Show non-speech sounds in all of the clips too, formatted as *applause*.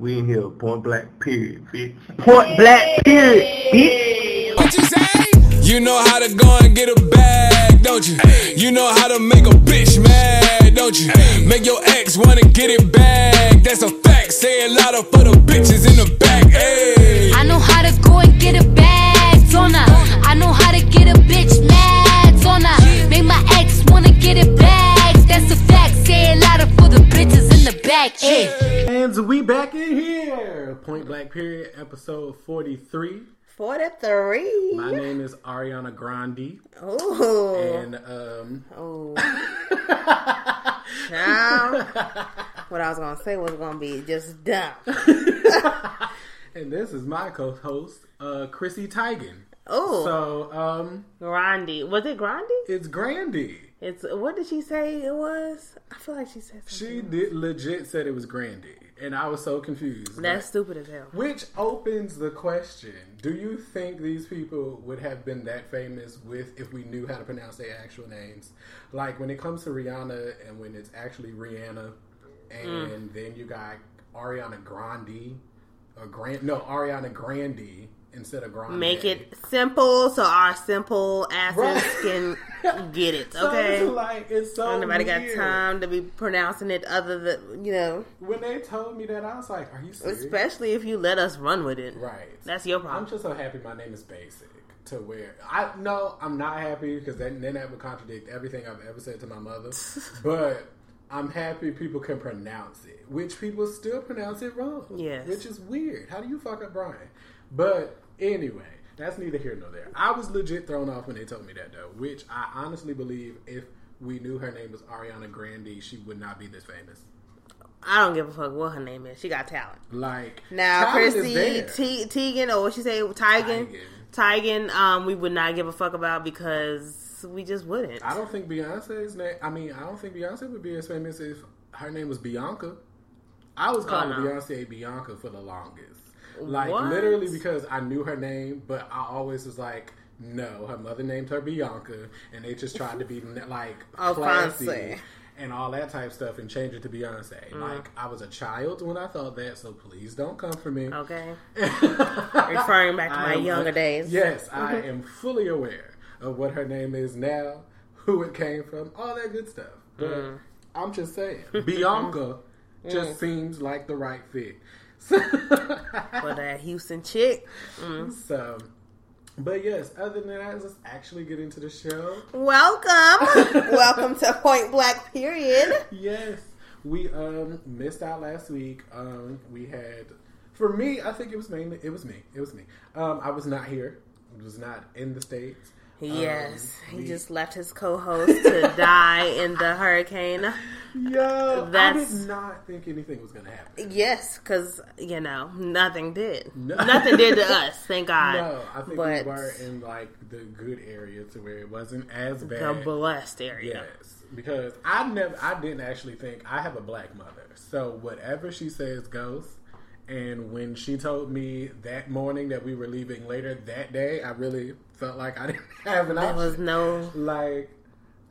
We in here, point black period, bitch. Point black period, bitch. What you say? You know how to go and get a bag, don't you? You know how to make a bitch mad, don't you? Make your ex wanna get it back. That's a fact. Say a lot of for the bitches in the back. Hey. I know how to go and get a bag, don't I? I know how to get a bitch mad, don't I? Make my ex wanna get it back. That's a fact. Say a lot of for in the back. Hey. And we back in here. Point blank period, episode 43. 43. My name is Ariana Grande. Ooh. And um Oh. Child. *laughs* What I was going to say was going to be just dumb. *laughs* and this is my co-host, uh Chrissy Teigen. Oh. So um Grandy. Was it Grandy? it's Grandy. It's What did she say it was? I feel like she said. She did legit said it was Grandy. And I was so confused. That's stupid as hell. Which opens the question: Do you think these people would have been that famous with if we knew how to pronounce their actual names? Like when it comes to Rihanna and when it's actually Rihanna, and mm. then you got Ariana Grande or Grand no Ariana Grande instead of Grande. Make it simple so our simple asses Right. can *laughs* get it, So okay? it's like it's so Nobody got time to be pronouncing it other than, you know, When they told me that, I was like, "Are you serious?" especially if you let us run with it. Right. That's your problem. I'm just so happy my name is basic to where I no, I'm not happy because then, then that would contradict everything I've ever said to my mother. *laughs* but I'm happy people can pronounce it, which people still pronounce it wrong. Yes. which is weird. How do you fuck up Brian? But anyway, that's neither here nor there. I was legit thrown off when they told me that though, which I honestly believe if we knew her name was Ariana Grande, she would not be this famous. I don't give a fuck what her name is. She got talent. Like Now, Chrissy there. Teigen, or what she say, Teigen. Teigen, um, we would not give a fuck about because we just wouldn't. I don't think Beyonce's name. I mean, I don't think Beyonce would be as famous if her name was Bianca. I was calling Oh, no. Beyonce Bianca for the longest, like What? literally because I knew her name, but I always was like, no, her mother named her Bianca, and they just tried to be like *laughs* Oh, classy fancy. and all that type of stuff and change it to Beyonce. Mm. Like I was a child when I thought that, so please don't come for me. Okay. *laughs* Referring back to my am- younger days. Yes, I am fully aware of what her name is now, who it came from, all that good stuff. But Mm. I'm just saying, Bianca *laughs* just Mm. seems like the right fit. *laughs* For that Houston chick. so, but yes, other than that, let's actually get into the show. Welcome. *laughs* Welcome to Point Blank Period. Yes, we um missed out last week. Um, we had, for me, I think it was mainly it was me. It was me. Um, I was not here. I was not in the states. Yes, Um, he we- just left his co-host to *laughs* die in the hurricane. Yo, I That's- did not think anything was gonna happen. Yes, because you know nothing did. No. Nothing did to *laughs* us. Thank God. No, I think but we were in like the good area to where it wasn't as bad. the blessed area. Yes, because I never, I didn't actually think I have a black mother, so whatever she says goes. And when she told me that morning that we were leaving later that day, I really felt like I *laughs* didn't have an There option. was no. like,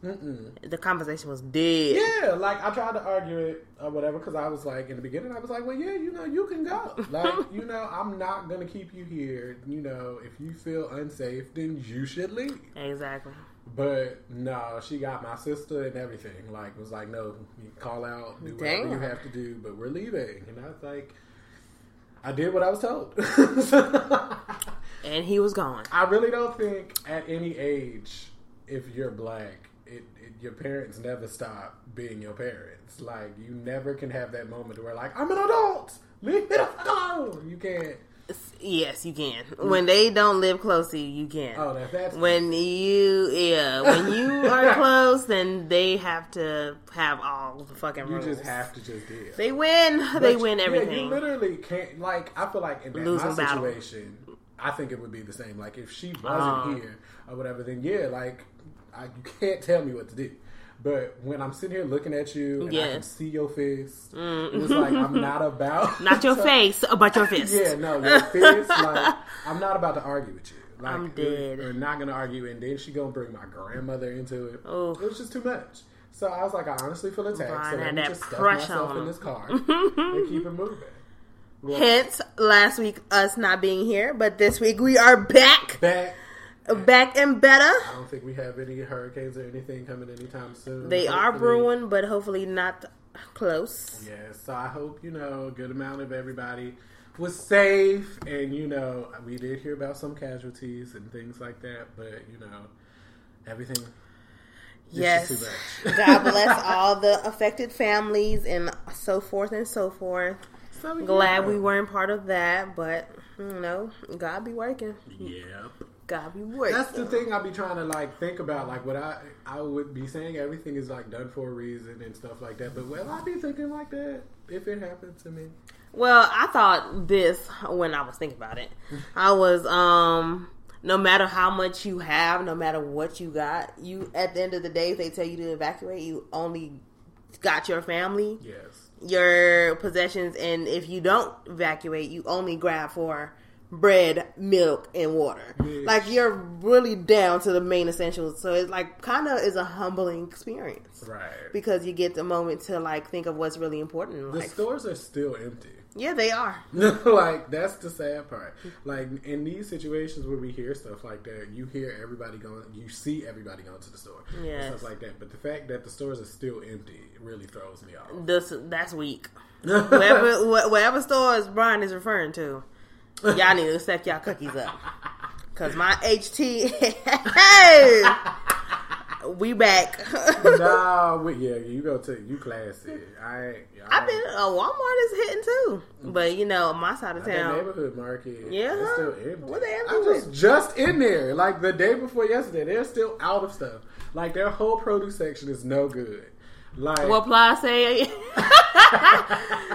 mm-mm. The conversation was dead. Yeah, like I tried to argue it or whatever because I was like in the beginning I was like, well, yeah, you know, you can go. *laughs* Like, you know, I'm not gonna keep you here. You know, if you feel unsafe, then you should leave. Exactly. But no, she got my sister and everything. Like, was like, no, you call out, do whatever Damn. you have to do, but we're leaving. And I was like, I did what I was told. *laughs* And he was gone. I really don't think at any age, if you're black, it, it your parents never stop being your parents. Like you never can have that moment where like I'm an adult, leave me alone. You can't. Yes, you can. When they don't live close to you, you can. Oh, that, that's When you, yeah, when you are *laughs* close, then they have to have all the fucking you rules. just have to just deal. They win. *laughs* they But, win yeah, everything. you literally can't. Like I feel like in that, Losing my battle. situation, I think it would be the same. Like if she wasn't Uh. here or whatever, then yeah, like I, you can't tell me what to do. But when I'm sitting here looking at you and I can see your fist, it's like I'm not about Mm. *laughs* Not your *laughs* face, but your fist. Yeah, no, your fist. *laughs* like I'm not about to argue with you. Like, I'm dead. We're not gonna argue, and then she gonna bring my grandmother into it. Oh. It was just too much. So I was like, I honestly feel attacked. Brian so let me just stuff myself in this car and keep it moving. Hence, last week us not being here, but this week we are back, Back. Back and better. I don't think we have any hurricanes or anything coming anytime soon. They are brewing, but hopefully not close. Yeah, so I hope you know a good amount of everybody was safe, and you know we did hear about some casualties and things like that, but you know everything. Yes. just too much. *laughs* God bless *laughs* all the affected families and so forth and so forth. So, yeah. Glad we weren't part of that, but you know, God be working. Yep. God be working. That's the thing I be trying to like think about, like what I I would be saying everything is like done for a reason and stuff like that. But will I be thinking like that if it happened to me? Well, I thought this when I was thinking about it. *laughs* I was um no matter how much you have, no matter what you got, you at the end of the day if they tell you to evacuate, you only got your family, Yes. your possessions, and if you don't evacuate, you only grab for bread, milk, and water. Bitch. Like you're really down to the main essentials. So it's like kind of is a humbling experience Right. because you get the moment to like think of what's really important. in the stores are still empty. yeah, they are. *laughs* like that's the sad part. Like in these situations where we hear stuff like that, you hear everybody going, you see everybody going to the store, yeah, stuff like that. But the fact that the stores are still empty really throws me off. This that's weak. *laughs* whatever wh- whatever stores Brian is referring to, y'all need to stack y'all cookies up. Cause my HT, hey, we back. no, we, yeah, you go to you classy. I, ain't- I I've been uh, Walmart is hitting too, but you know my side of town. neighborhood market, Yeah, it's still empty. What they empty I just with? just in there, like the day before yesterday. They're still out of stuff. Like their whole produce section is no good. Like What Ply say?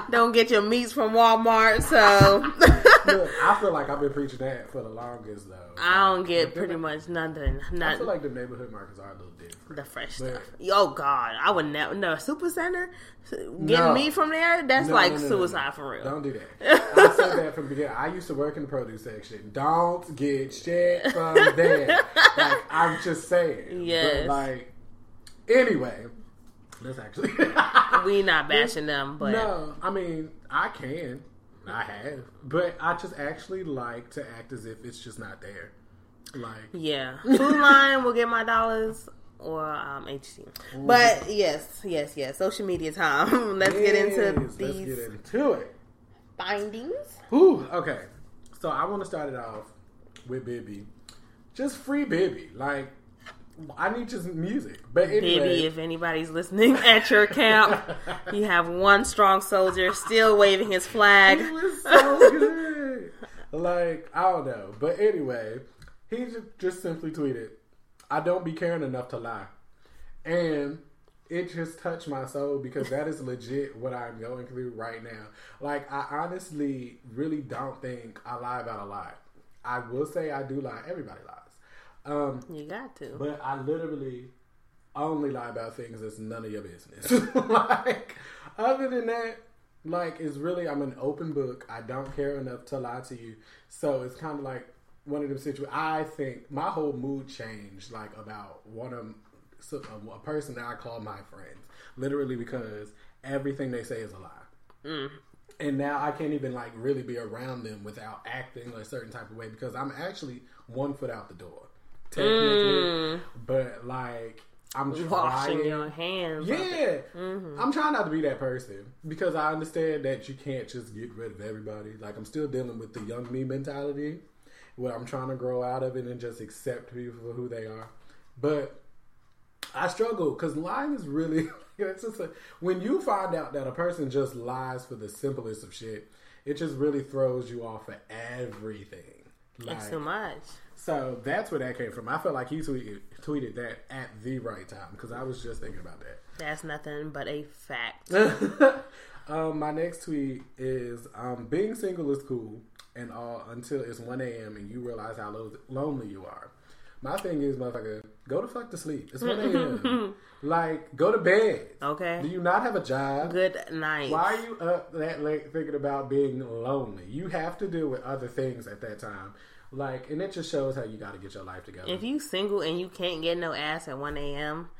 *laughs* Don't get your meats from Walmart. So *laughs* look, I feel like I've been preaching that for the longest though. I don't get pretty much nothing. I feel like the neighborhood markets are a little different. the fresh But- stuff. Oh God, I would never. No, super center. Getting No. meat from there. That's No, like no, suicide for real. Don't do that. *laughs* I said that from the beginning. I used to work in the produce section. Don't get shit from there. like I'm just saying. Yes. But like anyway, that's actually we not *laughs* bashing them, but No, I mean I can. I have. But I just actually like to act as if it's just not there. Like yeah, Food Lion will get my dollars or um, HT. But yes, yes, yes. Social media time. *laughs* let's get into yes, Let's get into it. findings. Whew, okay. So I want to start it off with Bibby. Just free Bibby. Like, I need just music. But anyway, Baby, if anybody's listening *laughs* at your camp, you have one strong soldier still waving his flag. It was so good. like, I don't know. But anyway, he just simply tweeted, I don't be caring enough to lie. And it just touched my soul because that is legit what I'm going through right now. Like, I honestly really don't think I lie about a lot. I will say I do lie. Everybody lies. Um, You got to. but I literally only lie about things that's none of your business. *laughs* like, other than that, like, it's really, I'm an open book. I don't care enough to lie to you. So it's kind of like one of them situations. I think my whole mood changed, like, about one of so, a, a person that I call my friends, literally because everything they say is a lie. And now I can't even like really be around them without acting a certain type of way because I'm actually one foot out the door, technically. Mm. But like I'm Washing trying. your hands. Yeah, mm-hmm. I'm trying not to be that person because I understand that you can't just get rid of everybody. Like I'm still dealing with the young me mentality, where I'm trying to grow out of it and just accept people for who they are. But I struggle because lying is really *laughs* it's just a, when you find out that a person just lies for the simplest of shit, it just really throws you off for everything. It's Like, too much. So that's where that came from. I felt like he tweeted, tweeted that at the right time because I was just thinking about that. That's nothing but a fact. *laughs* um, my next tweet is um, being single is cool and all until it's 1 a.m. and you realize how lo- lonely you are. My thing is, motherfucker, go to fuck to sleep. It's 1 a.m. *laughs* like, go to bed. Okay. Do you not have a job? Good night. Why are you up that late thinking about being lonely? You have to deal with other things at that time. Like, and it just shows how you got to get your life together. If you single and you can't get no ass at 1 a.m.,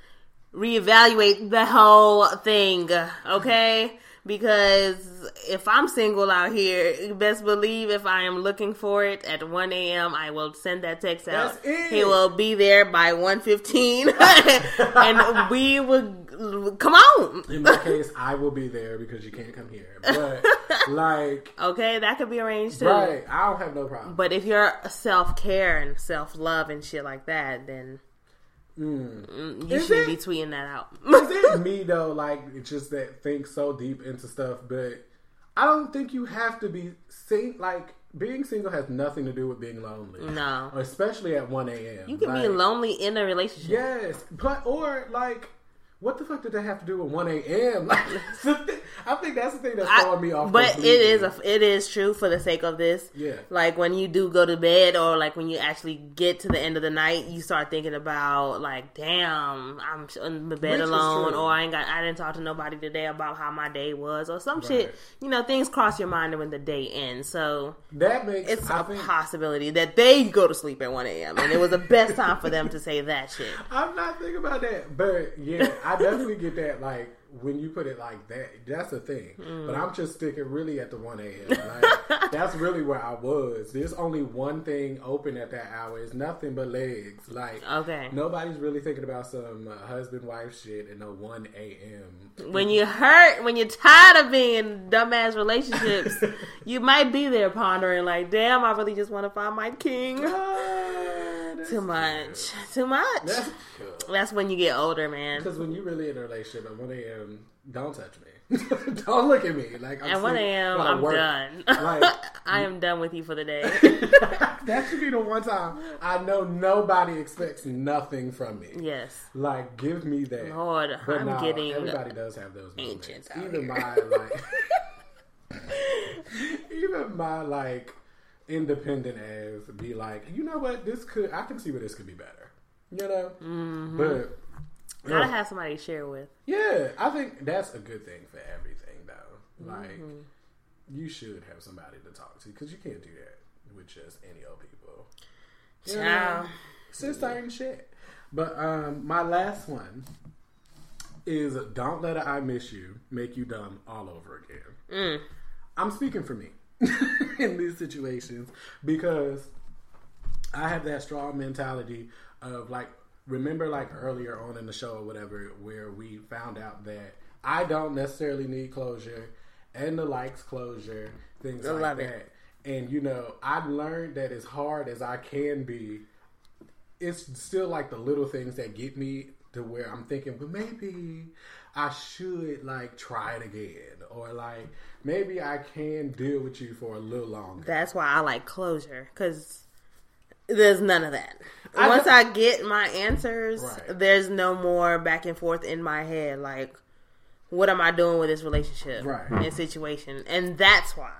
reevaluate the whole thing, okay? because if I'm single out here, best believe if I am looking for it at 1 a.m., I will send that text out. He will be there by 1.15 *laughs* and we will come on. In my case, I will be there because you can't come here. But *laughs* like, Okay, that could be arranged too. right, I don't have no problem. But if you're self care and self love and shit like that, then mm, you Is shouldn't it? be tweeting that out. Is it *laughs* me though? Like, it's just that think so deep into stuff, but I don't think you have to be sing like. Being single has nothing to do with being lonely. No. especially at one a.m. You can be lonely in a relationship. Yes, but or like, what the fuck did that have to do with one a.m.? *laughs* Like, that's the thing- I think that's the thing that's throwing me off. but it is a it is true for the sake of this. Yeah. Like when you do go to bed, or like when you actually get to the end of the night, you start thinking about like, damn, I'm in the bed Which alone, or I ain't got, I didn't talk to nobody today about how my day was, or some shit. You know, things cross your mind when the day ends. So that makes it's I a think, possibility that they go to sleep at one a.m. and it was the best time for them to say that shit. *laughs* I'm not thinking about that, but yeah, *laughs* I definitely get that. Like when you put it like that, that's the thing. Mm. But I'm just sticking really at the one a.m. Like, *laughs* that's really where I was. There's only one thing open at that hour. It's nothing but legs. Like Okay. nobody's really thinking about some uh, husband wife shit in a one a.m. When you hurt, when you're tired of being in dumbass relationships, *laughs* you might be there pondering like, damn, I really just want to find my king. *laughs* Too much. Too much. That's. That's when you get older, man. Because when you're really in a relationship at 1 a.m., don't touch me. *laughs* don't look at me. Like I'm At 1 a.m., I'm work. done. *laughs* Like *laughs* I am done with you for the day. that should be the one time I know nobody expects nothing from me. yes. Like give me that. Lord, But I'm no, getting everybody does have those moments. Even my like, even my like independent ass be like, you know what? This could I can see where this could be better. You know, Mm-hmm. but Gotta have somebody to share with. Yeah, I think that's a good thing for everything, though. Like, Mm-hmm. you should have somebody to talk to because you can't do that with just any old people. You Ciao. know, It's just certain shit. But um, my last one is "Don't let a I miss you make you dumb all over again." Mm. I'm speaking for me *laughs* in these situations because I have that strong mentality of like remember like earlier on in the show or whatever where we found out that I don't necessarily need closure and the likes closure things I like that. it. And you know, I've learned that as hard as I can be, it's still like the little things that get me to where I'm thinking, but maybe I should like try it again, or like maybe I can deal with you for a little longer. That's why I like closure because there's none of that. I Once I get my answers, Right. there's no more back and forth in my head. Like, what am I doing with this relationship Right. and hmm. situation? And that's why.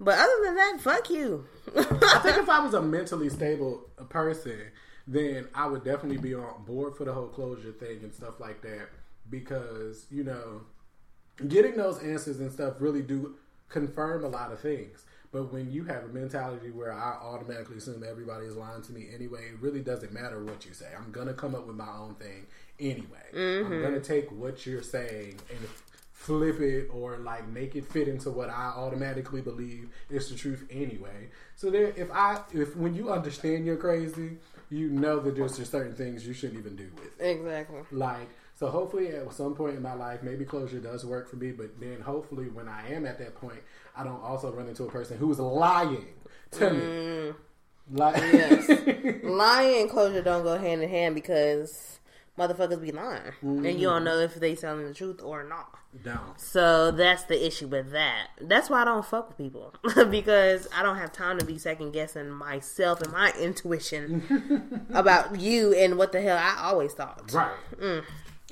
But other than that, fuck you. I think *laughs* if I was a mentally stable person, then I would definitely be on board for the whole closure thing and stuff like that. Because you know, getting those answers and stuff really do confirm a lot of things. But when you have a mentality where I automatically assume everybody is lying to me anyway, it really doesn't matter what you say. I'm gonna come up with my own thing anyway. I'm mm-hmm. gonna take what you're saying and flip it or like make it fit into what I automatically believe is the truth anyway. So there, if I, if when you understand you're crazy, you know that there's just certain things you shouldn't even do with it. exactly. Like, so hopefully at some point in my life, maybe closure does work for me, but then hopefully when I am at that point, I don't also run into a person who is lying to me. Mm. Like, Yes. *laughs* lying and closure don't go hand in hand because motherfuckers be lying. And you don't mm-hmm. know if they telling the truth or not. don't. So that's the issue with that. That's why I don't fuck with people *laughs* because I don't have time to be second guessing myself and my intuition *laughs* about you and what the hell I always thought. Right. Mm.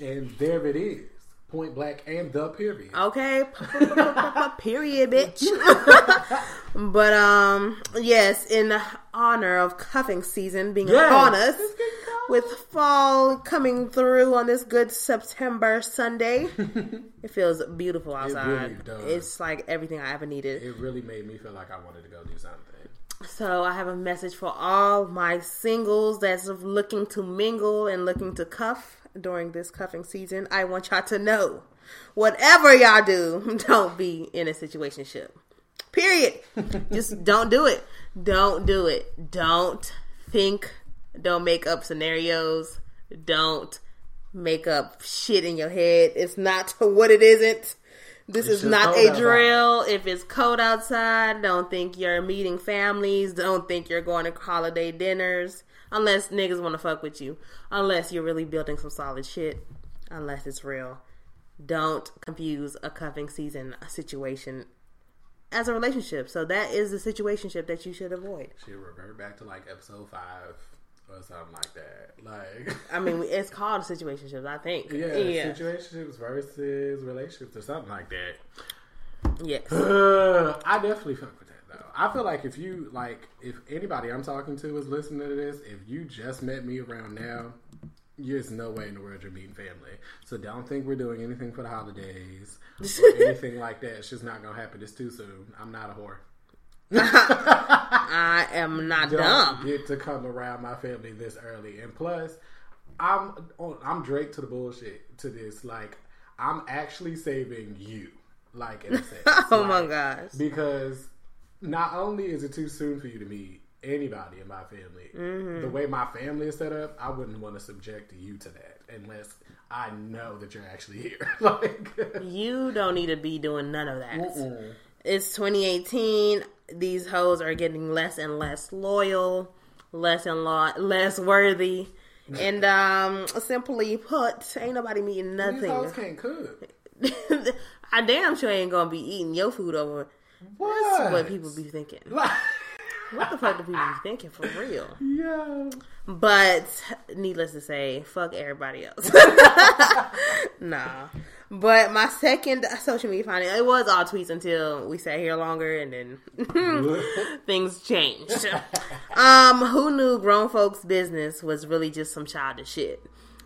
And there it is. Point blank and the period. Okay, *laughs* period, bitch. *laughs* but um, yes, in honor of cuffing season being Yes. upon us, It's getting cold. with fall coming through on this good September Sunday, *laughs* it feels beautiful outside. really does. It's like everything I ever needed. It really made me feel like I wanted to go do something. So I have a message for all my singles that's looking to mingle and looking to cuff during this cuffing season. I want y'all to know Whatever y'all do, *laughs* don't be in a situationship. Period. *laughs* Just don't do it. Don't do it. Don't think. Don't make up scenarios. Don't make up shit in your head. It's not *laughs* what it isn't. This It's is not a outside. drill. If it's cold outside, don't think you're meeting families. Don't think you're going to holiday dinners. Unless niggas want to fuck with you. Unless you're really building some solid shit. Unless it's real. Don't confuse a cuffing season situation as a relationship. So that is the situationship that you should avoid. Should revert back to like episode five or something like that. Like, I mean, *laughs* it's called situationships, I think. yeah, Yeah. situationships versus relationships or something like that. yes. Uh, *sighs* I definitely fuck with that though. I feel like if you like, if anybody I'm talking to is listening to this, if you just met me around now, there's no way in the world you're meeting family. So don't think we're doing anything for the holidays or *laughs* anything like that. It's just not gonna happen. It's too soon. I'm not a whore. *laughs* I am not Don't dumb. get to come around my family this early. And plus, I'm oh, I'm Drake to the bullshit to this. Like I'm actually saving you. Like in a *laughs* sense. Oh my gosh. because not only is it too soon for you to meet anybody in my family, Mm-hmm. the way my family is set up, I wouldn't want to subject you to that unless I know that you're actually here. *laughs* like, You don't need to be doing none of that. It's 2018. These hoes are getting less and less loyal, less and lo- less worthy. *laughs* And um, simply put, ain't nobody meeting these hoes nothing. can't cook. *laughs* I damn sure ain't gonna be eating your food over. What? That's what people be thinking. What the fuck do people be thinking for real? yeah. But needless to say, fuck everybody else. *laughs* nah. But my second social media finding, it was all tweets until we sat here longer and then *laughs* things changed. um, who knew grown folks' business was really just some childish shit?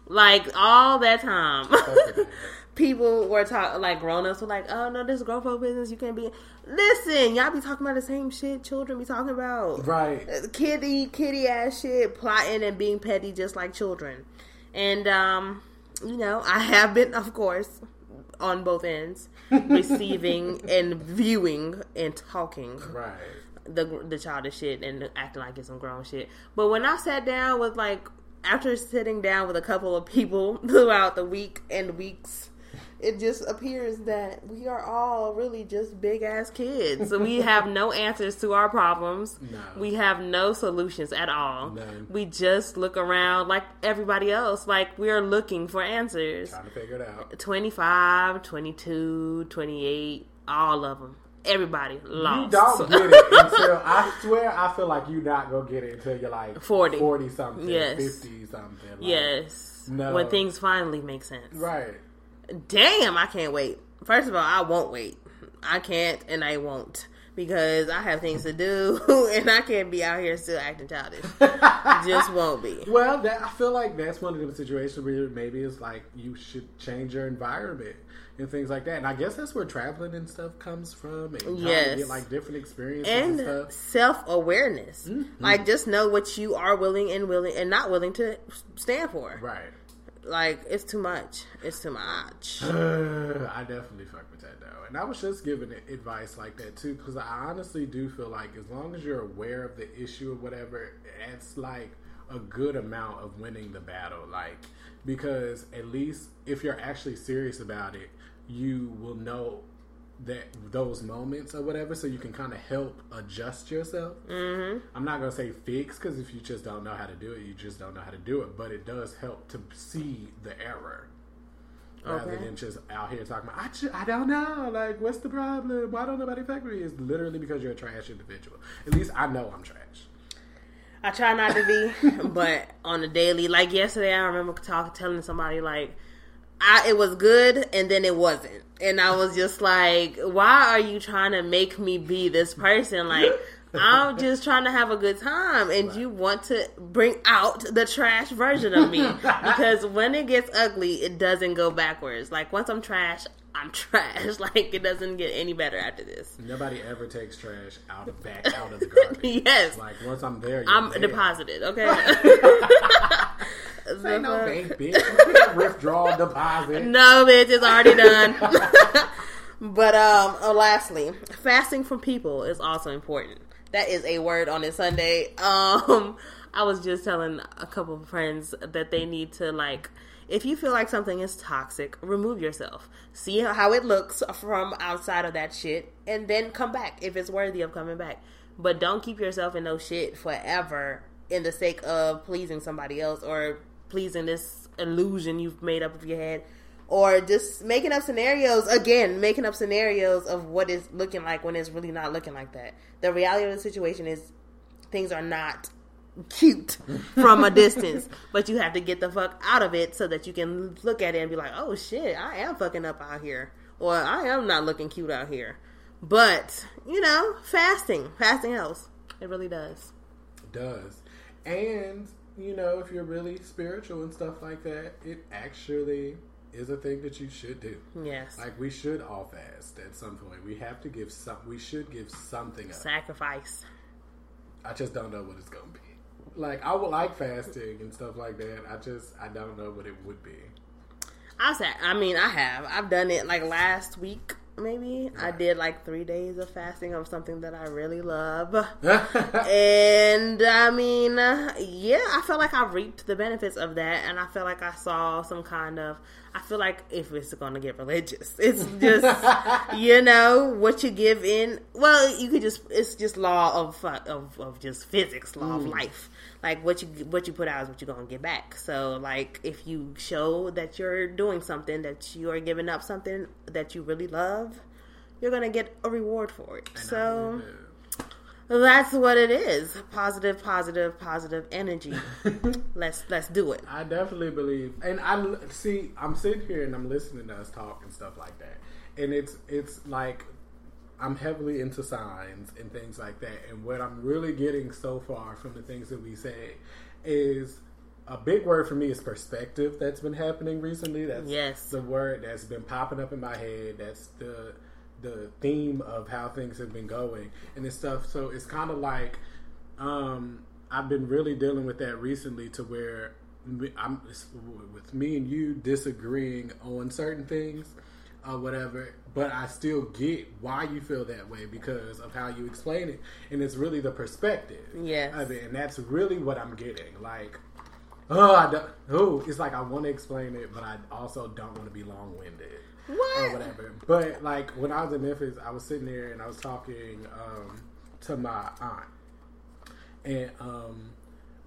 Like all that time. People were talking like grown ups were like, "Oh no, this is grown folk business. You can't be." Listen, y'all be talking about the same shit children be talking about Right. kitty kitty ass shit, plotting and being petty just like children. And um, you know, I have been, of course, on both ends, *laughs* receiving and viewing and talking Right. the the childish shit and acting like it's some grown shit. But when I sat down with like after sitting down with a couple of people *laughs* throughout the week and weeks, it just appears that we are all really just big ass kids. So we have no *laughs* answers to our problems. No. We have no solutions at all. None. We just look around like everybody else, like we're looking for answers. Trying to figure it out. 25, 22, 28, all of them. Everybody lost. You don't get it until I swear I feel like you're not gonna get it until you're like 40. forty something, Yes. fifty something. Like, Yes. No. When things finally make sense. right. Damn, I can't wait. First of all, I won't wait. I can't and I won't. Because I have things to do *laughs* and I can't be out here still acting childish. Just won't be. *laughs* Well, that I feel like that's one of them situations where maybe it's like you should change your environment and things like that. And I guess that's where traveling and stuff comes from, and trying Yes. to get like different experiences and, And self awareness. Mm-hmm. Like just know what you are willing and willing and not willing to stand for. Right. Like it's too much. It's too much. *sighs* I definitely fuck with that though, and I was just giving advice like that too, because I honestly do feel like as long as you're aware of the issue or whatever, it's like a good amount of winning the battle. Like because at least if you're actually serious about it, you will know that those moments or whatever, so you can kind of help adjust yourself. Mm-hmm. I'm not gonna say fix because if you just don't know how to do it, you just don't know how to do it. But it does help to see the error rather Okay. than just out here talking about I, ju- I don't know like what's the problem why don't nobody fuck with me it's literally because you're a trash individual at least I know I'm trash I try not to be, *laughs* but on a daily, like yesterday, I remember talking, telling somebody like, I it was good, and then it wasn't, and I was just like, why are you trying to make me be this person? Like, I'm just trying to have a good time, and you want to bring out the trash version of me because when it gets ugly, it doesn't go backwards. Like once I'm trash, I'm trash. *laughs* Like it doesn't get any better after this. nobody ever takes trash out of back out of the *laughs* garbage Yes. like once I'm there you're I'm there. deposited, okay? *laughs* No bank, bitch. You can't withdraw deposit. No, bitch, it's already done. *laughs* but um, uh, lastly, fasting from people is also important. That is a word on this Sunday. *laughs* Um, I was just telling a couple of friends that they need to like. If you feel like something is toxic, remove yourself. See how it looks from outside of that shit, and then come back if it's worthy of coming back. But don't keep yourself in no shit forever in the sake of pleasing somebody else or pleasing this illusion you've made up of your head. Or just making up scenarios again making up scenarios of what it's looking like when it's really not looking like that. The reality of the situation is things are not cute *laughs* from a distance. But you have to get the fuck out of it so that you can look at it and be like oh shit i am fucking up out here. Or i am not looking cute out here. But you know fasting. Fasting helps. It really does. It does. And, you know, if you're really spiritual and stuff like that, it actually is a thing that you should do. yes Like we should all fast at some point. We have to give some we should give something up. sacrifice I just don't know what it's gonna be. Like I would like fasting and stuff like that. I just I don't know what it would be. I said, I mean, I have. I've done it like last week, maybe. I did like three days of fasting of something that I really love. *laughs* and I mean, uh, yeah, I felt like I reaped the benefits of that. And I felt like I saw some kind of, I feel like if it's to get religious, *laughs* it's just, you know, what you give in. Well, you could just, it's just law of, of, of just physics, law of life. Like what you, what you put out is what you're to get back. So like if you show that you're doing something, that you are giving up something that you really love, you're to get a reward for it. So that's what it is. Positive, positive, positive energy. *laughs* let's let's do it. I definitely believe, and I see. I'm sitting here and I'm listening to us talk and stuff like that, and it's it's like I'm heavily into signs and things like that. And what I'm really getting so far from the things that we say is a big word for me is perspective. That's been happening recently. That's Yes. the word that's been popping up in my head. That's the the theme of how things have been going and this stuff. So it's kind of like um, I've been really dealing with that recently to where I'm with me and you disagreeing on certain things or whatever, but I still get why you feel that way because of how you explain it, and it's really the perspective Yes. of it, and that's really what I'm getting. Like, oh, I don't, oh, it's like I want to explain it, but I also don't want to be long winded or What? whatever. But like when I was in Memphis, I was sitting there and I was talking um, to my aunt, and um,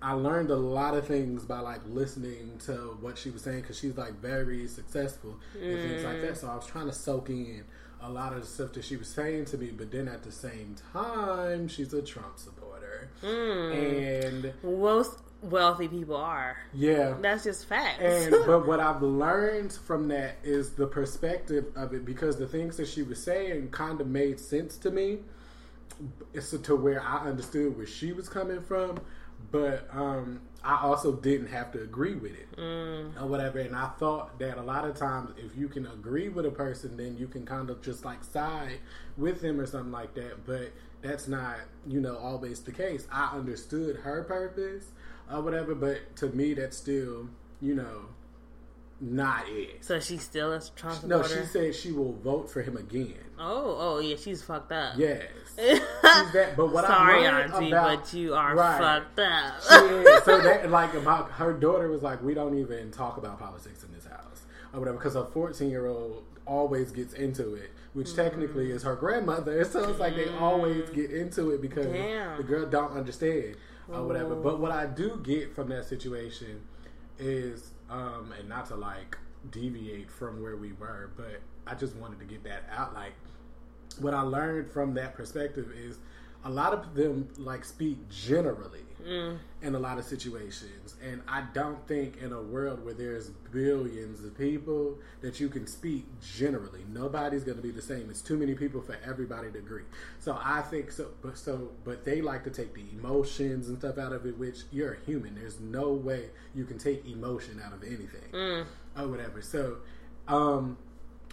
I learned a lot of things by like listening to what she was saying because she's like very successful and things like that. So I was trying to soak in a lot of the stuff that she was saying to me, but then at the same time, she's a Trump supporter, and Most wealthy people are. yeah, That's just facts. and *laughs* but what I've learned from that is the perspective of it because the things that she was saying kind of made sense to me. It's to where I understood where she was coming from, but um, I also didn't have to agree with it or whatever. And I thought that a lot of times, if you can agree with a person, then you can kind of just like side with them or something like that. But that's not, you know, always the case. I understood her purpose or whatever, but to me, that's still, you know, not it. so she's still a Trump supporter. No, she said she will vote for him again. oh, oh yeah, she's fucked up. Yes, *laughs* she's that. But what Sorry, I auntie, about, but you are Right. fucked up. *laughs* So that like about her daughter was like, we don't even talk about politics in this house or whatever because a fourteen year old always gets into it, which mm-hmm. technically is her grandmother. *laughs* So it's like they always mm-hmm. get into it because Damn. the girl don't understand or whatever. But what I do get from that situation is, um, and not to like deviate from where we were, but I just wanted to get that out. Like what I learned from that perspective is a lot of them like speak generally in a lot of situations, and I don't think in a world where there's billions of people that you can speak generally. Nobody's going to be the same. It's too many people for everybody to agree. So I think so. But so, but they like to take the emotions and stuff out of it, which you're a human. There's no way you can take emotion out of anything or whatever. So, um,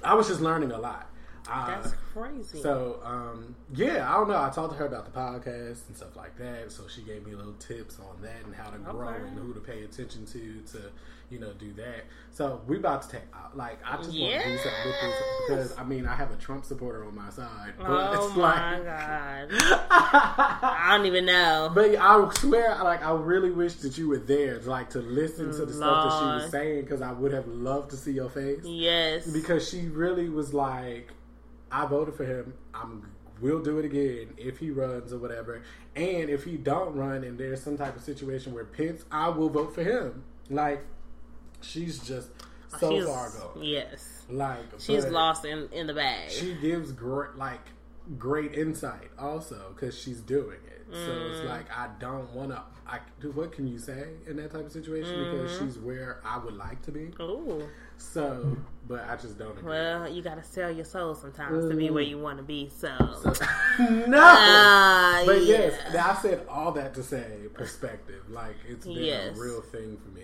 I was just learning a lot Uh, That's crazy. So, um, yeah, I don't know. I talked to her about the podcast and stuff like that. So she gave me little tips on that and how to grow Okay. and who to pay attention to to, you know, do that. So we about to take, uh, like, I just want to do something with this because, I mean, I have a Trump supporter on my side. But oh it's my like, god! *laughs* I don't even know. But I swear, like, I really wish that you were there, like, to listen to the stuff that she was saying because I would have loved to see your face. yes, because she really was like, I voted for him. I'm we'll do it again if he runs or whatever. And if he don't run and there's some type of situation where Pence, I will vote for him. Like she's just so she's far gone. yes, Like she's lost in in the bag. She gives great like great insight also because she's doing it. So Mm. it's like I don't want to. I what can you say in that type of situation because Mm-hmm. she's where I would like to be. Ooh, So, but I just don't agree. well, you gotta sell your soul sometimes to be where you want to be. So, *laughs* no. Ah, but yeah. yes, I said all that to say perspective. Like it's been Yes. a real thing for me.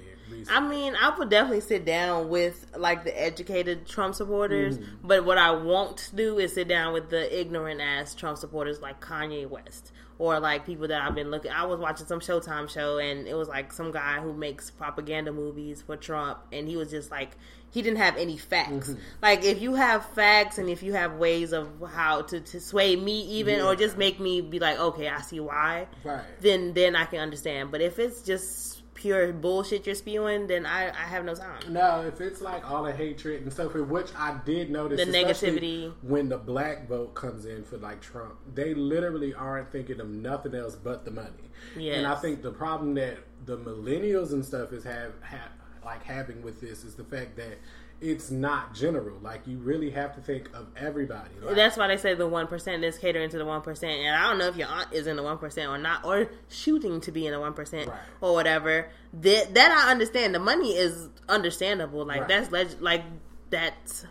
I mean, I would definitely sit down with like the educated Trump supporters, Mm-hmm. but what I won't do is sit down with the ignorant ass Trump supporters like Kanye West or like people that I've been looking. I was watching some Showtime show and it was like some guy who makes propaganda movies for Trump, and he was just like he didn't have any facts. Mm-hmm. Like if you have facts and if you have ways of how to, to sway me even or just make me be like, okay, I see why right. then then I can understand. But if it's just pure bullshit you're spewing, then I, I have no time. No, if it's like all the hatred and stuff, which I did notice, The negativity. when the black vote comes in for like Trump, they literally aren't thinking of nothing else but the money. Yeah. And I think the problem that the millennials and stuff is have, have like having with this is the fact that it's not general. Like you really have to think of everybody. Like, That's why they say the one percent is catering to the one percent, and I don't know if your aunt is in the one percent or not, or shooting to be in the one percent Right. or whatever. That that I understand. The money is understandable. Like Right. that's leg- like that's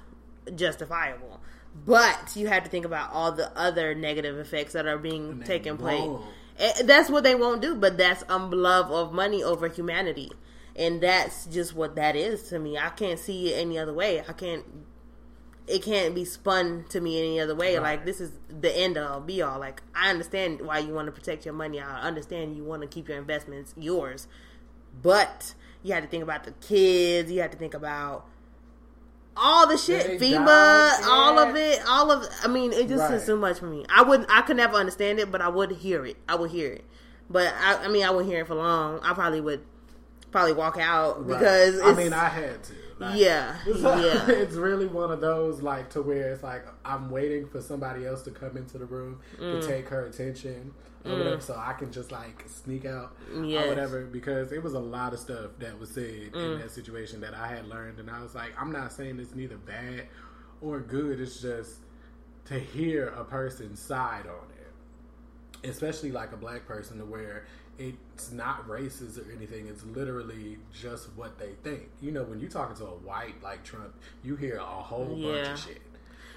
justifiable. But you have to think about all the other negative effects that are being taken place. That's what they won't do, but that's um love of money over humanity, and that's just what that is to me. I can't see it any other way. I can't. It can't be spun to me any other way. Right. Like this is the end all be all. Like I understand why you want to protect your money. I understand you want to keep your investments yours, but you have to think about the kids. You have to think about all the shit, FEMA, all of it, all of. I mean, it just Right. is too much for me. I wouldn't. I could never understand it, but I would hear it. I would hear it, but I, I mean, I wouldn't hear it for long. I probably would, probably walk out Right. because I mean, I had to. Like, yeah, *laughs* yeah. it's really one of those like to where it's like I'm waiting for somebody else to come into the room Mm. to take her attention or whatever, so I can just like sneak out Yes. or whatever. Because it was a lot of stuff that was said in Mm. that situation that I had learned, and I was like, I'm not saying it's neither bad or good. It's just to hear a person's side on it especially like a black person to where it's not racist or anything it's literally just what they think you know when you're talking to a white like trump you hear a whole bunch of shit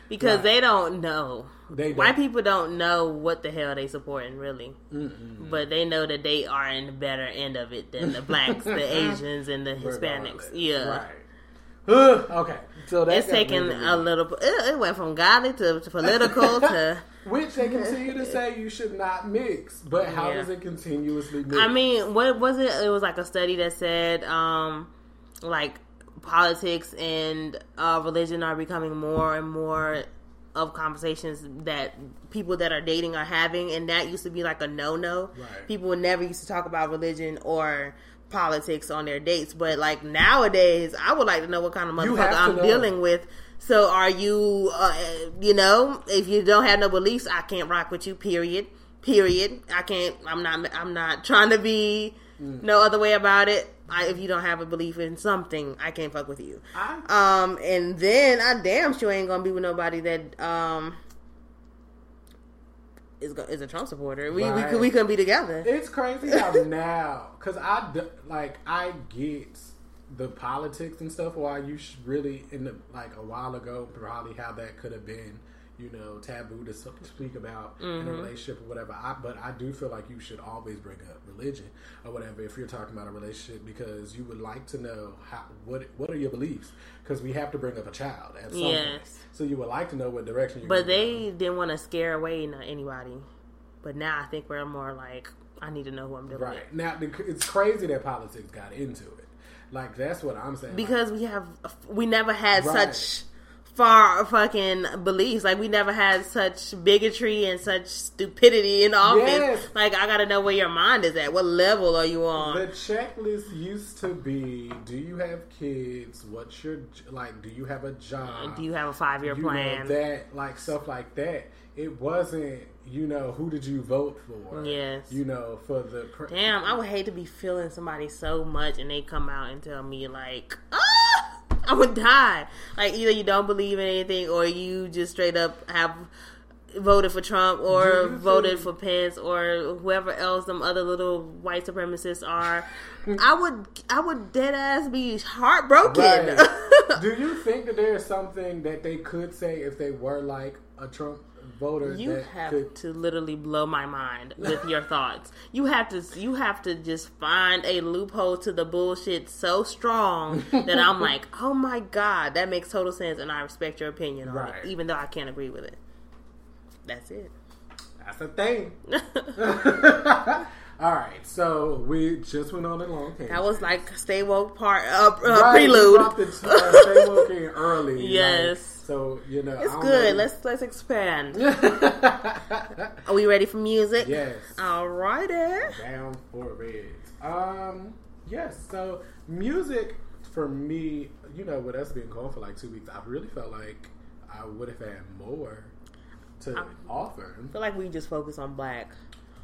because Right. they don't know. They White don't. people don't know what the hell they supporting really, but they know that they are in the better end of it than the blacks, the *laughs* Asians, and the Hispanics. Yeah. right okay so that's It's taken a little. It, it went from godly to, to political *laughs* to. which they continue to say you should not mix but how Yeah. does it continuously mix I mean, what was it? It was like a study that said, um, like politics and uh, religion are becoming more and more of conversations that people that are dating are having, and that used to be like a no no. Right. People would never used to talk about religion or politics on their dates, but like nowadays, I would like to know what kind of motherfucker I'm know. dealing with. So, are you, uh, you know, if you don't have no beliefs, I can't rock with you. Period. Period. I can't. I'm not. I'm not trying to be Mm. no other way about it. I, if you don't have a belief in something, I can't fuck with you. I- Um, and then I damn sure ain't gonna be with nobody that um is is a Trump supporter. We we, Right. could, we couldn't be together. It's crazy how *laughs* now, because I like I get the politics and stuff. Why you should really in the like a while ago, probably how that could have been, you know, taboo to speak about in Mm-hmm. a relationship or whatever. I, but I do feel like you should always bring up religion or whatever if you're talking about a relationship because you would like to know how what what are your beliefs because we have to bring up a child at some point. Yes. So you would like to know what direction you're. But go. they didn't want to scare away anybody. But now I think we're more like, I need to know who I'm dealing right now it's crazy that politics got into it. Like that's what I'm saying. with. Like, Because we have, we never had Right. such far fucking beliefs. Like we never had such bigotry and such stupidity in office. Yes. Like I gotta know where your mind is at. What level are you on? The checklist used to be: Do you have kids? What's your like? Do you have a job? Do you have a five year plan? know that like stuff like that. It wasn't you know who did you vote for? Yes. you know for the pre- Damn, I would hate to be feeling somebody so much and they come out and tell me like, ah, *laughs* I would die. Like either you don't believe in anything or you just straight up have voted for Trump or voted for Pence or whoever else them other little white supremacists are. I would I would dead ass be heartbroken. Right. *laughs* Do you think that there is something that they could say if they were like a Trump voter? You have could, to literally blow my mind *laughs* with your thoughts. You have to you have to just find a loophole to the bullshit so strong *laughs* that I'm like, oh my god, that makes total sense, and I respect your opinion on Right. it, even though I can't agree with it. That's it. That's a thing. *laughs* All right, so we just went on a long tangent. That was like stay woke part uh, uh, Right, we prelude. dropped it, uh, stay woke in early. like, Yes. So you know, It's good. know. Let's let's expand. *laughs* Are we ready for music? yes. Alrighty. down for it. Um, yes. So music for me, you know, with us being gone for like two weeks, I really felt like I would have had more to offer. I feel like we just focus on black.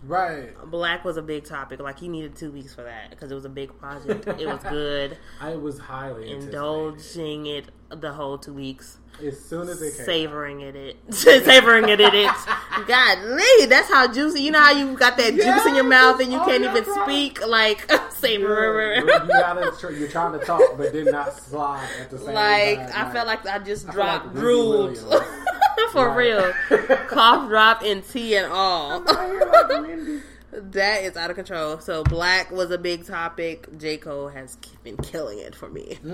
Right. Black was a big topic. Like he needed two weeks for that because it was a big project. it was *laughs* good. I was highly. Indulging it the whole two weeks, as soon as it came. savoring it, it *laughs* savoring it, it. it. God, Lee, that's how juicy. You know how you got that juice in your mouth and you oh, can't Oh, even right. speak like *laughs* savoring. You gotta, you're trying to talk, but did not slide at the same Like time. I felt like I just feel dropped like drooled *laughs* for Right. real. Cough drop and tea and all. I hear like Wendy. That is out of control. So black was a big topic. J Cole has been killing it for me. *laughs*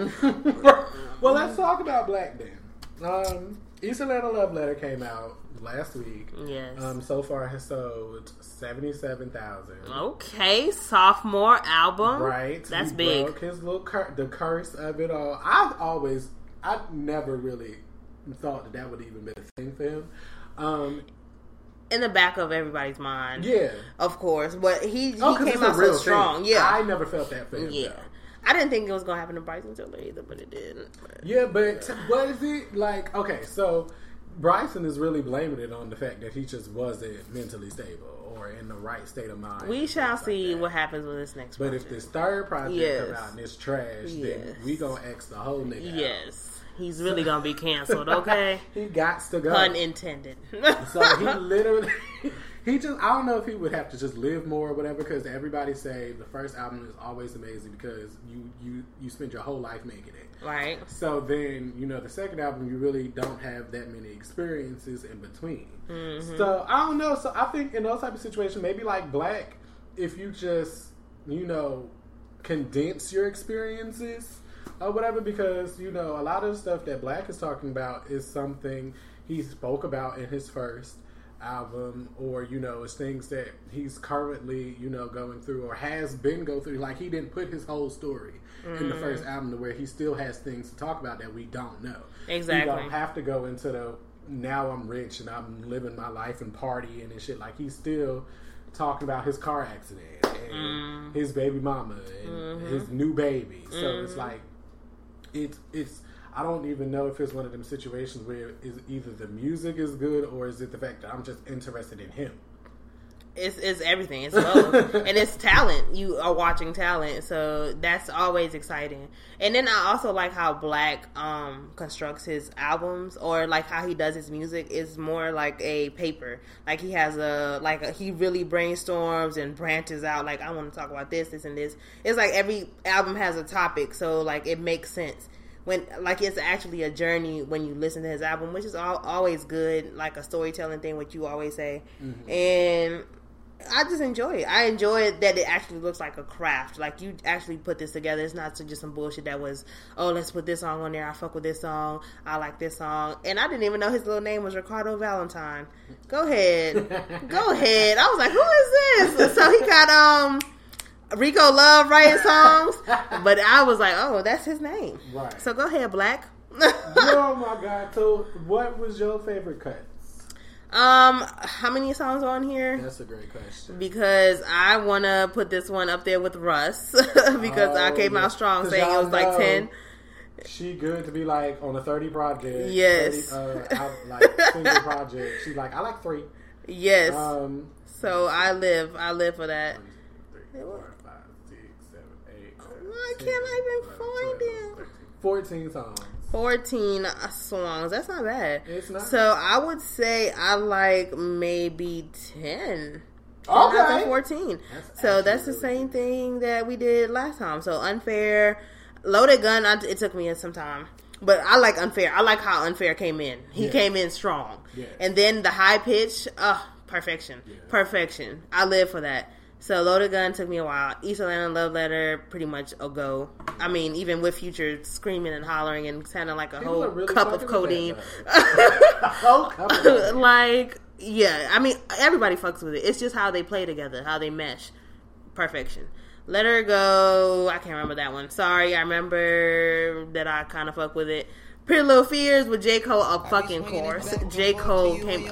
well, let's talk about Black then. Um, East Atlanta Love Letter came out last week. Yes. Um, so far has sold seventy-seven thousand. Okay, sophomore album. Right. That's He big. Broke his little cur- the curse of it all. I've always, I've never really thought that that would even be a thing for him. Um, In the back of everybody's mind. yeah. Of course. But he, he Oh, came out so real strong. thing. Yeah. I never felt that for him. yeah. though. I didn't think it was gonna happen to Bryson Tiller either, but it did. Yeah, but what is it like? Okay, so Bryson is really blaming it on the fact that he just wasn't mentally stable or in the right state of mind. We shall like see what happens with this next project. But project. if this third project Yes. come out and it's trash, then we gonna X the whole nigga. out. He's really gonna be canceled, okay? *laughs* he got to go. Pun intended. So he literally, he just, I don't know if he would have to just live more or whatever, because everybody say the first album is always amazing because you, you, you spend your whole life making it. right. So then, you know, the second album, you really don't have that many experiences in between. Mm-hmm. So I don't know. So I think in those type of situations, maybe like Black, if you just, you know, condense your experiences or whatever, because you know a lot of the stuff that Black is talking about is something he spoke about in his first album or you know it's things that he's currently you know going through or has been go through. Like he didn't put his whole story in the first mm. album to where he still has things to talk about that we don't know. Exactly. he don't have to go into the now i'm rich and i'm living my life and partying and shit. Like he's still talking about his car accident and mm. his baby mama and mm-hmm. his new baby. So it's mm. like it's it's I don't even know if it's one of them situations where is either the music is good or is it the fact that I'm just interested in him. It's, it's everything. It's both, *laughs* and it's talent. You are watching talent, so that's always exciting. And then I also like how Black um constructs his albums, or like how he does his music is more like a paper. Like he has a like a, he really brainstorms and branches out. Like I want to talk about this, this, and this. It's like every album has a topic, so like it makes sense. When like it's actually a journey when you listen to his album, which is all, always good, like a storytelling thing, which you always say, and. I just enjoy it. I enjoy it that it actually looks like a craft. Like you actually put this together. It's not just some bullshit that was, oh, let's put this song on there. I fuck with this song. I like this song. And I didn't even know his little name was Ricardo Valentine. Go ahead. *laughs* Go ahead. I was like, who is this? So he got um Rico Love writing songs. *laughs* But I was like, oh, that's his name. Right. So go ahead, Black. oh *laughs* my god! So, what was your favorite cut? um, how many songs are on here? That's a great question. because I want to put this one up there with Russ *laughs* because I Oh, came yeah. out strong saying it was like 10. She good to be like on a thirty project. Yes. 30, uh, out, like single project. She's like, I like three. Yes. Um, so I live. I live for that. one, two, three, four, five, six, seven, eight, nine, Why can't I even find it? Fourteen songs. 14 songs. That's not bad. It's not. So I would say I like maybe 10. Not Okay. to 14. That's so that's the same thing that we did last time. So unfair, loaded gun. I, it took me some time, but I like unfair. I like how unfair came in. He Yeah. came in strong, Yes. and then the high pitch. Uh, perfection, Yeah. perfection. I live for that. So loaded gun took me a while. East Atlanta love letter pretty much a go. I mean, even with Future screaming and hollering and sounding like a People whole really cup of codeine. that, *laughs* Oh, cup of like yeah i mean everybody fucks with it. It's just how they play together how they mesh. Perfection. Let her go i can't remember that one. Sorry i remember that i kind of fuck with it. Pretty little fears with j. Cole of fucking course. j. cole came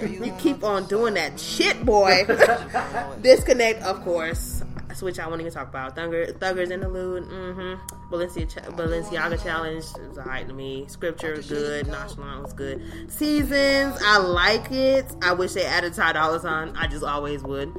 you keep on doing that shit boy *laughs* disconnect of course Switch, I won't even talk about. Thugger, Thugger's interlude, mm-hmm. Balenciaga, Balenciaga challenge was alright to me. Scripture good. Nonchalant was good. Seasons, I like it. I wish they added Ty Dolla Sign. I just always would.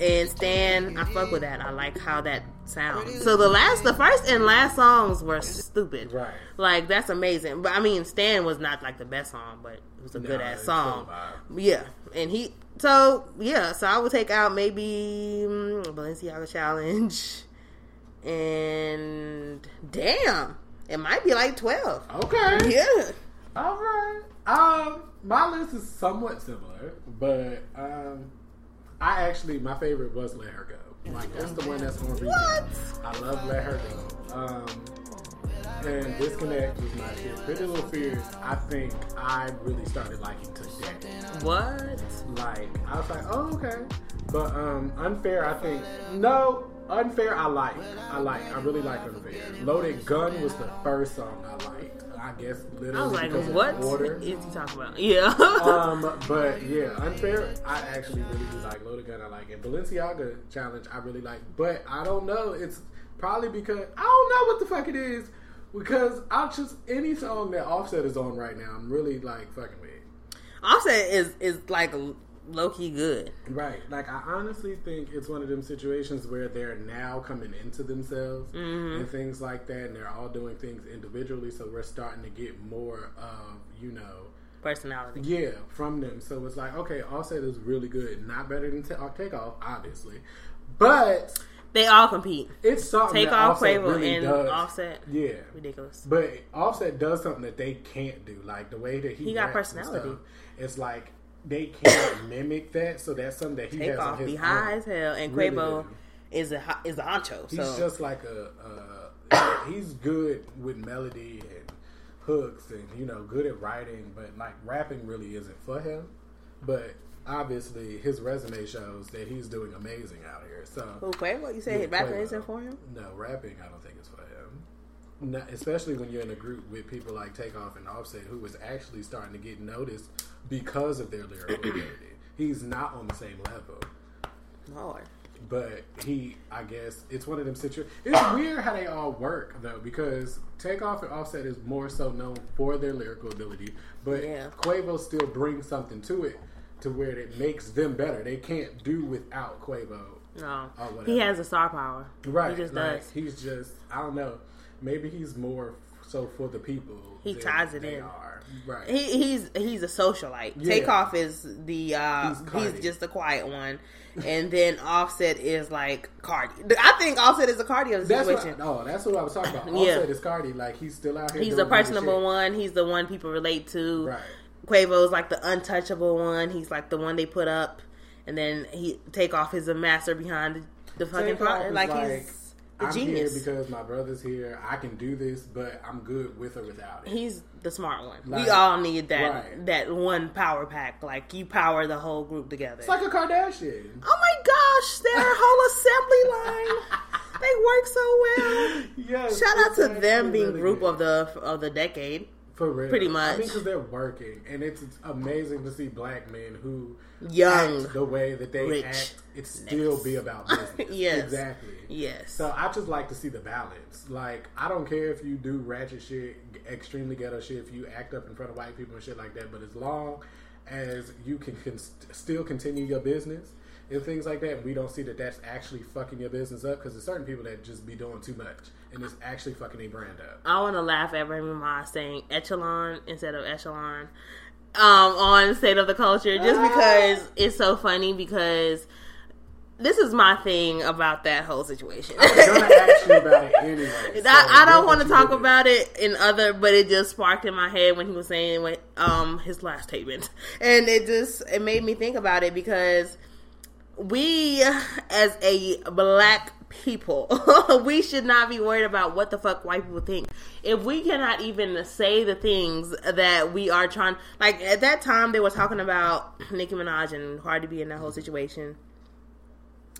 And Stan, I fuck with that. I like how that sounds. So the last, the first and last songs were stupid. Right. Like that's amazing. But I mean, Stan was not like the best song, but it was a No, good ass song. vibe. Yeah, and he so yeah, so I would take out maybe mm, Balenciaga challenge, and damn, it might be like twelve. Okay. Yeah, All right. Um, my list is somewhat similar, but um, I actually my favorite was Let Her Go. Like that's the one that's on repeat. What? I love Let Her Go. Um, and Disconnect was my shit. Pretty Little Fears. I think I really started liking today. what? Like I was like, oh okay, but um, Unfair. I think no. Unfair, I like. I like. I really like Unfair. Loaded Gun was the first song I liked. I guess literally I was like, what order. is he talking about? Yeah, um, *laughs* but yeah, unfair. I actually really do like Loaded Gun. I like it. Balenciaga challenge. I really like, but I don't know. It's probably because I don't know what the fuck it is. Because I just any song that Offset is on right now, I'm really like fucking with. Offset is is like low key good. Right. Like I honestly think it's one of them situations where they're now coming into themselves mm-hmm. and things like that, and they're all doing things individually. So we're starting to get more of you know Personality. Yeah, from them. So it's like, okay, Offset is really good. Not better than Ta- Takeoff, obviously. But They all compete. it's something Take that off Offset Quavo really and does. Offset. Yeah. Ridiculous. But Offset does something that they can't do. Like the way that he, He got personality. stuff, It's like they can't *coughs* mimic that. So that's something that he has on off, his be high own. as hell, and Really Quavo is a is a honcho. He's So just like a, uh, *coughs* he's good with melody and hooks and, you know, good at writing, but like rapping really isn't for him. But obviously his resume shows that he's doing amazing out here. So, who Quavo? You say rapping isn't for him? no, rapping I don't think is for him. Not, especially when you're in a group with people like Takeoff and Offset, who is actually starting to get noticed because of their lyrical *clears throat* ability. He's not on the same level. Lord. But he, I guess, it's one of them situations. It's weird how they all work though, because Takeoff and Offset is more so known for their lyrical ability, but Yeah. Quavo still brings something to it to where it makes them better. They can't do without Quavo. No, he has a star power. Right. He just like, does. He's just, I don't know. Maybe he's more so for the people. He then ties it they in. Are. Right. He, he's he's a socialite. Yeah. Takeoff is the uh, He's he's, just the quiet one, *laughs* and then Offset is like Cardi. I think Offset is a Cardi of the that's what, oh, that's what I was talking about. Yeah. Offset is Cardi. Like he's still out here. he's the personable one. He's the one people relate to. Right. Quavo's like the untouchable one. He's like the one they put up, and then he Takeoff is a master behind the, the fucking is Like, like, he's a I'm genius. here because my brother's here. I can do this, but I'm good with or without it. He's the smart one. Like- we all need that Right. that one power pack. Like you power the whole group together. It's like a Kardashian. oh my gosh, their whole *laughs* assembly line. They work so well. Yes, Shout out to them being really group good. of the of the decade. For real. Pretty I much. mean, because they're working, and it's amazing to see black men who Young. act the way that they Rich. act. It still be about business. *laughs* Yes. exactly. Yes. So I just like to see the balance. Like I don't care if you do ratchet shit, extremely ghetto shit, if you act up in front of white people and shit like that. But as long as you can, can st- still continue your business and things like that, we don't see that that's actually fucking your business up because there's certain people that just be doing too much and it's actually fucking a brand up. I want to laugh at Remy Ma saying echelon instead of echelon um, on State of the Culture just Ah. because it's so funny because this is my thing about that whole situation. I'm gonna ask you about it anyway. *laughs* so I, I don't want to talk did. about it in other, but it just sparked in my head when he was saying what, um his last statement, and it just it made me think about it because we as a black people *laughs* we should not be worried about what the fuck white people think. If we cannot even say the things that we are trying like at that time they were talking about *clears throat* nicki minaj and cardi b in that whole situation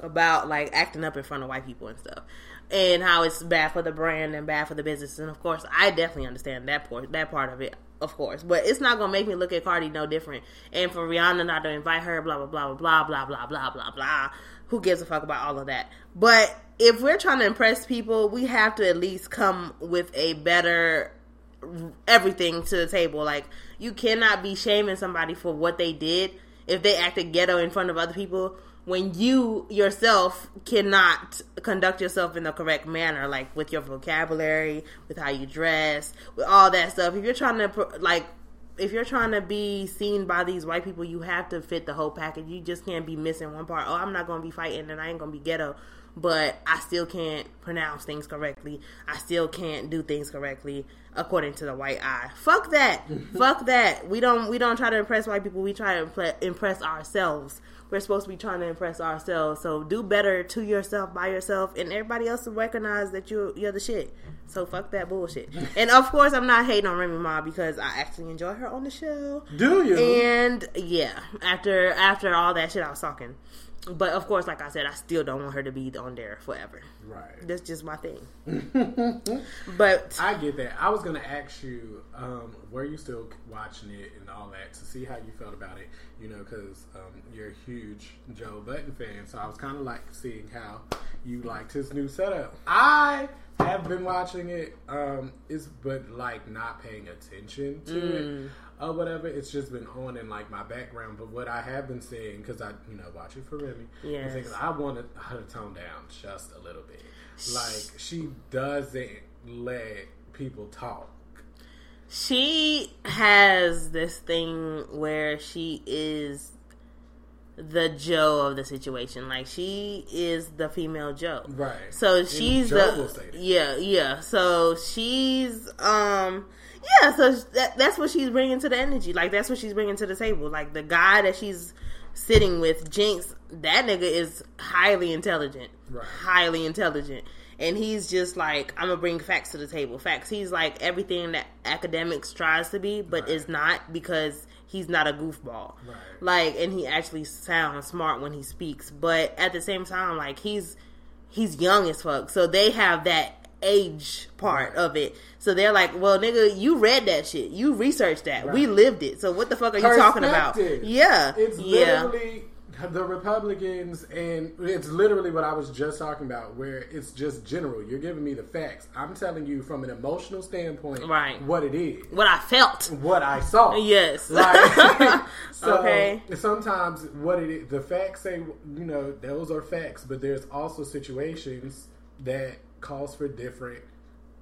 about like acting up in front of white people and stuff and how it's bad for the brand and bad for the business. And of course i definitely understand that part that part of it of course but it's not gonna make me look at cardi no different. And for rihanna not to invite her blah blah blah blah blah blah blah blah blah. Who gives a fuck about all of that? But if we're trying to impress people we have to at least come with a better everything to the table. Like you cannot be shaming somebody for what they did if they acted ghetto in front of other people when you yourself cannot conduct yourself in the correct manner like with your vocabulary with how you dress with all that stuff if you're trying to like if you're trying to be seen by these white people you have to fit the whole package you just can't be missing one part oh i'm not gonna be fighting and i ain't gonna be ghetto but I still can't pronounce things correctly. I still can't do things correctly according to the white eye. Fuck that. *laughs* Fuck that. We don't we don't try to impress white people. We try to impress ourselves. We're supposed to be trying to impress ourselves. So do better to yourself by yourself, and everybody else will recognize that you you're the shit. So fuck that bullshit. *laughs* and of course, I'm not hating on Remy Ma because I actually enjoy her on the show. Do you? And yeah, after after all that shit I was talking. But of course, like I said, I still don't want her to be on there forever. right. That's just my thing. *laughs* but I get that. I was gonna ask you, um, were you still watching it and all that to see how you felt about it? You know, because um, you're a huge Joe Budden fan, so I was kind of like seeing how you liked his new setup. I have been watching it, um, is but like not paying attention to Mm. it or whatever. It's just been on in like my background. But what I have been seeing, because I you know watch it for Remy, Yes. and I wanted her to tone down just a little bit. Like she doesn't let people talk. she has this thing where she is the Joe of the situation. Like she is the female Joe. Right. So she's the will say that. yeah yeah. So she's um yeah. So that, that's what she's bringing to the energy. Like that's what she's bringing to the table. Like the guy that she's sitting with, Jinx. That nigga is highly intelligent. Right. Highly intelligent. And he's just like, I'm gonna bring facts to the table. Facts. He's like everything that academics tries to be, but Right. is not because he's not a goofball. Right. Like, and he actually sounds smart when he speaks. But at the same time, like he's he's young as fuck. So they have that age part of it. So they're like, well, nigga, you read that shit. You researched that. We lived it. So what the fuck are you talking about? Yeah. It's yeah. literally the Republicans, and it's literally what I was just talking about, where it's just general. You're giving me the facts. I'm telling you from an emotional standpoint, Right. What it is, What I felt. what I saw. Yes. Like, *laughs* so Okay. Sometimes what it is, the facts say, you know, those are facts, but there's also situations that calls for different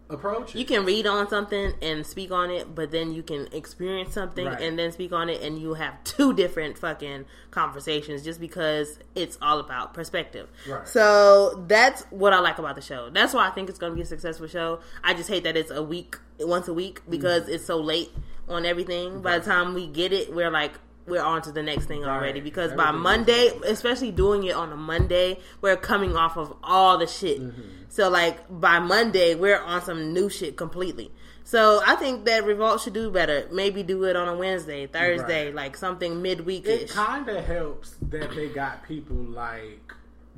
approach it. You can read on something and speak on it, but then you can experience something Right. and then speak on it, and you have *laughs* two different fucking conversations just because it's all about perspective. Right. So that's what I like about the show. That's why I think it's going to be a successful show. I just hate that it's a week, once a week, because Mm-hmm. it's so late on everything. By the time we get it, we're like. We're on to the next thing already Right. because by Everything is Monday, especially doing it on a Monday, we're coming off of all the shit. Mm-hmm. So like by Monday, we're on some new shit completely. So I think that Revolt should do better. Maybe do it on a Wednesday, Thursday, Right. like something midweekish. it kind of helps that they got people like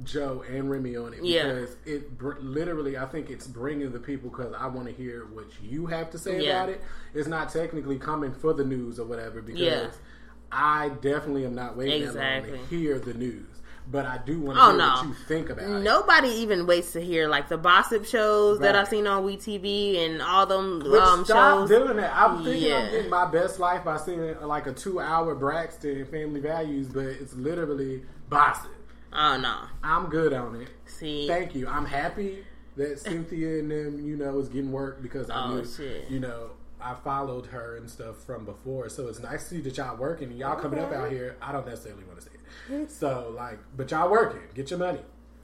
Joe and Remy on it Yeah. because it br- literally, I think it's bringing the people because I want to hear what you have to say Yeah. about it. It's not technically coming for the news or whatever because Yeah. I definitely am not waiting Exactly. to hear the news. But I do want to Oh, hear no. what you think about it. Nobody even waits to hear like the gossip shows that I've seen on WeTV and all them Which um, stop shows. doing that. I'm thinking Yeah. I'm getting my best life by seeing like a two hour Braxton Family Values, but it's literally gossip. Oh no, I'm good on it. see, Thank you. I'm happy that Cynthia and them, you know, is getting work because I Oh, knew, shit. you know, I followed her and stuff from before. So it's nice to see that y'all working and y'all coming up out here. I don't necessarily want to see it. So like, but y'all working. Get your money.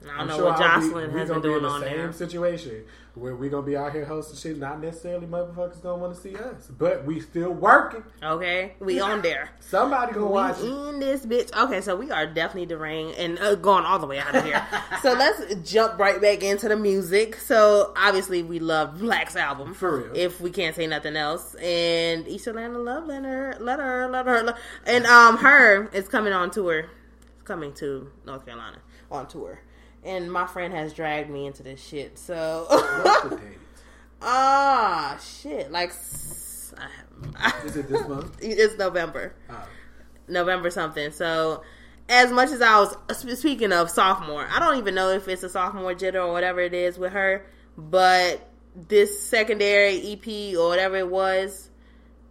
I don't know what I'll Jocelyn we has been be in doing the on same there. situation where we gonna be out here hosting shit. Not necessarily motherfuckers gonna want to see us, but we still working. Okay, we on *laughs* there. Somebody gonna watch we it. in this bitch. Okay, so we are definitely deranged and uh, going all the way out of here. *laughs* so let's jump right back into the music. So obviously we love Black's album For real. If we can't say nothing else, and East Atlanta love letter, letter, letter, letter. and um, her is coming on tour. It's coming to North Carolina on tour. And my friend has dragged me into this shit. So *laughs* ah shit, like s- Is it this month? *laughs* it's November. Oh. November something. So, as much as I was speaking of sophomore, I don't even know if it's a sophomore jitter or whatever it is with her, but this secondary EP or whatever it was,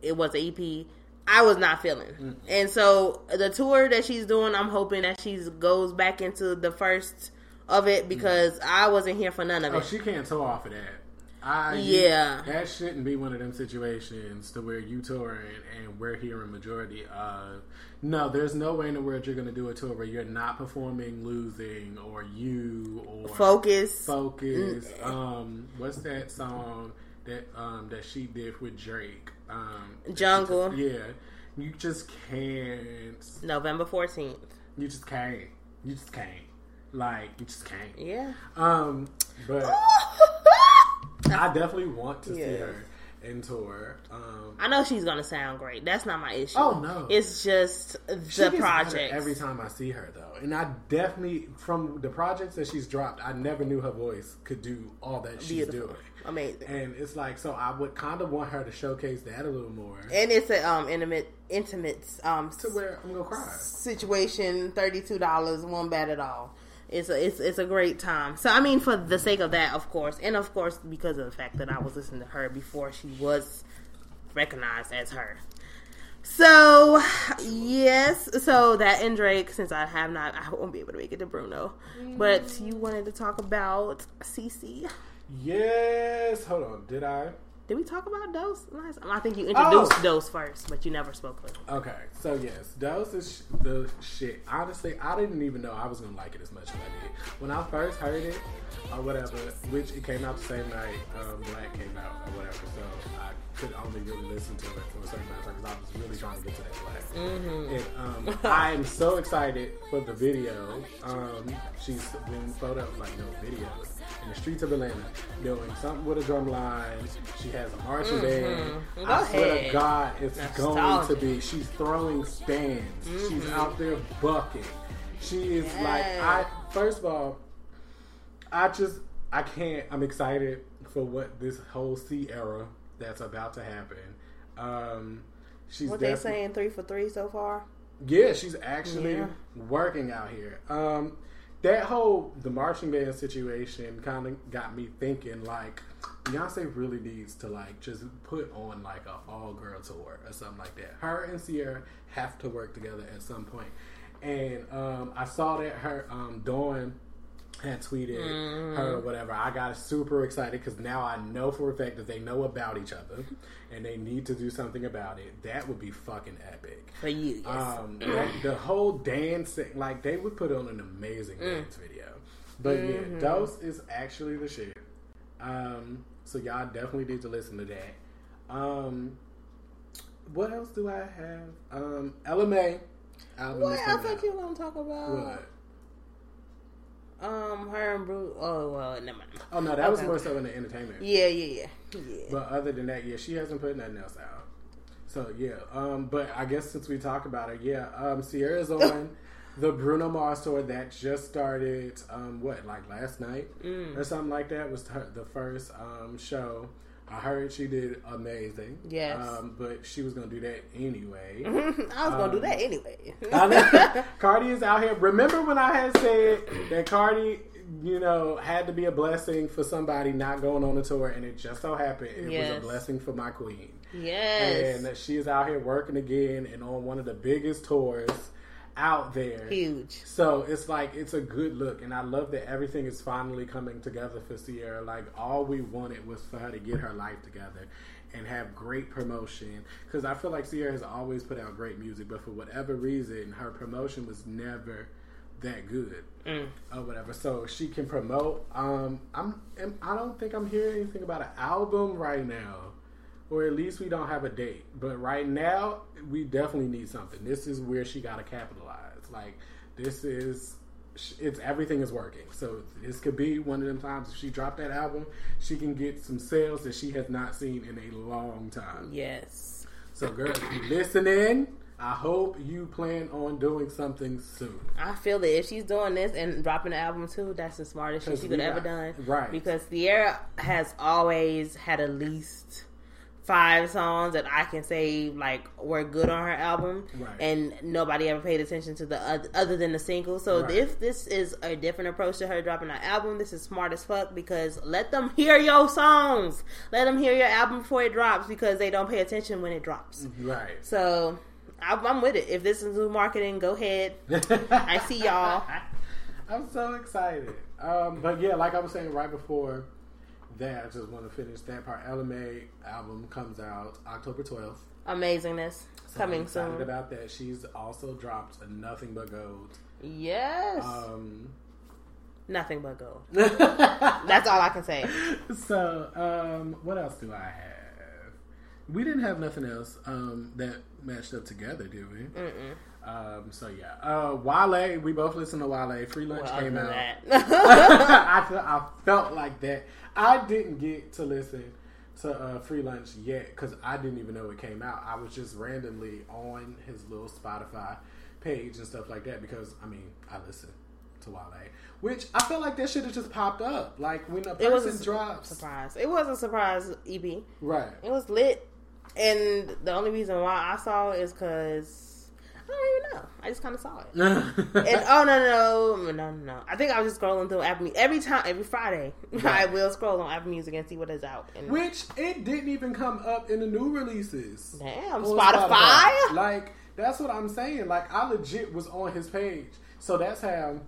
it was an EP. I was not feeling, and so the tour that she's doing, I'm hoping that she goes back into the first of it because I wasn't here for none of Oh, it. Oh, she can't toe off of that. I, Yeah. that shouldn't be one of them situations to where you touring and we're hearing majority of. No, there's no way in the world you're going to do a tour where you're not performing, losing, or you or Focus. focus. Um, what's that song that um that she did with Drake? Um, Jungle. just- yeah, you just can't. November 14th. You just can't. You just can't. Like you just can't. Yeah. Um, but *laughs* I definitely want to see her in tour. Um, I know she's gonna sound great. That's not my issue. Oh, no. it's just the project. every time I see her though, and I definitely from the projects that she's dropped, I never knew her voice could do all that she's Beautiful, doing. amazing, And it's like, so I would kind of want her to showcase that a little more, and it's a um intimate, intimate um to where I'm gonna cry. situation. Thirty two dollars, one bad at all. It's a it's it's a great time. So I mean, for the sake of that, of course, and of course because of the fact that I was listening to her before she was recognized as her. So yes, so that and Drake. Since I have not, I won't be able to make it to Bruno. But you wanted to talk about CC. Yes, hold on, did I? Did we talk about Dose last? I think you introduced Oh. Dose first, but you never spoke of it. Okay, so yes, Dose is sh- the shit. Honestly, I didn't even know I was gonna like it as much as I did when I first heard it or whatever. Which it came out the same night um, Black came out or whatever, so I could only really listen to it for a certain amount of time because I was really trying to get to that Black. And um, *laughs* I am so excited for the video. Um, she's been photo like no videos in the streets of Atlanta doing something with a drum line. She has a marching band. Go I swear ahead. to God, it's going Nostalgia. to be. She's throwing stands. She's out there bucking. She is like I. First of all, I just I can't. I'm excited for what this whole C era that's about to happen. Um, she's What they defi- saying? Three for three so far. yeah, she's actually Yeah. working out here. Um, that whole the marching band situation kind of got me thinking like Beyonce really needs to like just put on like a all girl tour or something like that. Her and Ciara have to work together at some point. And um, I saw that her um, Dawn had tweeted Mm-hmm. her or whatever, I got super excited because now I know for a fact that they know about each other *laughs* and they need to do something about it. That would be fucking epic. For you, yes. Um, *clears throat* that, the whole dancing, like they would put on an amazing Mm. dance video. But Mm-hmm. yeah, Dose is actually the shit. Um, so y'all definitely need to listen to that. Um, what else do I have? Um, Ella Mai. Album else I you gonna talk about? What? Um, her and Bruce. Oh well, never mind. Oh no, that was Okay. more so in the entertainment. Yeah, yeah, yeah, yeah. But other than that, yeah, she hasn't put nothing else out. So yeah, um, but I guess since we talk about it, yeah, um, Ciara's *laughs* on the Bruno Mars tour that just started. Um, what like last night Mm. or something like that was her, the first um, show. I heard she did amazing. Yes. um, but she was gonna do that anyway. *laughs* I was gonna do that anyway. I. *laughs* Cardi is out here. Remember when I had said that Cardi, you know, had to be a blessing for somebody not going on the tour, and it just so happened it was a blessing for my queen. yes, And she is out here working again and on one of the biggest tours out there. huge. So it's like it's a good look, and I love that everything is finally coming together for Ciara. Like all we wanted was for her to get her life together and have great promotion. Because I feel like Ciara has always put out great music, but for whatever reason, her promotion was never that good or whatever. So she can promote. Um, I'm. I don't think I'm hearing anything about an album right now or at least we don't have a date. But right now, we definitely need something. This is where she got to capitalize. Like this is, it's everything is working. So this could be one of them times if she dropped that album, she can get some sales that she has not seen in a long time. Yes. So girl, if you listening, I hope you plan on doing something soon. I feel that if she's doing this and dropping the album too, that's the smartest shit she could ever done. right. Because Ciara has always had at least five songs that I can say like were good on her album, Right. and nobody ever paid attention to the other, other than the single. So Right. if this is a different approach to her dropping an album, this is smart as fuck because let them hear your songs, let them hear your album before it drops because they don't pay attention when it drops. Right. So. I'm I'm with it. If this is new marketing, go ahead. I see y'all. *laughs* I'm so excited. Um, but yeah, like I was saying right before that, I just want to finish that part. Ella Mai album comes out October 12th. Amazingness So coming excited soon. about that. She's also dropped Nothing But Gold. yes, Um, nothing but gold. *laughs* That's all I can say. so, um, what else do I have? We didn't have nothing else um, that matched up together, did we? Mm-mm. Um, so yeah, uh, Wale. We both listened to Wale. Free Lunch Well, came out. *laughs* I, I felt like that. I didn't get to listen to uh, Free Lunch yet because I didn't even know it came out. I was just randomly on his little Spotify page and stuff like that because I mean I listen to Wale, which I felt like that should have just popped up. Like when a it was a person drops, surprise. It was a surprise EP. right? It was lit, and the only reason why I saw it is because I don't even know. I just kind of saw it. *laughs* And oh no no no no no! I think I was just scrolling through Apple Music every time every Friday. *laughs* I will scroll on Apple Music and see what is out. And which it didn't even come up in the new releases. damn, on Spotify. Like that's what I'm saying. Like I legit was on his page, so that's how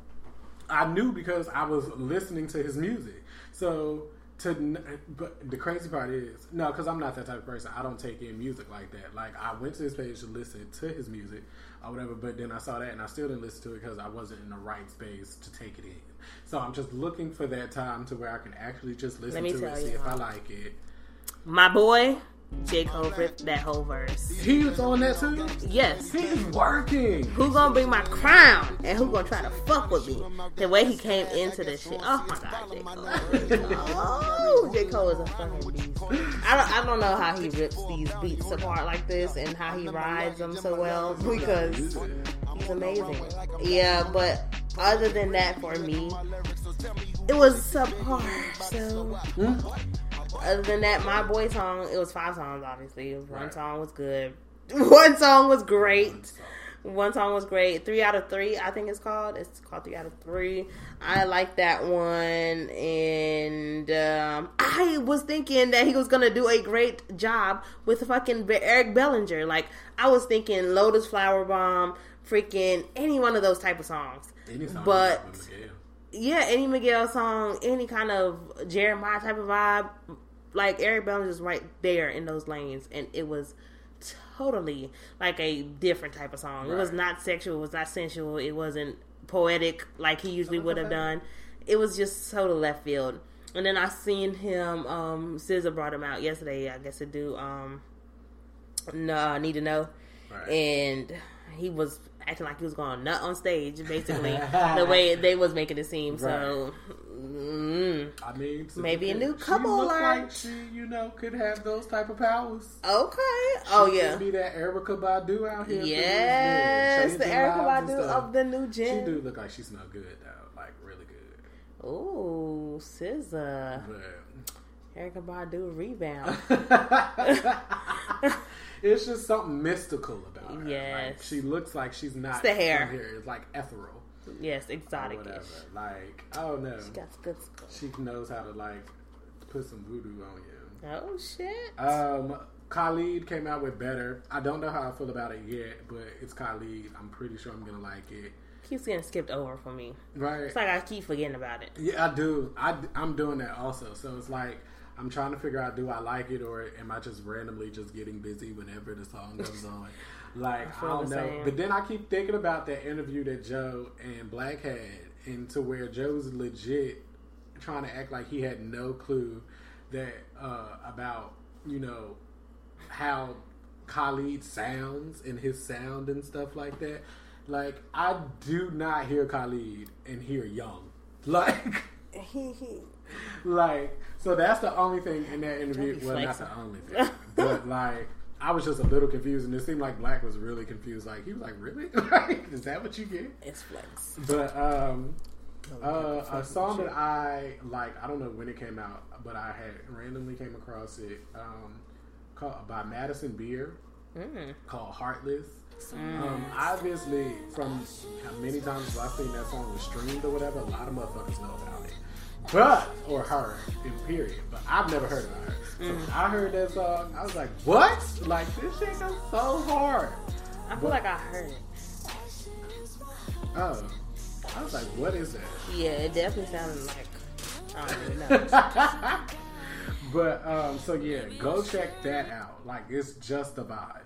I knew because I was listening to his music. So to, but the crazy part is no, because I'm not that type of person. I don't take in music like that. Like I went to his page to listen to his music or whatever, but then I saw that and I still didn't listen to it because I wasn't in the right space to take it in. So I'm just looking for that time to where I can actually just listen to it, see if I like it. My boy, J Cole ripped that whole verse. He was on that too. Yes. He's working. Who gonna bring my crown and who gonna try to fuck with me? The way he came into this shit. Oh my god, J Cole. Oh, J Cole is a fucking beast. I don't, I don't know how he rips these beats apart like this and how he rides them so well *laughs* because he's amazing. Yeah, but other than that, for me, it was subpar. So. Hmm? Other than that, my boy song, it was five songs, obviously. One Right. song was good. *laughs* One song was great. One song was great. Three out of three, I think it's called. It's called three out of three. I like that one, and um, I was thinking that he was gonna do a great job with fucking Eric Bellinger. Like I was thinking, Lotus Flower Bomb, freaking any one of those type of songs. Any song But- yeah, any Miguel song, any kind of Jeremih type of vibe, like Eric Bell was right there in those lanes, and it was totally like a different type of song. It was not sexual, it was not sensual, it wasn't poetic like he usually would have done. It was just total left field. And then I seen him. Um, SZA brought him out yesterday. I guess to do um, no, I need to know, Right. and he was acting like he was going nut on stage, basically *laughs* the way they was making it seem. So. Mm, I mean, Maybe a new couple She looked like she, you know, could have those type of powers. okay. Oh yeah. could be that Erykah Badu out here. Yes, the Erykah lives Badu of the new gen. She do look like she smell good though, like really good. Ooh, SZA. But Erykah Badu rebound. *laughs* *laughs* it's just something mystical about her. Like, Yes. she looks like she's not. It's the hair. from here. It's like ethereal yes, or exotic. Like I don't know. She got good skull. She knows how to like put some voodoo on you. Oh shit. Um, Khalid came out with better. I don't know how I feel about it yet, but it's Khalid. I'm pretty sure I'm gonna like it. Keeps getting skipped over for me. Right? It's like I keep forgetting about it. Yeah, I do. I, I'm doing that also. So it's like I'm trying to figure out do I like it or am I just randomly just getting busy whenever the song goes on. *laughs* Like I, don't know. But then I keep thinking about that interview that Joe and Black had, and to where Joe's legit trying to act like he had no clue that uh, about you know how Khalid sounds and his sound and stuff like that. Like I do not hear Khalid and hear Young. *laughs* Like He he. *laughs* like so that's the only thing in that interview Don't well not the only thing but like i was just a little confused and it seemed like black was really confused like he was like really *laughs* like is that what you get It's flex. but um uh, a song that I like, I don't know when it came out, but I had randomly came across it um, called by Madison Beer Mm. called Heartless. Um, obviously, from how many times I've seen that song was streamed or whatever, a lot of motherfuckers know about it. But, or her, in period. But I've never heard of her. So when I heard that song, I was like, what? Like, this shit goes so hard. I feel like I heard it. Oh. I was like, what is that? Yeah, it definitely sounded like I don't even know. *laughs* but um, so yeah, go check that out. Like it's just a vibe.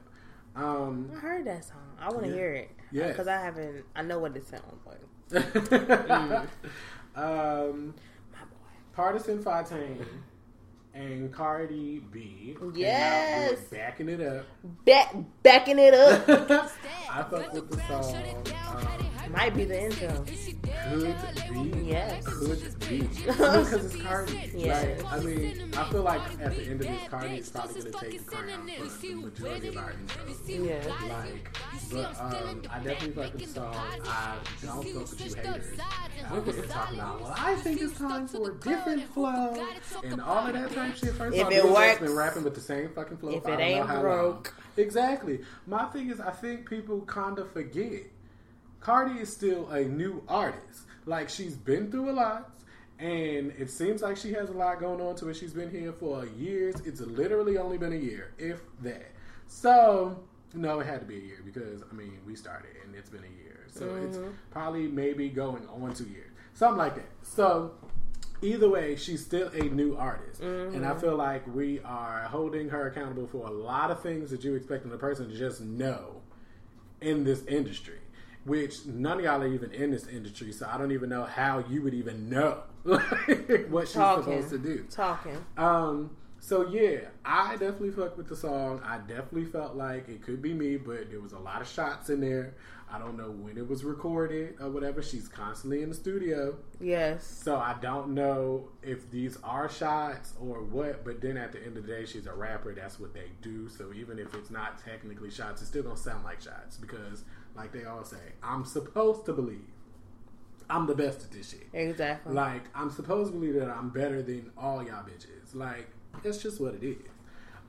Um, I heard that song. I want to Yeah. hear it. Yes. Because I haven't. I know what it sounds like. *laughs* um, My boy. Pardison Fontaine and Cardi B. Yes. backing it up. Back, backing it up. *laughs* I fuck with the song. Um, Might be the intro. could be. Yes. Could be. *laughs* Because it's Cardi. Yes. Like, I mean, I feel like at the end of this, Cardi is probably going to take the crown for the majority of our intros. Yeah. Like, but um, I definitely fuck with the song. I don't fuck with you haters. Out there talking about, well, I think it's time for a different flow and all of that type shit. First If off, it works. been rapping with the same fucking flow. If it ain't broke. Exactly. My thing is, I think people kind of forget. Cardi is still a new artist. Like she's been through a lot, and it seems like she has a lot going on to it. She's been here for years. It's literally only been a year, if that. So no, it had to be a year because I mean we started and it's been a year. So it's mm-hmm. probably maybe going on two years, something like that. So either way, she's still a new artist, and I feel like we are holding her accountable for a lot of things that you expect in a person to just know in this industry. Which none of y'all are even in this industry, so I don't even know how you would even know *laughs* what she's Talking. supposed to do. Talking. Um, so yeah, I definitely fucked with the song. I definitely felt like it could be me, but there was a lot of shots in there. I don't know when it was recorded or whatever. She's constantly in the studio. Yes. So I don't know if these are shots or what, but then at the end of the day, she's a rapper. That's what they do. So even if it's not technically shots, it's still gonna sound like shots because, like they all say, I'm supposed to believe I'm the best at this shit. Exactly. Like I'm supposed to believe that I'm better than all y'all bitches. Like it's just what it is.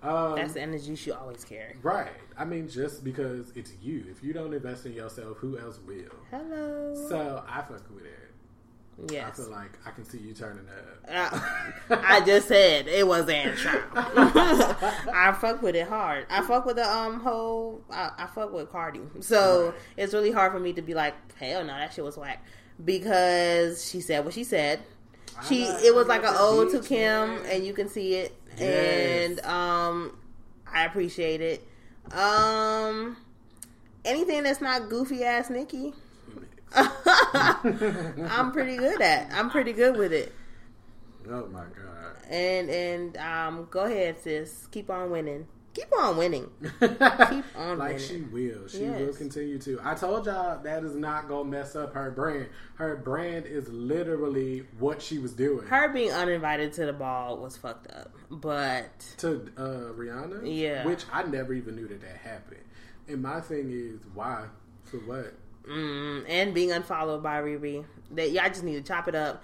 Um, That's the energy you should always carry. right. I mean, just because it's you. If you don't invest in yourself, who else will? Hello. So I fuck with it. Yes. I feel like I can see you turning up. Uh, I just said it was intro. *laughs* I fuck with it hard. I fuck with the um whole. I, I fuck with Cardi, so Right. it's really hard for me to be like, hell no, that shit was whack. because she said what she said. She it was like an ode to Kim, and you can see it, Yes. and um, I appreciate it. Um, anything that's not goofy ass Nicki, *laughs* I'm pretty good at. I'm pretty good with it. Oh my god. And and um, go ahead, sis. Keep on winning. Keep on winning. *laughs* Keep on like winning. she will. She will continue to. I told y'all that is not gonna mess up her brand. Her brand is literally what she was doing. Her being uninvited to the ball was fucked up, but to uh, Rihanna, Yeah. which I never even knew that that happened. And my thing is, why? For what? mm, and being unfollowed by Riri, that y'all just need to chop it up.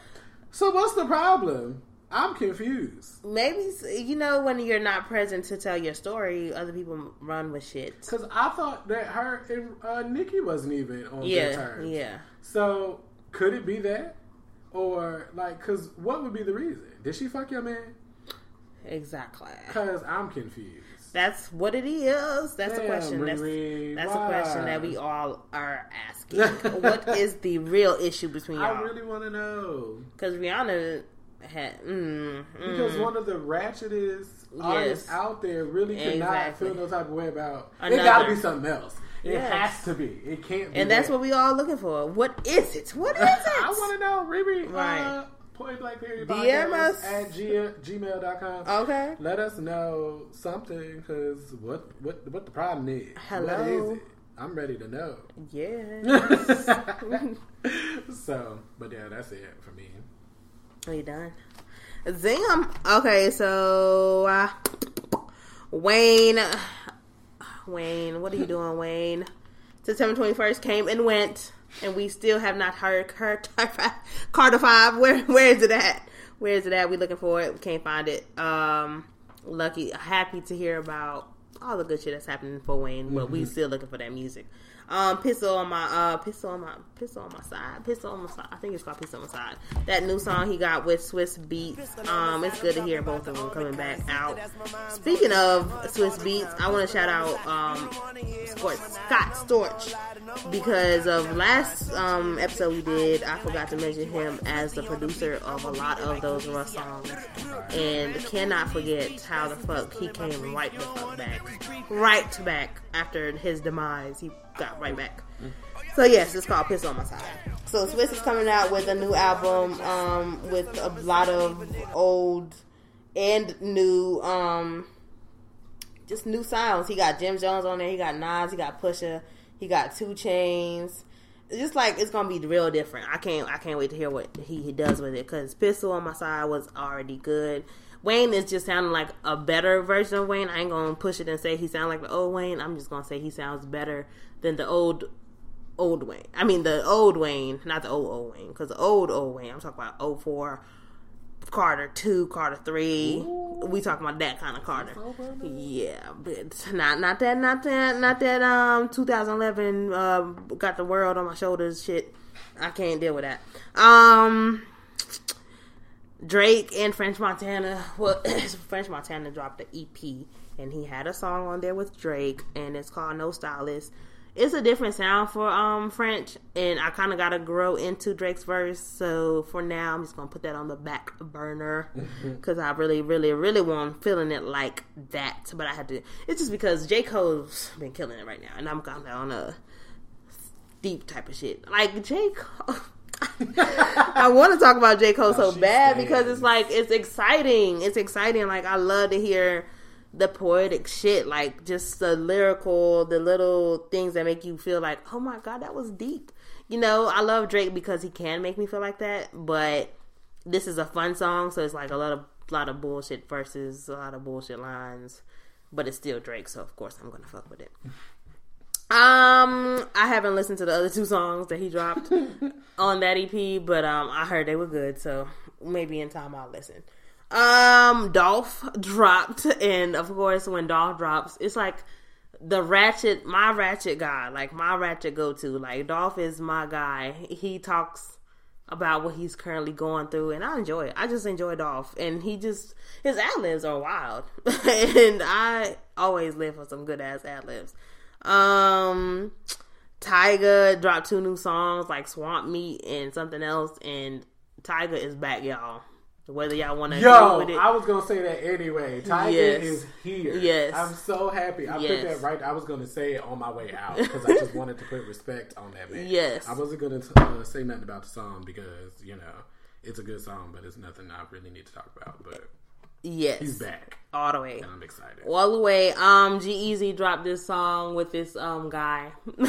So what's the problem? I'm confused. Maybe you know when you're not present to tell your story, other people run with shit. Because I thought that her and uh, Nicki wasn't even on good Yeah, terms. yeah. So could it be that, or like, because what would be the reason? Did she fuck your man? Exactly. Because I'm confused. That's what it is. That's the Damn, question. That's, Riri, that's a question that we all are asking. *laughs* what is the real issue between y'all? I really want to know. Because Rihanna had. Mm, Because mm. one of the ratchetest artists out there really cannot Exactly. feel no type of way about. It got to be something else. It Yes. has to be. It can't be. and that's that. what we all looking for. What is it? What is *laughs* it? I want to know. Riri, Right. uh, Point Period DM us. at g- gmail.com. Okay. Let us know something because what, what, what the problem is. Hello. is it? I'm ready to know. Yeah. *laughs* *laughs* so, but yeah, that's it for me. We done. Zam. Okay, so uh, Wayne, Wayne, what are you doing, Wayne? September twenty first came and went, and we still have not heard heard Carter Five. Where where is it at? Where is it at? We looking for it. We can't find it. Um, lucky, happy to hear about all the good shit that's happening for Wayne, but we still looking for that music. Um, pistol on my uh, pistol on my pistol on my side, pistol on my side. I think it's called pistol on my side. That new song he got with Swizz Beatz. Um, it's good to hear both of them coming back out. Speaking of Swizz Beatz, I want to shout out um, Scott, Storch because of last um episode we did. I forgot to mention him as the producer of a lot of those Russ songs, and cannot forget how the fuck he came right the fuck back, right back after his demise. He got right back. So yes, it's called Piss on My Side. So Swizz is coming out with a new album um, with a lot of old and new um, just new sounds. He got Jim Jones on there. He got Nas. He got Pusha. He got 2 Chainz. It's just like it's gonna be real different. I can't. I can't wait to hear what he, he does with it because Pistol on my side was already good. Wayne is just sounding like a better version of Wayne. I ain't gonna push it and say he sounds like the old Wayne. I'm just gonna say he sounds better than the old old Wayne. I mean the old Wayne, not the old old Wayne. Because the old old Wayne, I'm talking about 04, Carter two, Carter three. We talking about that kind of Carter. Yeah, but not not that not that not that um 2011 uh, got the world on my shoulders shit. I can't deal with that. Um. Drake and French Montana. Well, *clears throat* French Montana dropped an EP, and he had a song on there with Drake, and it's called No Stylist. It's a different sound for um French, and I kind of got to grow into Drake's verse. So for now, I'm just gonna put that on the back burner *laughs* because I really, really, really want feeling it like that. But I had to. It's just because J Cole's been killing it right now, and I'm kind of on a deep type of shit. Like J Cole. I want to talk about J. Cole so bad because it's like it's exciting. It's exciting. Like I love to hear the poetic shit, like just the lyrical, the little things that make you feel like, oh my god, that was deep. You know, I love Drake because he can make me feel like that, but this is a fun song, so it's like a lot of lot of bullshit verses, a lot of bullshit lines, but it's still Drake, so of course I'm gonna fuck with it. Um, I haven't listened to the other two songs that he dropped *laughs* on that EP, but um, I heard they were good, so maybe in time I'll listen. Um, Dolph dropped, and of course, when Dolph drops, it's like the ratchet, my ratchet guy, like my ratchet go to. Like Dolph is my guy. He talks about what he's currently going through, and I enjoy it. I just enjoy Dolph, and he just his ad libs are wild, *laughs* and I always live for some good ass ad libs. Um, Tyga dropped two new songs like Swap Meet and something else, and Tyga is back, y'all. Whether y'all want to Yo, with it, I was gonna say that anyway. Tyga Yes. is here. Yes. I'm so happy. I put that right. I was gonna say it on my way out because I *laughs* just wanted to put respect on that man. Yes. I wasn't gonna uh, say nothing about the song because you know it's a good song, but it's nothing I really need to talk about. But yes, he's back, all the way. and I'm excited. all the way. Um, G-Eazy dropped this song with this um guy. *laughs*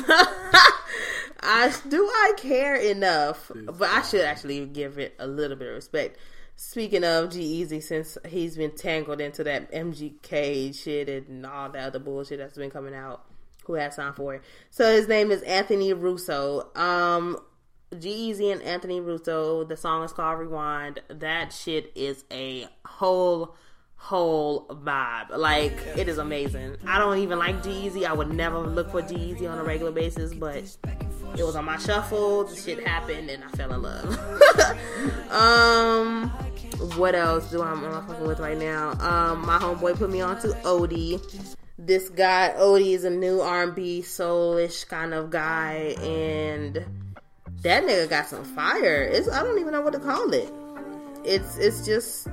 I do I care enough, but I should actually give it a little bit of respect. Speaking of G-Eazy, since he's been tangled into that MGK shit and all that other bullshit that's been coming out, who has time for it? So his name is Anthony Russo. Um, G-Eazy and Anthony Russo. The song is called Rewind. That shit is a whole whole vibe. Like it is amazing. I don't even like G-Eazy. I would never look for G-Eazy on a regular basis, but it was on my shuffle. The shit happened, and I fell in love. *laughs* um, what else do I, am I fucking with right now? Um, my homeboy put me on to Odie. This guy, Odie, is a new R&B soulish kind of guy, and that nigga got some fire. It's I don't even know what to call it. It's it's just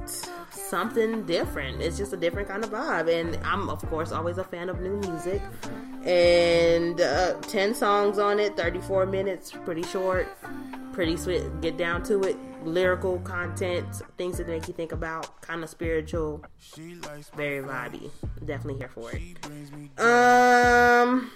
something different. It's just a different kind of vibe, and I'm of course always a fan of new music. And uh, ten songs on it, 34 minutes, pretty short, pretty sweet. Get down to it. Lyrical content, things that make you think about, kind of spiritual, very vibey. Definitely here for it. Um.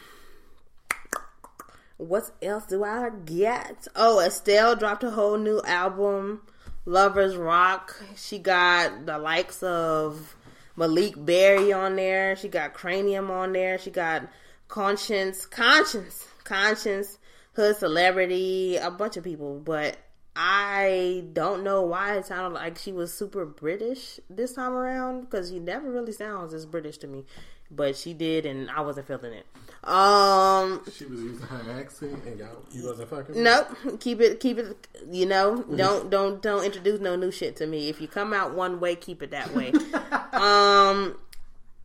What else do I get? Oh, Estelle dropped a whole new album, Lovers Rock. She got the likes of Maleek Berry on there. She got Cranium on there. She got Konshens, Konshens, Konshens, Hood Celebrity, a bunch of people. But I don't know why it sounded like she was super British this time around because she never really sounds as British to me. But she did, and I wasn't feeling it. Um, She was using her accent, and y'all, you wasn't fucking. Nope. Keep it. Keep it. You know. *laughs* Don't don't don't introduce no new shit to me. If you come out one way, keep it that way. um,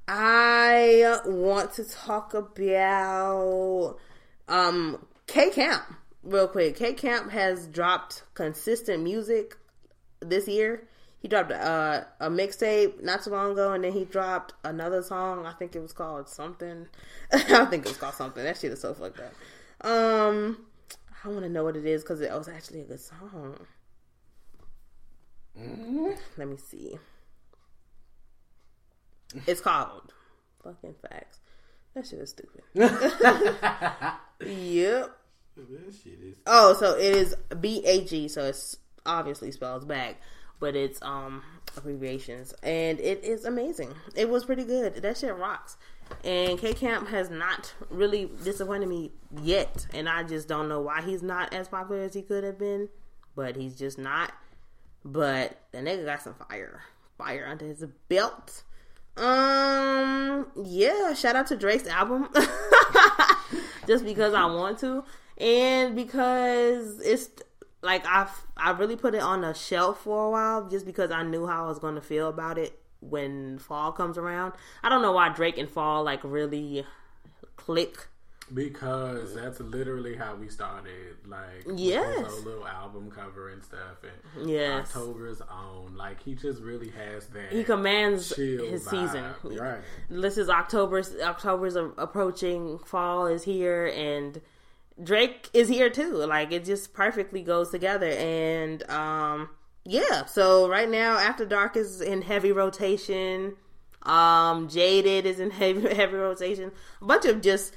I want to talk about um K Camp real quick. K Camp has dropped consistent music this year. He dropped uh, a mixtape not too long ago, and then he dropped another song. I think it was called something. *laughs* I think it was called something. That shit is so fucked up. Um, I want to know what it is because it was actually a good song. Let me see. It's called fucking facts. That shit is stupid. *laughs* yep. That shit is. Oh, so it is B A G. So it's obviously spells bag, but it's um abbreviations, and it is amazing. It was pretty good. That shit rocks. And K Camp has not really disappointed me yet, and I just don't know why he's not as popular as he could have been. But he's just not. But the nigga got some fire, fire under his belt. Um, yeah. Shout out to Drake's album, *laughs* just because I want to, and because it's like I I really put it on a shelf for a while, just because I knew how I was going to feel about it when fall comes around. I don't know why Drake and fall like really click. Because that's literally how we started. Like, Yes. whole little album cover and stuff. And Yes. October's own. Like, he just really has that. He commands his vibe. season. Right. This is October's October's approaching. Fall is here, and Drake is here too. Like it just perfectly goes together. And um, yeah. So right now, After Dark is in heavy rotation. Um, Jaded is in *laughs* heavy heavy rotation. A bunch of just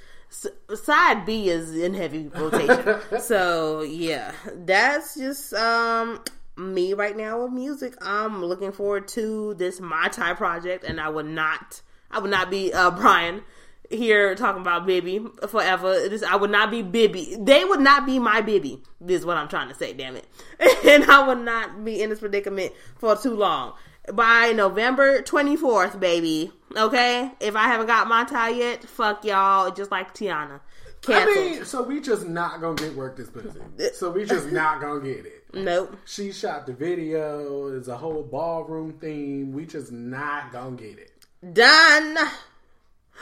side B is in heavy rotation. *laughs* so yeah, that's just um me right now with music. I'm looking forward to this my Thai project, and I would not, I would not be uh Brian here talking about Bibby forever. This I would not be Bibby. They would not be my Bibby. This is what I'm trying to say. Damn it, *laughs* and I would not be in this predicament for too long. By November 24th, baby. Okay, if I haven't got my tie yet, fuck y'all. Just like Teyana. I mean, so we just not gonna get work this pussy. *laughs* So we just not gonna get it. nope. She shot the video. There's a whole ballroom theme. We just not gonna get it. Done.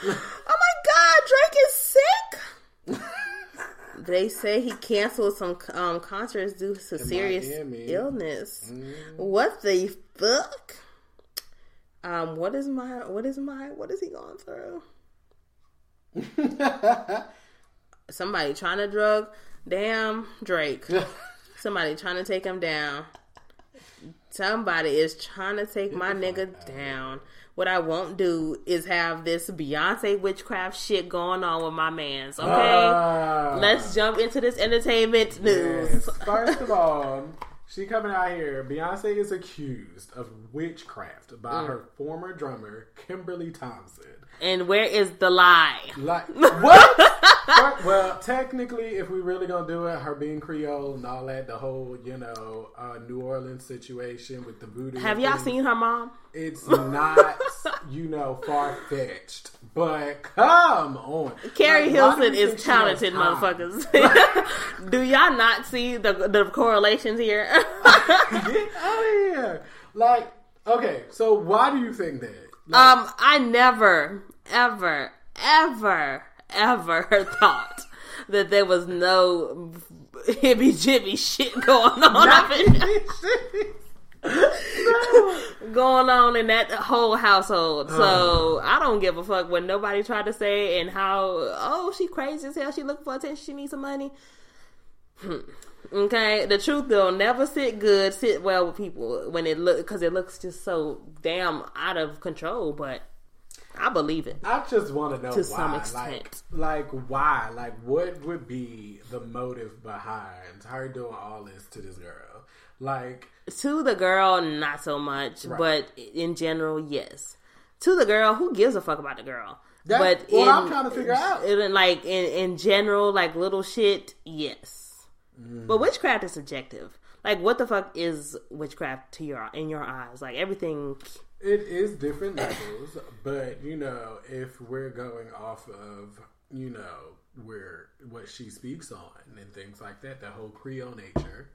Oh my god, Drake is sick. They say he canceled some um, concerts due to serious Miami. illness. Mm. What the fuck? Um, what is my what is my what is he going through? *laughs* Somebody trying to drug damn Drake. Somebody trying to take him down. Somebody is trying to take my nigga down. What I won't do is have this Beyonce witchcraft shit going on with my mans. Okay, Ah. let's jump into this entertainment news. Yes. *laughs* First of all, she coming out here. Beyonce is accused of witchcraft Mm. by her former drummer Kimberly Thompson. And where is the lie? Like *laughs* what? Well, technically, if we really gonna do it, her being Creole and all that, the whole you know uh, New Orleans situation with the voodoo. Have y'all things, seen her mom? It's not *laughs* you know far fetched, but come on, Keri Like, Hilson is talented, motherfuckers. *laughs* Do y'all not see the the correlations here? Get out of here! like okay. So why do you think that? Like, um, I never, ever, ever, ever *laughs* thought that there was no hippy jibby shit going on up in *laughs* going on in that whole household. So I don't give a fuck what nobody tried to say and how oh she crazy as hell. She looking for attention. She needs some money. Hmm. Okay, the truth will never sit good, sit well with people when it look because it looks just so damn out of control. But I believe it. I just want to know To why. some Like, extent. like why? Like what would be the motive behind her doing all this to this girl? Like To the girl, not so much, Right. but in general, yes. To the girl, who gives a fuck about the girl? That's but what in, I'm trying to figure out. In, like in in general, like little shit, yes. Mm. But witchcraft is subjective. Like, what the fuck is witchcraft to your in your eyes? Like everything. It is different levels, but you know, if we're going off of you know where what she speaks on and things like that, the whole Creole nature,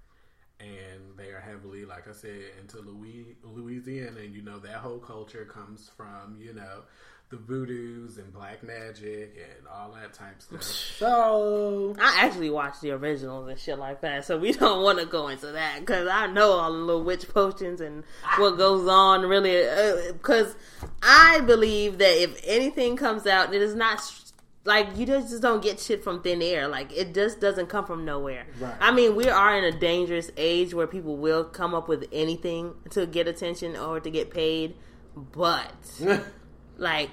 and they are heavily, like I said, into Louis, Louisiana, and you know that whole culture comes from you know the voodoos and black magic and all that type stuff. *sighs* So I actually watched the originals and shit like that, so we *laughs* don't want to go into that because I know all the little witch potions and what *laughs* goes on. Really, uh, because I believe that if anything comes out, it is not like you just just don't get shit from thin air. Like it just doesn't come from nowhere. Right. I mean, we are in a dangerous age where people will come up with anything to get attention or to get paid, but *laughs* like.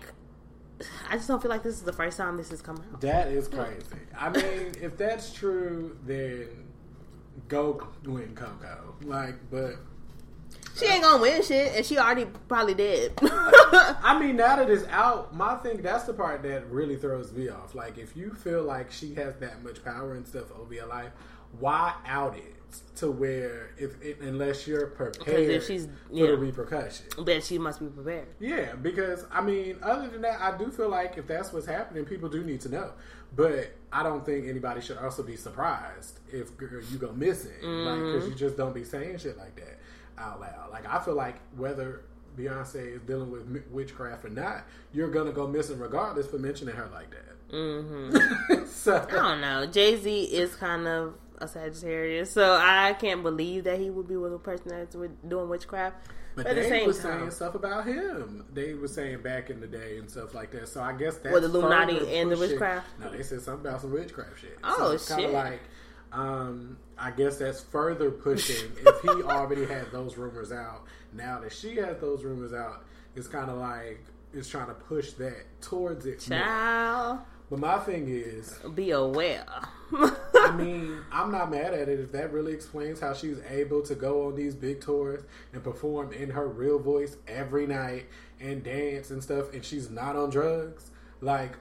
I just don't feel like this is the first time this has come out. That is crazy. I mean, if that's true, then go win Coco. Like, but She ain't gonna win shit, and she already probably did. *laughs* I mean, now that it's out, my thing that's the part that really throws me off. Like, if you feel like she has that much power and stuff over your life, why out it to where if it, unless you're prepared if she's- for yeah. the repercussion? but she must be prepared. Yeah, because I mean, other than that, I do feel like if that's what's happening, people do need to know. But I don't think anybody should also be surprised if girl, you go missing, like because you just don't be saying shit like that out loud. Like I feel like whether Beyonce is dealing with witchcraft or not, you're gonna go missing regardless for mentioning her like that. Mm-hmm. *laughs* so I don't know. Jay Z is kind of a Sagittarius, so I can't believe that he would be with a person that's with, doing witchcraft. But the they time, saying stuff about him. They were saying back in the day and stuff like that. So I guess that's With Illuminati further and the witchcraft? No, they said something about some witchcraft shit. Oh, so shit. like, um, I guess that's further pushing. *laughs* if he already had those rumors out, now that she has those rumors out, it's kind of like it's trying to push that towards it. more. But my thing is, be aware. I *laughs* mean, I'm not mad at it if that really explains how she's able to go on these big tours and perform in her real voice every night and dance and stuff, and she's not on drugs. Like,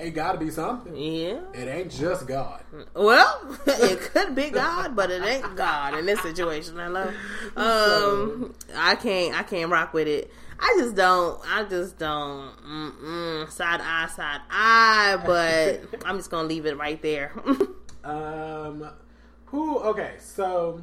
it got to be something. yeah. It ain't just God. Well, *laughs* it could be God, but it ain't God in this situation. Hello, *laughs* um, I can't, I can't rock with it. I just don't, I just don't. Mm-mm, side eye, side eye, but *laughs* I'm just gonna leave it right there. *laughs* Um, who? Okay, so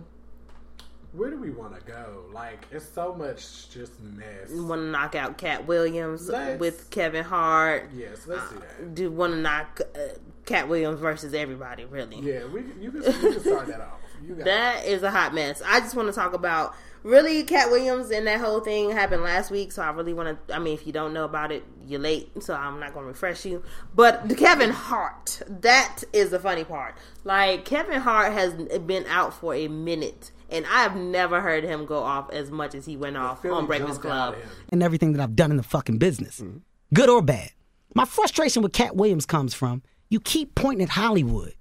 where do we want to go? Like, it's so much just mess. Want to knock out Katt Williams Let's- with Kevin Hart? Yes, let's do that. Do want to knock uh, Katt Williams versus everybody? Really? Yeah, we you can, you can start that off. You got That is a hot mess. I just want to talk about really Katt Williams and that whole thing happened last week. So I really want to. I mean, if you don't know about it, you're late. So I'm not going to refresh you. But the Kevin Hart, that is the funny part. Like Kevin Hart has been out for a minute, and I have never heard him go off as much as he went off Philly on Breakfast Club. and everything that I've done in the fucking business, mm-hmm. good or bad. My frustration with Katt Williams comes from you keep pointing at Hollywood.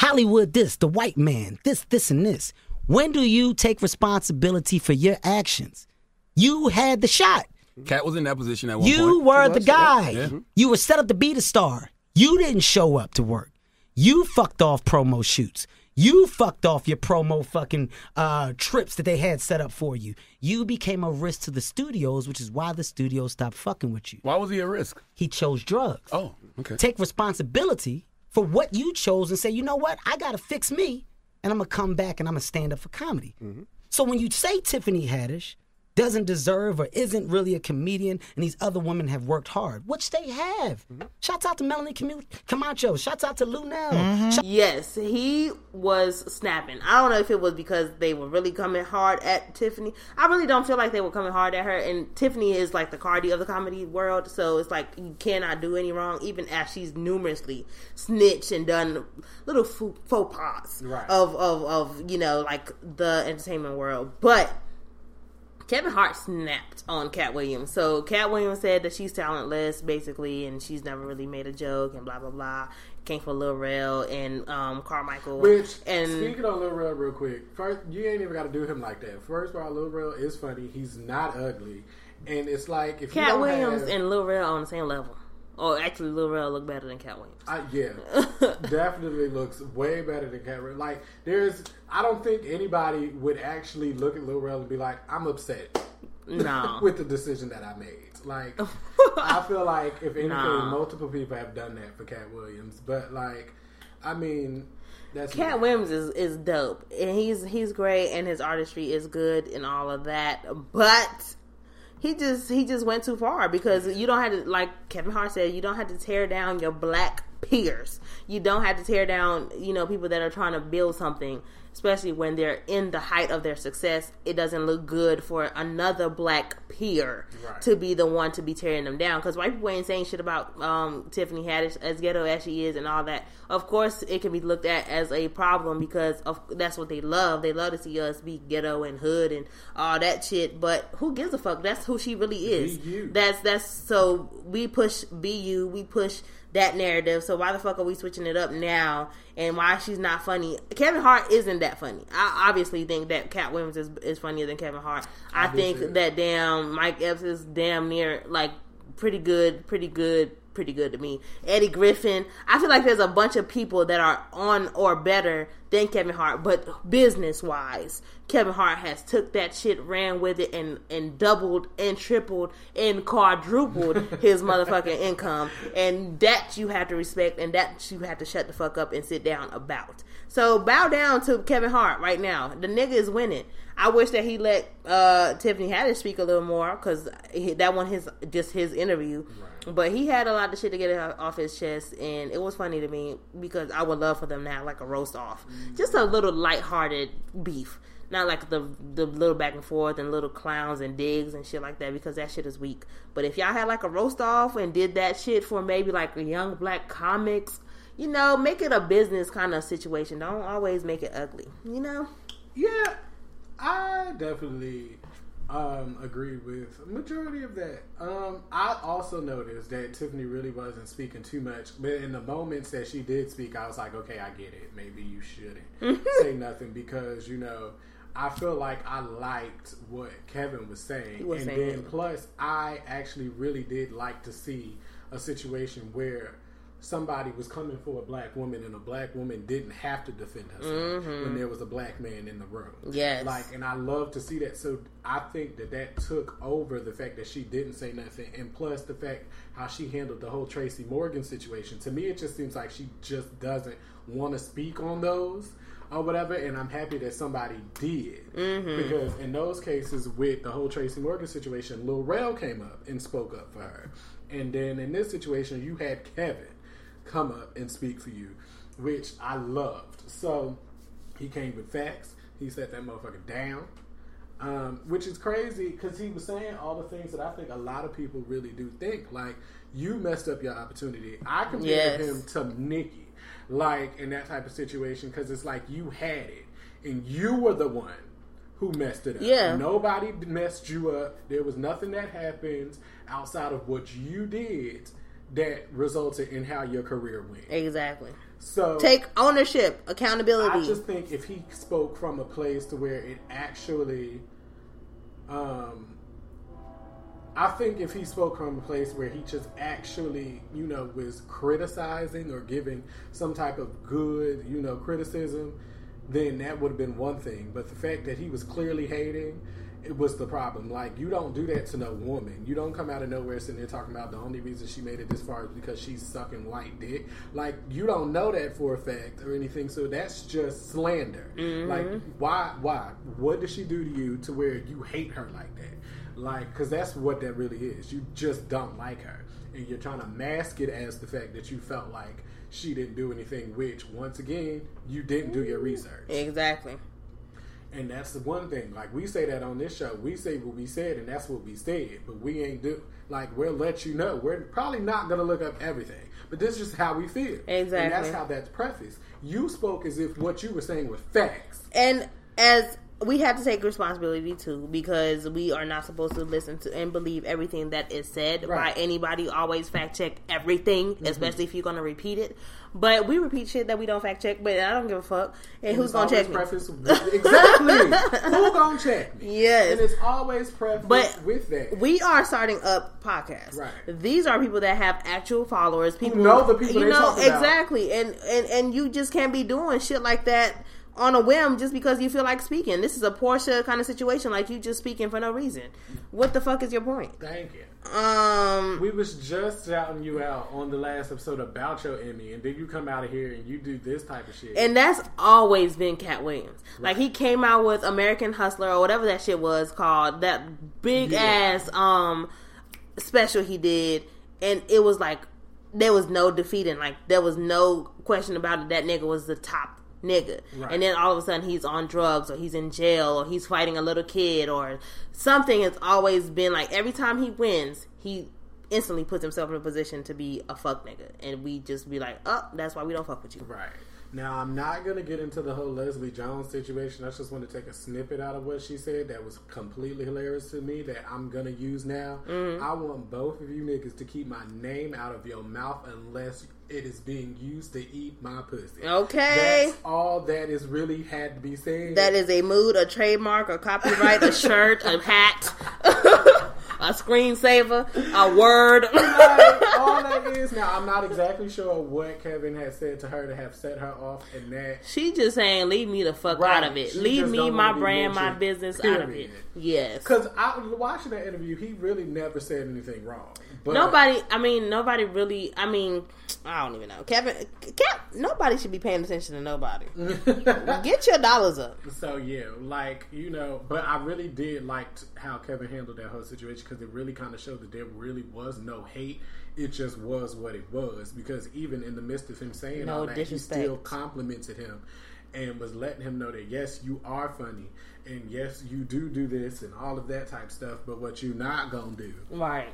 Hollywood, this, the white man, this, this, and this. When do you take responsibility for your actions? You had the shot. Katt was in that position at one You point. were the guy. Yeah. You were set up to be the star. You didn't show up to work. You fucked off promo shoots. You fucked off your promo fucking uh, trips that they had set up for you. You became a risk to the studios, which is why the studios stopped fucking with you. Why was he a risk? He chose drugs. Oh, okay. Take responsibility for what you chose and say, you know what? I got to fix me and I'm to come back and I'm to stand up for comedy. Mm-hmm. So when you say Tiffany Haddish doesn't deserve or isn't really a comedian and these other women have worked hard, which they have. Mm-hmm. Shouts out to Melanie Camu- Comarcho. Shouts out to Luenell. Mm-hmm. Sh- Yes, he was snapping. I don't know if it was because they were really coming hard at Tiffany. I really don't feel like they were coming hard at her. And Tiffany is like the Cardi of the comedy world, so it's like you cannot do any wrong, even as she's numerously snitched and done little faux faux pas Right. of, of of you know like the entertainment world, but. Kevin Hart snapped on Katt Williams. So Katt Williams said that she's talentless, basically, and she's never really made a joke and blah blah blah. Came for Lil Rel and um, Carmichael. Which, and speaking on Lil Rel real quick, first, you ain't even got to do him like that. First of all, Lil Rel is funny. He's not ugly. And it's like, if you Katt Williams have, and Lil Rel on the same level. Oh, actually, Lil Rel look better than Katt Williams. I, yeah, *laughs* definitely looks way better than Katt. Like, there's, I don't think anybody would actually look at Lil Rel and be like, I'm upset No. *laughs* with the decision that I made. Like, *laughs* I feel like if anything, multiple people have done that for Katt Williams. But like, I mean, that's Katt Williams is, is dope, and he's he's great, and his artistry is good, and all of that. But he just he just went too far because you don't have to like Kevin Hart said, you don't have to tear down your black peers. You don't have to tear down you know people that are trying to build something, especially when they're in the height of their success. It doesn't look good for another black peer Right. to be the one to be tearing them down because white people ain't saying shit about um, Tiffany Haddish as ghetto as she is and all that. Of course, it can be looked at as a problem because of that's what they love. They love to see us be ghetto and hood and all that shit. But who gives a fuck? That's who she really is. That's that's so we push be you. We push that narrative. So why the fuck are we switching it up now? And why she's not funny? Kevin Hart isn't that funny. I obviously think that Katt Williams is, is funnier than Kevin Hart. I Obviously. think that damn Mike Epps is damn near like pretty good, pretty good, pretty good to me. Eddie Griffin. I feel like there's a bunch of people that are on or better than Kevin Hart, but business wise, Kevin Hart has took that shit, ran with it, and and doubled and tripled and quadrupled *laughs* his motherfucking income, and that you have to respect, and that you have to shut the fuck up and sit down about. So bow down to Kevin Hart right now. The nigga is winning. I wish that he let uh, Tiffany Haddish speak a little more because that one his just his interview. But he had a lot of shit to get off his chest, and it was funny to me because I would love for them to have like a roast off, just a little lighthearted beef, not like the the little back and forth and little clowns and digs and shit like that because that shit is weak. But if y'all had like a roast off and did that shit for maybe like a young black comics, you know, make it a business kind of situation. Don't always make it ugly, you know. Yeah, I definitely um, agree with majority of that. Um, I also noticed that Tiffany really wasn't speaking too much, but in the moments that she did speak, I was like, okay, I get it. Maybe you shouldn't *laughs* say nothing because you know. I feel like I liked what Kevin was saying, was and saying then plus I actually really did like to see a situation where somebody was coming for a black woman and a black woman didn't have to defend herself when there was a black man in the room. Mm-hmm. Yes. Like, and I love to see that. So I think that that took over the fact that she didn't say nothing, and plus the fact how she handled the whole Tracy Morgan situation. To me, it just seems like she just doesn't want to speak on those. or whatever. And I'm happy that somebody did Mm-hmm. because in those cases with the whole Tracy Morgan situation, Lil Rel came up and spoke up for her, and then in this situation, you had Kevin come up and speak for you, which I loved. So he came with facts. He set that motherfucker down. Um, which is crazy because he was saying all the things that I think a lot of people really do think. Like, you messed up your opportunity. I compared Yes. him to Nicki, like in that type of situation, because it's like you had it and you were the one who messed it up. Yeah. Nobody messed you up. There was nothing that happened outside of what you did that resulted in how your career went. Exactly. So Take ownership, accountability. I just think if he spoke from a place to where it actually, um, I think if he spoke from a place where he just actually, you know, was criticizing or giving some type of good, you know, criticism, then that would have been one thing. But the fact that he was clearly hating, it was the problem. Like you don't do that to no woman. You don't come out of nowhere sitting there talking about the only reason she made it this far is because she's sucking white dick. Like you don't know that for a fact or anything. So that's just slander. Mm-hmm. Like why? Why? What did she do to you to where you hate her like that? Like because that's what that really is. You just don't like her, and you're trying to mask it as the fact that you felt like she didn't do anything. Which once again, you didn't do your research. exactly. And that's the one thing. Like we say that on this show, we say what we said, and that's what we said. But we ain't do like we'll let you know. We're probably not gonna look up everything, but this is just how we feel. Exactly. and that's how that's prefaced. You spoke as if what you were saying was facts. And as we have to take responsibility too, because we are not supposed to listen to and believe everything that is said Right. by anybody. Always fact check everything, mm-hmm. especially if you're going to repeat it. But we repeat shit that we don't fact check. But I don't give a fuck. And who's going to check me? with- exactly. *laughs* Who gonna check me? Yes. And it's always prefaced But with that. We are starting up podcasts. Right. These are people that have actual followers. People know the people you they know talk about. exactly, and and and you just can't be doing shit like that on a whim just because you feel like speaking. This is a Portia kind of situation. Like you just speaking for no reason. What the fuck is your point? Thank you. Um. We was just shouting you out on the last episode about your Emmy, and then you come out of here and you do this type of shit. And that's always been Katt Williams. Like he came out with American Hustler or whatever that shit was called, that big Yeah. ass um special he did, and it was like there was no defeating. Like there was no question about it. That nigga was the top nigga. Right. And then all of a sudden he's on drugs or he's in jail or he's fighting a little kid or something. Has always been like every time he wins, he instantly puts himself in a position to be a fuck nigga, and we just be like, oh, that's why we don't fuck with you. Right. Now, I'm not going to get into the whole Leslie Jones situation. I just want to take a snippet out of what she said that was completely hilarious to me that I'm going to use now. Mm-hmm. I want both of you niggas to keep my name out of your mouth unless it is being used to eat my pussy. Okay. That's all that is really had to be said. That is a mood, a trademark, a copyright, a shirt, a hat, *laughs* a screensaver, a word. Like, all that is. Now, I'm not exactly sure what Kevin has said to her to have set her off in that. she just saying, leave me the fuck Right. out of it. She leave me, my brand, my business out of it. Yes. Because I was watching that interview, he really never said anything wrong. But Nobody, I mean, nobody really, I mean, I don't even know. Kevin, Kev, nobody should be paying attention to nobody. *laughs* Get your dollars up. So yeah, like you know, but I really did like how Kevin handled that whole situation because it really kind of showed that there really was no hate. It just was what it was because even in the midst of him saying No all that, disrespect. he still complimented him and was letting him know that yes, you are funny and yes, you do do this and all of that type stuff. But what you not gonna do Right.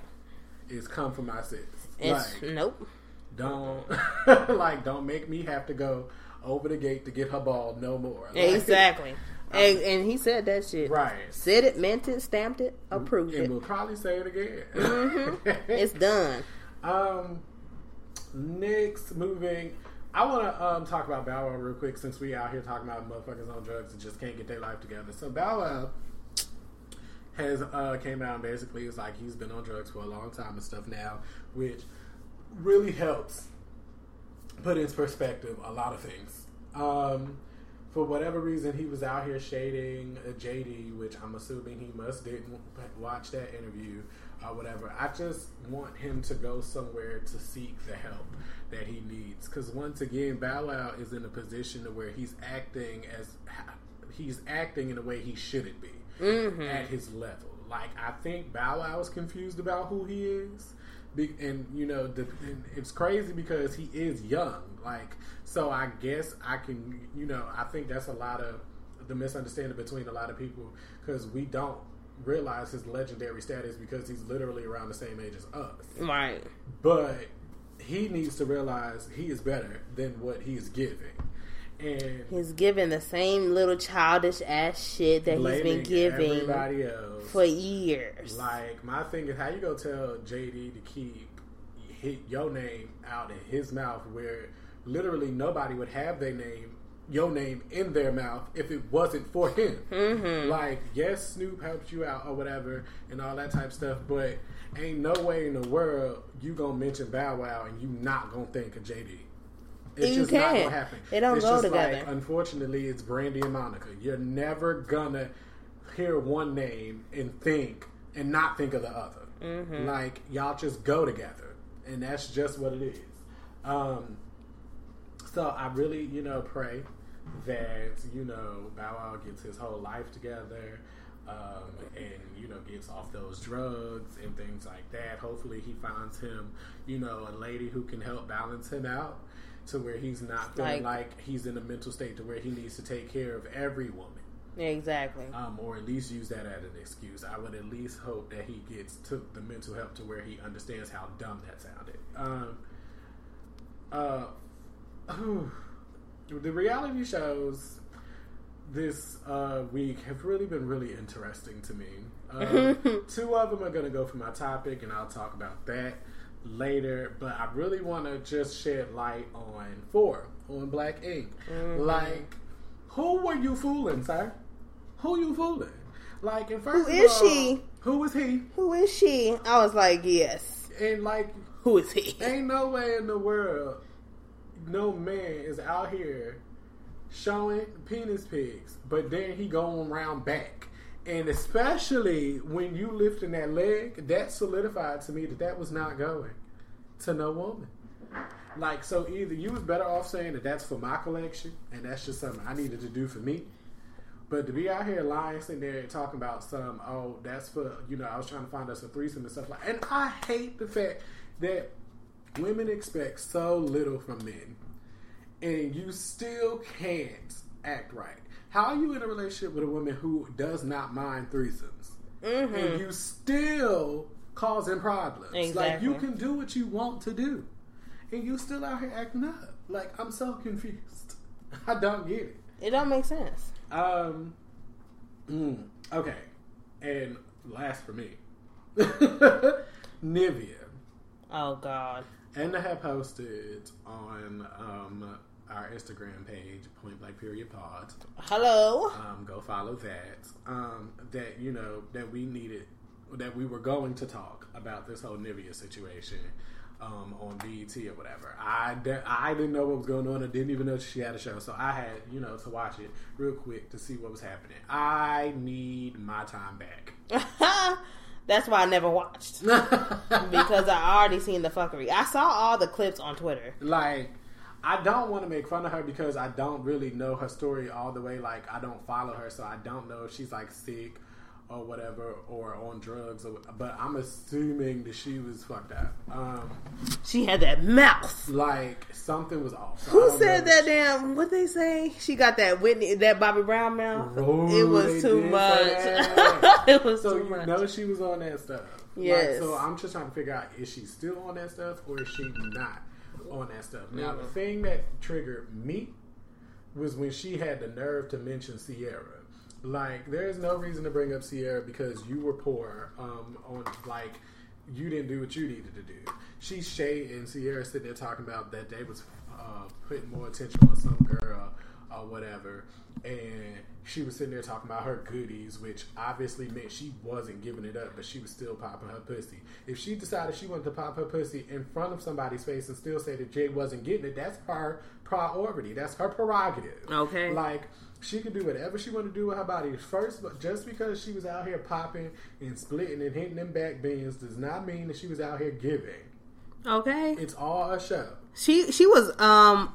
Is come for my sis. It's, Like, nope. don't *laughs* like don't make me have to go over the gate to get her ball no more. Like, Exactly. *laughs* And, and he said that shit. Right. Said it, meant it, stamped it, approved And it. we'll probably say it again. Mm-hmm. *laughs* It's done. um, next, moving. I want to um, talk about Bow Wow real quick since we out here talking about motherfuckers on drugs and just can't get their life together. So Bow Wow has uh, came out and basically is like he's been on drugs for a long time and stuff now, which really helps put into perspective a lot of things. Um, for whatever reason, he was out here shading uh, JD, which I'm assuming he must didn't watch that interview or whatever. I just want him to go somewhere to seek the help that he needs. Because once again, Bow Wow is in a position to where he's acting as he's acting in a way he shouldn't be Mm-hmm. at his level. Like I think Bow Wow is confused about who he is. Be- And you know, the, and it's crazy because he is young. Like, so I guess I can, you know, I think that's a lot of the misunderstanding between a lot of people because we don't realize his legendary status because he's literally around the same age as us. Right. But he needs to realize he is better than what he is giving. And He's giving the same little childish ass shit that he's been giving everybody else. for years. Like my thing is, how you gonna tell JD to keep hit your name out in his mouth, where literally nobody would have their name, your name in their mouth if it wasn't for him. Mm-hmm. Like, yes, Snoop helped you out or whatever, and all that type of stuff, but ain't no way in the world you gonna mention Bow Wow and you not gonna think of JD. It's You just not can't. gonna happen. They don't it's go just together. Like, unfortunately, it's Brandy and Monica. You're never gonna hear one name and think and not think of the other. Mm-hmm. Like y'all just go together, and that's just what it is. Um, so I really, you know, pray that you know Bow Wow gets his whole life together. Um, and you know gets off those drugs and things like that. Hopefully, he finds him, you know, a lady who can help balance him out to where he's not feeling Like- like he's in a mental state to where he needs to take care of every woman exactly. um, or at least use that as an excuse. I would at least hope that he gets took the mental help to where he understands how dumb that sounded. Um, uh, the reality shows this uh, week have really been really interesting to me. Um, *laughs* two of them are going to go for my topic, and I'll talk about that later. But I really want to just shed light on four on Black Ink. Mm-hmm. Like, who were you fooling, sir? Who you fooling? Like, and first Who is all, she? Who is he? Who is she? I was like, yes. And like, Who is he? *laughs* Ain't no way in the world no man is out here showing penis pics, but then he going round back. And especially when you lifting that leg, that solidified to me that that was not going to no woman. Like, so either you was better off saying that that's for my collection, and that's just something I needed to do for me. But to be out here lying, sitting there and talking about some, oh, that's for, you know, I was trying to find us a threesome and stuff like And I hate the fact that women expect so little from men, and you still can't act right. How are you in a relationship with a woman who does not mind threesomes, and you still causing problems? Like you can do what you want to do, and you still out here acting up. Like I'm so confused. *laughs* I don't get it. It don't make sense. Um. mm, okay, and last for me, *laughs* Nivea. Oh God. And I have posted on um, our Instagram page, Point Blank Period Pod. Hello. Um, go follow that. Um, that you know that we needed, that we were going to talk about this whole Nivea situation um, on BET or whatever. I de- I didn't know what was going on. I didn't even know she had a show, so I had you know to watch it real quick to see what was happening. I need my time back. *laughs* That's why I never watched *laughs* because I already seen the fuckery. I saw all the clips on Twitter. like I don't want to make fun of her because I don't really know her story all the way. Like I don't follow her, so I don't know if she's like sick or whatever or on drugs. Or, but I'm assuming that she was fucked up. Um, She had that mouth. like something was off. So Who said that damn? What they say? She got that Whitney, that Bobby Brown mouth. Oh, it was too much. *laughs* it was So too you much. know she was on that stuff. Like, Yes. so I'm just trying to figure out is she still on that stuff or is she not on that stuff? Now the thing that triggered me was when she had the nerve to mention Ciara. Like there's no reason to bring up Ciara because you were poor. Um, on like you didn't do what you needed to do. She's Shay and Ciara sitting there talking about that they was uh, putting more attention on some girl or whatever, and she was sitting there talking about her goodies, which obviously meant she wasn't giving it up, but she was still popping her pussy. If she decided she wanted to pop her pussy in front of somebody's face and still say that Jay wasn't getting it, that's her priority. That's her prerogative. Okay. Like she could do whatever she wanted to do with her body. First, but just because she was out here popping and splitting and hitting them back bends does not mean that she was out here giving. Okay. It's all a show. She she was um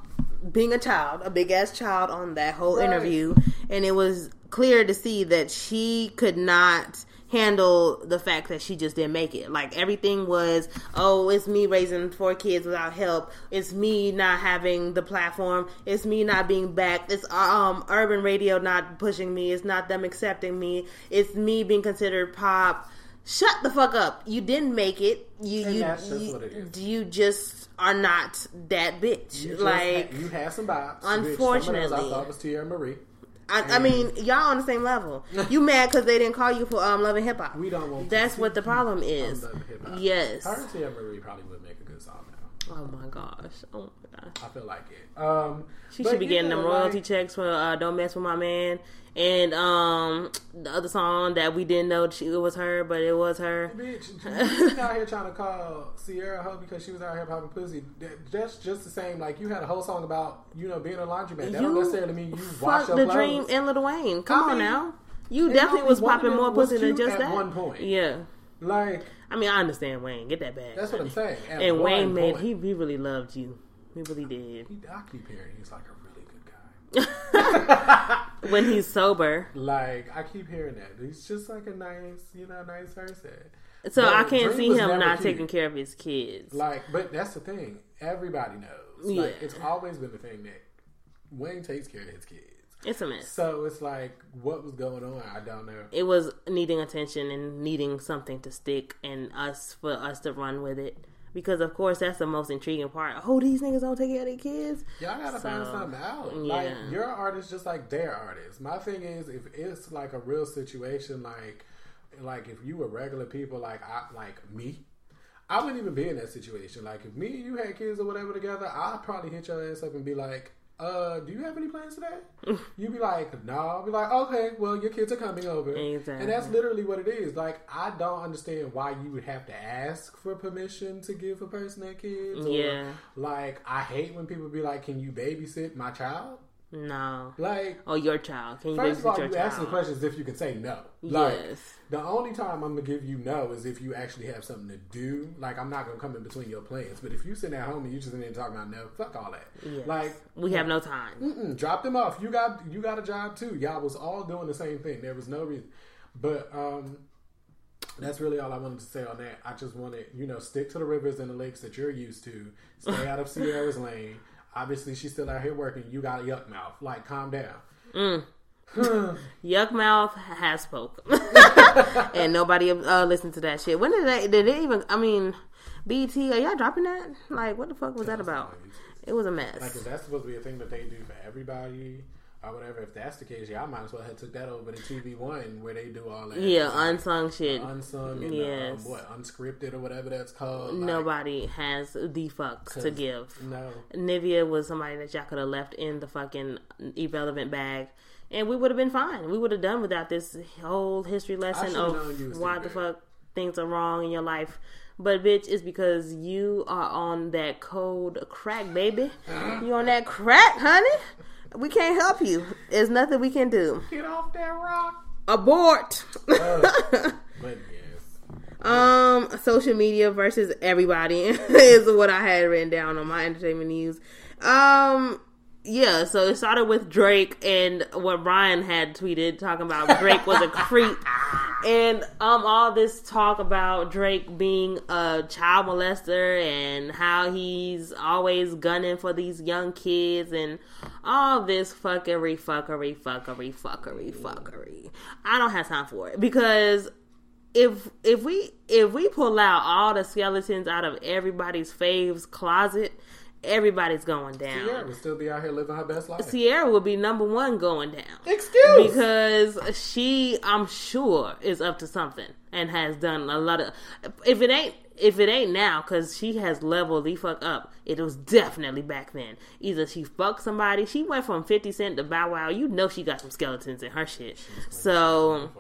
being a child, a big ass child on that whole Right. interview, and it was clear to see that she could not handle the fact that she just didn't make it. Like everything was, oh, it's me raising four kids without help. It's me not having the platform. It's me not being backed. It's um urban radio not pushing me. It's not them accepting me. It's me being considered pop. Shut the fuck up. You didn't make it. You And you you, what it is. you just are not that bitch. You like had, you had some vibes. Unfortunately. else I thought was Teairra Mari. I, I mean, y'all on the same level. *laughs* You mad because they didn't call you for um loving hip hop? We don't want. That's what the *laughs* problem is. Yes. Her and Teairra Mari probably would make a good song now. Oh my gosh. Oh my gosh. I feel like it. Um, She should be getting yeah, them royalty like, checks for uh, "Don't Mess with My Man" and um the other song that we didn't know she, it was her, but it was her. Bitch, *laughs* you sitting out here trying to call Ciara hoe because she was out here popping pussy. That- That's just the same. Like you had a whole song about you know being a laundromat. That don't necessarily mean you wash your the clothes. dream and Lil Wayne. Come I on mean, now. You definitely was popping more was pussy than just at that. one point. Yeah. Like I mean, I understand Wayne. Get that bag. that's what I'm saying. At and Wayne made he, he really loved you. He really did. He, hearing he's like a really good guy. *laughs* When he's sober. Like I keep hearing that he's just like a nice, you know, nice person. So But I can't see him not cute. taking care of his kids. Like, but that's the thing. Everybody knows. Like, Yeah. it's always been the thing that Wayne takes care of his kids. It's a mess. So it's like, what was going on? I don't know. It was needing attention and needing something to stick and us for us to run with it. Because of course that's the most intriguing part. Oh, these niggas don't take care of their kids. Y'all gotta find something out. yeah. Like you're an artist just like they're artists. My thing is if it's like a real situation, like like if you were regular people like I like me, I wouldn't even be in that situation. Like if me and you had kids or whatever together, I'd probably hit your ass up and be like, uh, do you have any plans today? *laughs* You'd be like, no. I'll be like, okay, well, your kids are coming over. Exactly. And that's literally what it is. Like, I don't understand why you would have to ask for permission to give a person their kids. Or, Yeah. Like, I hate when people be like, can you babysit my child? No. Like, Oh, your child. Can you First of all, you ask the questions if you can say no. Like, Yes. the only time I'm gonna give you no is if you actually have something to do. Like, I'm not gonna come in between your plans. But if you sitting at home and you just in there talking about no, fuck all that. Yes. Like, we have no time. drop them off. You got you got a job too. Y'all was all doing the same thing. There was no reason. But um, that's really all I wanted to say on that. I just wanted you know stick to the rivers and the lakes that you're used to. Stay *laughs* out of Ciara's lane. Obviously, she's still out here working. You got a yuck mouth. Like, calm down. *laughs* Yuck mouth has spoke, *laughs* and nobody uh, listened to that shit. When did they? Did it even? I mean, BT, are y'all dropping that? Like, what the fuck was that about? It was a mess. Like, if that's supposed to be a thing that they do for everybody or whatever, if that's the case, y'all might as well have took that over to TV One where they do all that. yeah, like, unsung shit. unsung and Yes. um, what unscripted or whatever that's called. Like, Nobody has the fucks to give. No, Nivea was somebody that y'all could have left in the fucking irrelevant bag, and we would have been fine. We would have done without this whole history lesson should've known you of why the bad. fuck things are wrong in your life. But bitch, it's because you are on that cold crack, baby. *laughs* You on that crack, honey. We can't help you. There's nothing we can do. get off that rock. Abort. *laughs* But yes, Um, social media versus everybody *laughs* is what I had written down on my entertainment news. Um, yeah, so it started with Drake and what Brian had tweeted talking about Drake was a *laughs* creep. And um all this talk about Drake being a child molester and how he's always gunning for these young kids and all this fuckery, fuckery, fuckery, fuckery, fuckery. I don't have time for it because if if we if we pull out all the skeletons out of everybody's faves closet everybody's going down. Ciara would still be out here living her best life. Ciara would be number one going down. Excuse. Because she, I'm sure, is up to something and has done a lot of. If it ain't, if it ain't now, because she has leveled the fuck up. It was definitely back then. Either she fucked somebody. She went from Fifty Cent to Bow Wow. You know she got some skeletons in her shit. So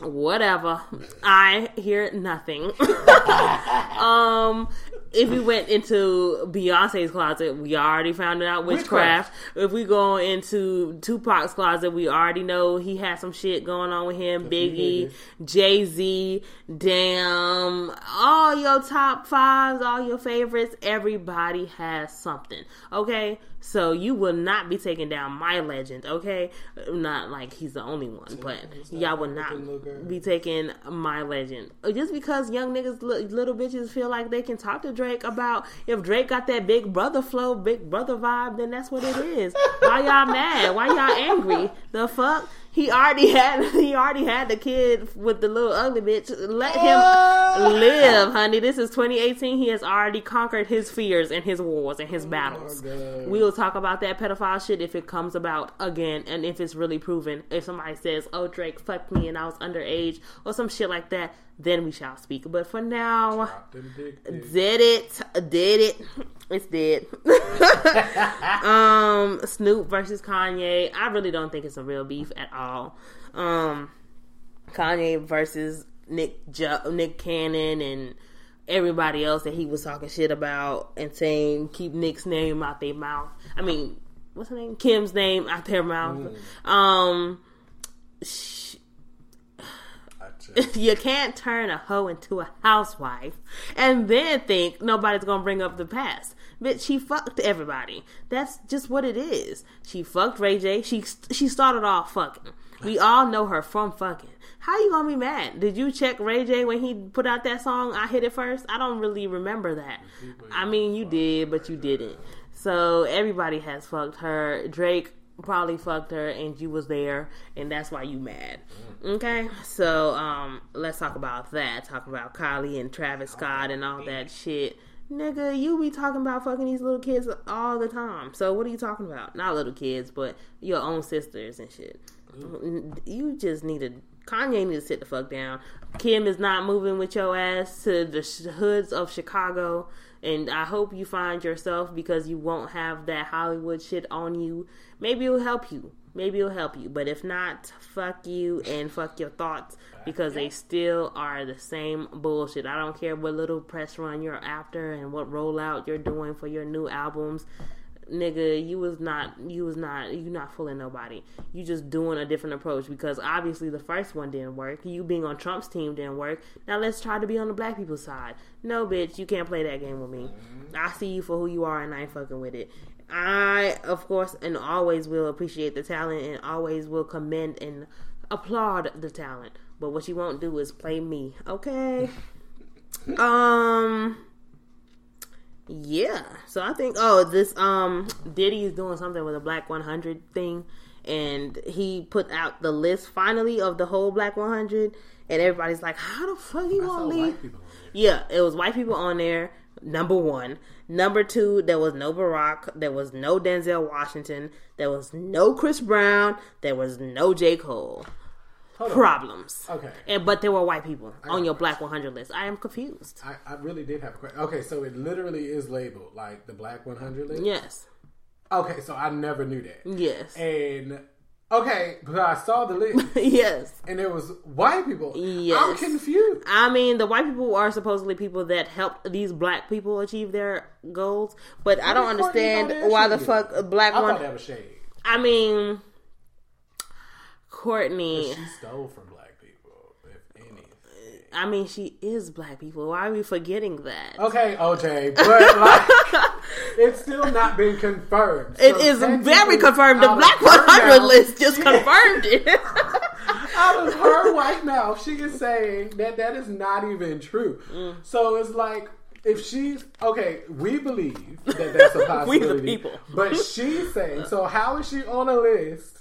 whatever. I hear nothing. *laughs* um, if we went into Beyonce's closet, we already found out witchcraft. If we go into Tupac's closet, we already know he had some shit going on with him. Biggie, Jay Z, damn, all your top fives, all your favorites. Everybody has something. Okay, so you will not be taking down my legend. Okay, not like he's the only one, but y'all will not be taking my legend uh, just because young niggas, little bitches, feel like they can talk to Drake about if Drake got that big brother flow, big brother vibe, then that's what it is. Why y'all mad? Why y'all angry? The fuck? He already had *laughs* he already had the kid with the little ugly bitch. Let him uh. live, honey. This is 2018. He has already conquered his fears and his wars and his oh battles. We will talk about that pedophile shit if it comes about again and if it's really proven. If somebody says, "Oh, Drake fucked me and I was underage" or some shit like that, then we shall speak. But for now, did it, did it. *laughs* It's dead. *laughs* um, Snoop versus Kanye. I really don't think it's a real beef at all. Um, Kanye versus Nick jo- Nick Cannon and everybody else that he was talking shit about and saying keep Nick's name out their mouth. I mean, what's her name? Kim's name out their mouth. Um, sh- *laughs* you can't turn a hoe into a housewife and then think nobody's gonna bring up the past. Bitch, she fucked everybody. That's just what it is. She fucked Ray J. She she started off fucking. We all know her from fucking. How you gonna be mad? Did you check Ray J when he put out that song? I hit it first. I don't really remember that. I mean, you did, but you didn't. So everybody has fucked her. Drake probably fucked her and you was there and that's why you mad. Okay? So um let's talk about that. Talk about Kylie and Travis Scott and all that shit. Nigga, you be talking about fucking these little kids all the time. So what are you talking about? Not little kids, but your own sisters and shit. You just need to Kanye need to sit the fuck down. Kim is not moving with your ass to the sh- hoods of Chicago, and I hope you find yourself because you won't have that Hollywood shit on you. Maybe it'll help you. Maybe it'll help you. But if not, fuck you and fuck your thoughts because they still are the same bullshit. I don't care what little press run you're after and what rollout you're doing for your new albums nigga, you was not, you was not, you not fooling nobody. You just doing a different approach because obviously the first one didn't work. You being on Trump's team didn't work. Now let's try to be on the black people's side. No, bitch, you can't play that game with me. I see you for who you are, and I ain't fucking with it. I, of course, and always will appreciate the talent, and always will commend and applaud the talent. But what you won't do is play me, okay? *laughs* um yeah. So I think oh this um Diddy is doing something with a Black 100 thing and he put out the list finally of the whole Black 100 and everybody's like how the fuck you gonna leave? Yeah, it was white people on there. Number 1. Number 2, there was no Barack, there was no Denzel Washington, there was no Chris Brown, there was no J Cole. Problems. Okay. And but there were white people on your Black 100 list. I am confused. I, I really did have a question. Okay, so it literally is labeled like the Black 100 list? Yes. Okay, so I never knew that. Yes. And, okay, but I saw the list *laughs* yes. and it was white people. Yes. I'm confused. I mean, the white people are supposedly people that helped these black people achieve their goals, but I don't understand why the fuck a black I one. thought that was shade. I mean, Courtney. She stole from black people, if anything. I mean, she is black people. Why are we forgetting that? Okay, OJ, but like, *laughs* it's still not been confirmed. It So is very confirmed. The Black 100 mouth, list just confirmed it. *laughs* out of her white mouth, she is saying that that is not even true. Mm. So it's like if she's okay, we believe that that's a possibility. *laughs* We the people. but she's saying so. How is she on a list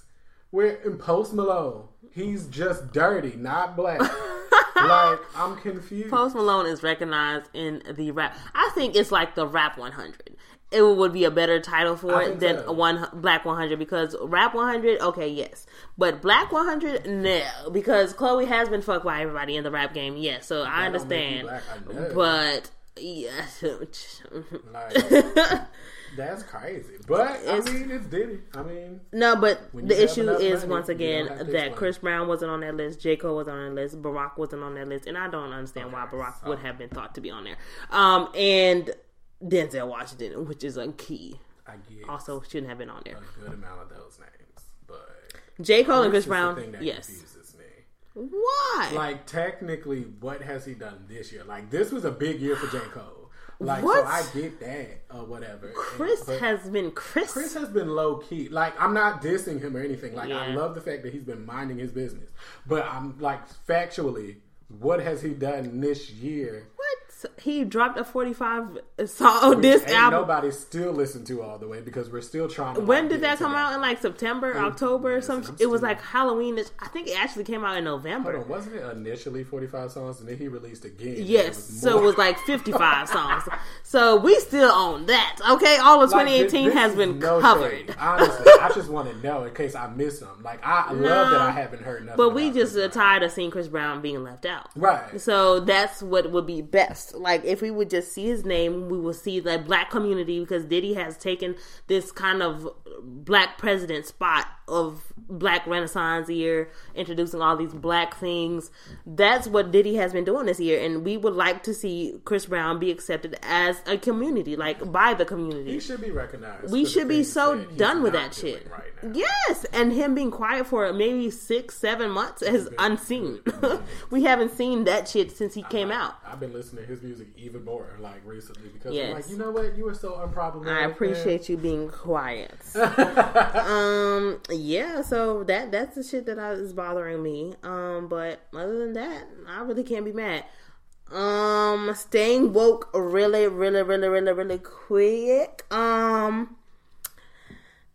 where in Post Malone he's just dirty, not black? *laughs* like I'm confused. Post Malone is recognized in the rap. I think it's like the rap 100. it would be a better title for I it than so. one Black 100 because Rap 100, okay, yes, but Black 100, no, because Chloe has been fucked by everybody in the rap game, yes, so I make you understand, black, I but yeah, *laughs* Like, that's crazy. But I mean, it's Diddy. I mean, no, but the issue is money, once again don't have to that. Chris Brown wasn't on that list, J Cole wasn't on that list, Barack wasn't on that list, and I don't understand why Barack would have been thought to be on there, um, and Denzel Washington, which is a key, I get also shouldn't have been on there. a good amount of those names, but J Cole and Chris Brown, yes. confuses. Why? Like technically, what has he done this year? Like this was a big year for J Cole. Like What? so, I get that or whatever. Chris But has been Chris. Chris has been low key. Like I'm not dissing him or anything. Like I love the fact that he's been minding his business. But I'm like factually, what has he done this year? what? He dropped a forty-five song. This album. nobody still listened to all the way because we're still trying to. when did that come out? In like September, October, or yes, some. It was like Halloween. I think it actually came out in Hold November. on, wasn't it initially 45 songs and then he released again? Yes, so more. it was like 55 *laughs* songs. So we still own that. Okay, all of Like, 2018 this- this has been no covered. shade. *laughs* Honestly, I just want to know in case I miss them. Like I love that I haven't heard nothing. But we just are tired of seeing Chris Brown being left out. right. So that's what would be best. Like if we would just see his name, we will see the black community because Diddy has taken this kind of black president spot of black renaissance year, introducing all these black things. That's what Diddy has been doing this year, and we would like to see Chris Brown be accepted as a community, like by the community. He should be recognized. We should be so done with that shit. right. Yes, and him being quiet for maybe six, seven months is unseen. *laughs* we haven't seen that shit since he came out. I've been listening to his music even more like recently because Yes. I'm like, you know what, you were so unproblematic. I man. appreciate you being quiet. *laughs* um, yeah, so that that's the shit that I, is bothering me. Um, but other than that, I really can't be mad. Um, staying woke really, really, really, really, really quick. Um.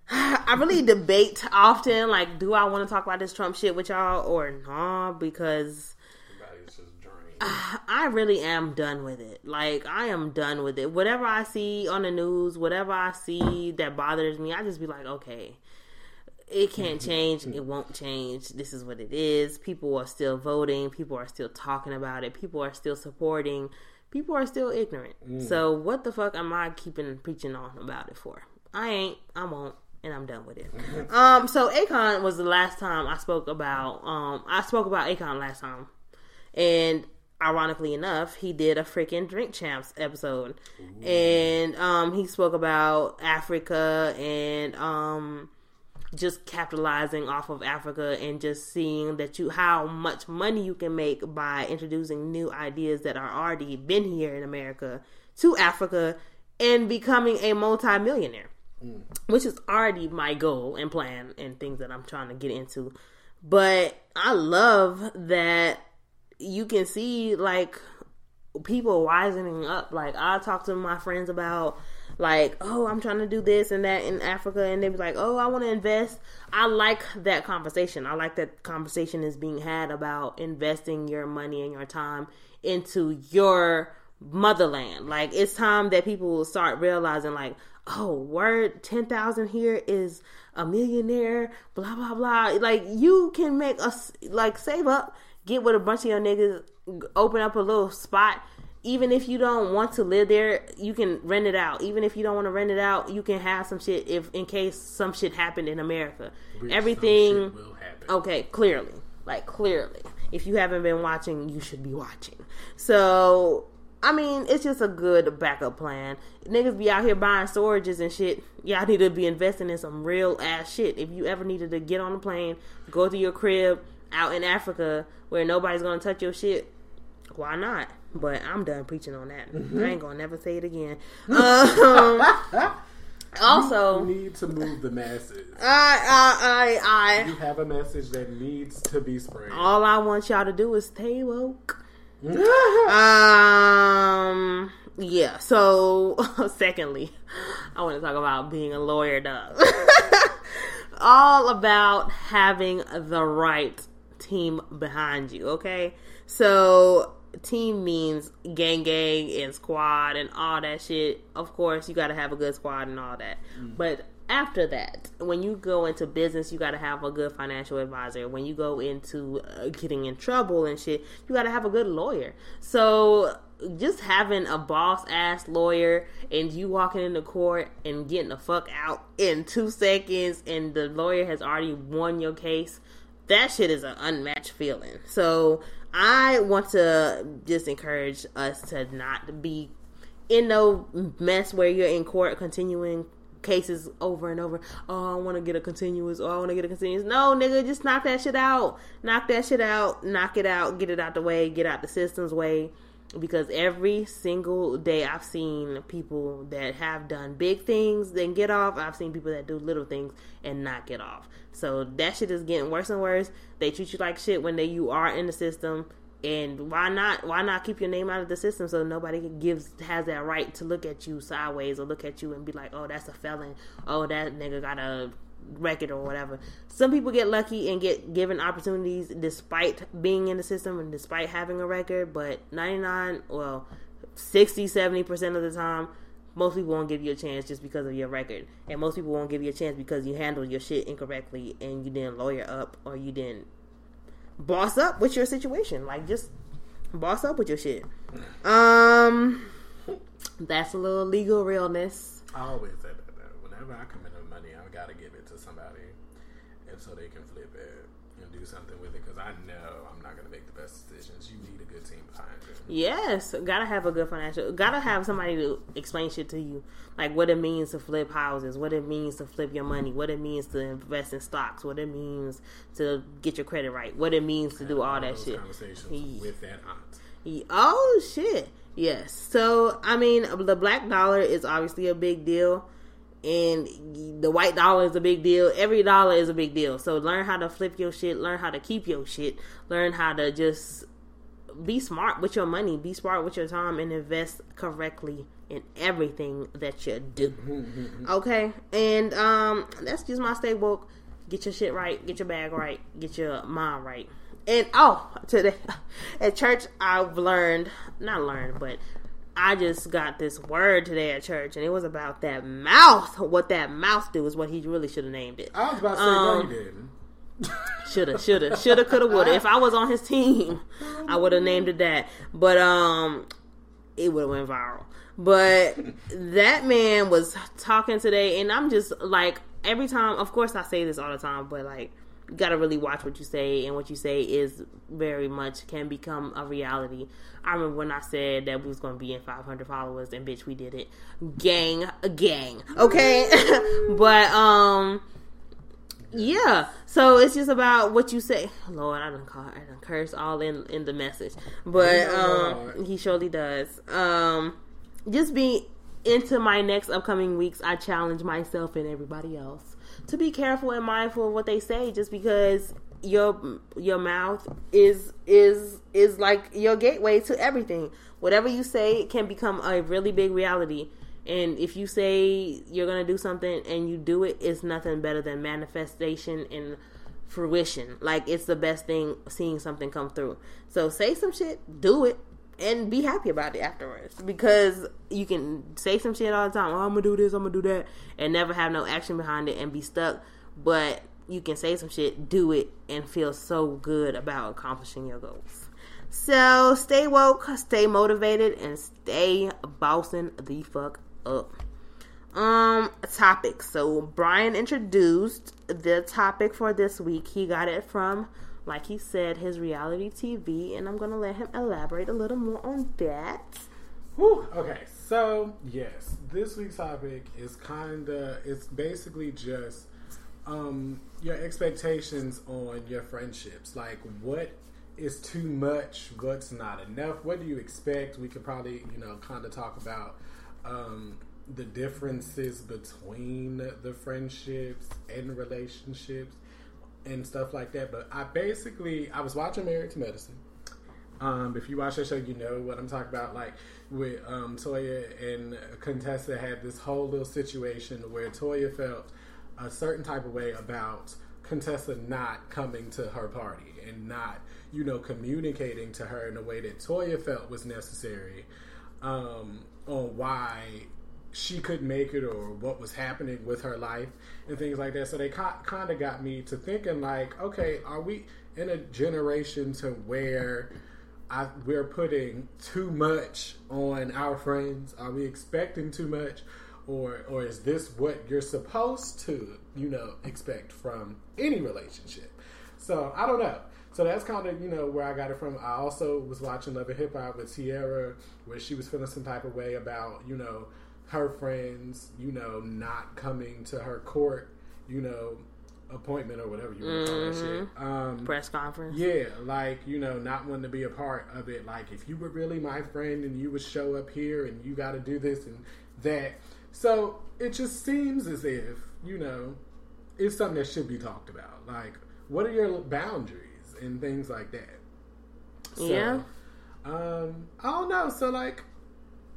*sighs* I really debate often, like, do I want to talk about this Trump shit with y'all or not? Because just drained. *sighs* I really am done with it. Like I am done with it. Whatever I see on the news, whatever I see that bothers me, I just be like, okay, it can't change. It won't change. This is what it is. People are still voting. People are still talking about it. People are still supporting. People are still ignorant. So what the fuck am I keeping preaching on about it for? I ain't. I won't. And I'm done with it. Um. So Akon was the last time I spoke about. Um. I spoke about Akon last time, and ironically enough, he did a freaking Drink Champs episode, and um, he spoke about Africa and um, just capitalizing off of Africa and just seeing that you how much money you can make by introducing new ideas that are already been here in America to Africa and becoming a multimillionaire which is already my goal and plan and things that I'm trying to get into. But I love that you can see like people wisening up. Like I talk to my friends about like, oh, I'm trying to do this and that in Africa, and they be like, oh, I want to invest. I like that conversation. I like that conversation is being had about investing your money and your time into your motherland. Like it's time that people will start realizing like, oh, word, ten thousand here is a millionaire. Blah blah blah. Like you can make us like save up, get with a bunch of your niggas, open up a little spot. Even if you don't want to live there, you can rent it out. Even if you don't want to rent it out, you can have some shit if in case some shit happened in America. Which Everything some shit will happen. Okay, clearly. Like clearly. If you haven't been watching, you should be watching. So I mean, it's just a good backup plan. Niggas be out here buying storages and shit. Y'all need to be investing in some real ass shit. If you ever needed to get on a plane, go to your crib out in Africa where nobody's gonna touch your shit, why not? But I'm done preaching on that. I ain't gonna never say it again. Um, *laughs* also, You need to move the masses. I, I, I, I, You have a message that needs to be spread. All I want y'all to do is stay woke. *laughs* um. Yeah. So, *laughs* secondly, I want to talk about being a lawyer. Dog. All about having the right team behind you. Okay. So team means gang gang and squad and all that shit. Of course, you got to have a good squad and all that. But after that, when you go into business, you got to have a good financial advisor. When you go into uh, getting in trouble and shit, you got to have a good lawyer. So just having a boss ass lawyer and you walking into court and getting the fuck out in two seconds and the lawyer has already won your case, that shit is an unmatched feeling. So I want to just encourage us to not be in no mess where you're in court continuing cases over and over. Oh, I want to get a continuous. Oh, I want to get a continuous. No, nigga, just knock that shit out. Knock that shit out. Knock it out. Get it out the way. Get out the system's way. Because every single day I've seen people that have done big things then get off. I've seen people that do little things and not get off. So that shit is getting worse and worse. They treat you like shit when they you are in the system. And why not? Why not keep your name out of the system so nobody gives has that right to look at you sideways or look at you and be like, oh, that's a felon. Oh, that nigga got a record or whatever. Some people get lucky and get given opportunities despite being in the system and despite having a record, but 99, well, 60, 70% of the time, most people won't give you a chance just because of your record. And most people won't give you a chance because you handled your shit incorrectly and you didn't lawyer up or you didn't boss up with your situation. Like just boss up with your shit. Um that's a little legal realness. I always say that. Whenever I come into money, I gotta give it to somebody, and so they can flip it and do something with it. Because I know I'm not gonna make the best decisions. You need a good team behind you. Yes, gotta have a good financial. Gotta have somebody to explain shit to you, like what it means to flip houses, what it means to flip your money, what it means to invest in stocks, what it means to get your credit right, what it means to do all that those shit. Conversations with that aunt. Oh shit! Yes. So I mean, the black dollar is obviously a big deal, and the white dollar is a big deal. Every dollar is a big deal. So learn how to flip your shit. Learn how to keep your shit. Learn how to just be smart with your money. Be smart with your time and invest correctly in everything that you do. Okay, and um, that's just my stay woke. Get your shit right. Get your bag right. Get your mind right. And oh, today *laughs* at church I've learned, not learned, but I just got this word today at church, and it was about that mouth. What that mouth do is what he really should have named it. I was about to say Um, no, you didn't. Shoulda, shoulda, shoulda, coulda, woulda. If I was on his team, I would have named it that. But um, it would have went viral. But that man was talking today, and I'm just like every time. Of course, I say this all the time, but like you got to really watch what you say, and what you say is very much can become a reality. I remember when I said that we was going to be in 500 followers, and bitch, we did it. Gang, gang. Okay, *laughs* but um. Yeah, so it's just about what you say. Lord, I don't call, I don't curse all in in the message, but um, he surely does. Um, just be into my next upcoming weeks. I challenge myself and everybody else to be careful and mindful of what they say, just because your your mouth is is is like your gateway to everything. Whatever you say can become a really big reality. And if you say you're gonna do something and you do it, it's nothing better than manifestation and fruition. Like it's the best thing seeing something come through. So say some shit, do it, and be happy about it afterwards. Because you can say some shit all the time. Oh, I'm gonna do this, I'm gonna do that, and never have no action behind it and be stuck. But you can say some shit, do it, and feel so good about accomplishing your goals. So stay woke, stay motivated, and stay bossing the fuck up. Um, topic. So Brian introduced the topic for this week. He got it from, like he said, his reality TV, and I'm gonna let him elaborate a little more on that. Whew. Okay, so yes, this week's topic is kind of it's basically just um your expectations on your friendships. Like what is too much, what's not enough, what do you expect? We could probably, you know, kind of talk about um the differences between the friendships and relationships and stuff like that. But I basically I was watching Married to Medicine. Um, if you watch that show, you know what I'm talking about. Like with um, Toya and Contessa had this whole little situation where Toya felt a certain type of way about Contessa not coming to her party and not, you know, communicating to her in a way that Toya felt was necessary um, on why she couldn't make it or what was happening with her life and things like that. So they kind of got me to thinking, like, okay, are we in a generation to where I, we're putting too much on our friends? Are we expecting too much? Or, or is this what you're supposed to, you know, expect from any relationship? So I don't know. So that's kind of you know where I got it from. I also was watching Love and Hip Hop with Teairra, where she was feeling some type of way about you know her friends, you know, not coming to her court, you know, appointment or whatever you want to call that shit. Um, Press conference. yeah, like you know, not wanting to be a part of it. Like if you were really my friend and you would show up here and you got to do this and that. So it just seems as if you know it's something that should be talked about. Like, what are your boundaries and things like that? So, Yeah. Um, I don't know. So like,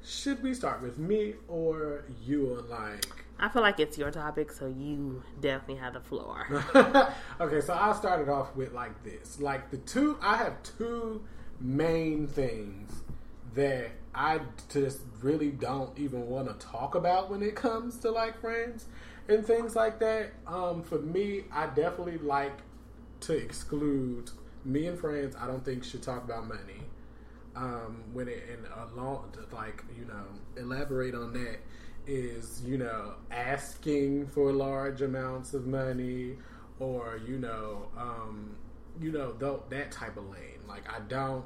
should we start with me or you on like? I feel like it's your topic, so you definitely have the floor. *laughs* okay, so I started off with like this. Like the two, I have two main things that I just really don't even want to talk about when it comes to like friends and things like that. Um, for me, I definitely like to exclude me and friends. I don't think should talk about money. Um, when it and a along like you know elaborate on that is you know asking for large amounts of money or you know um, you know th- that type of lane. Like I don't.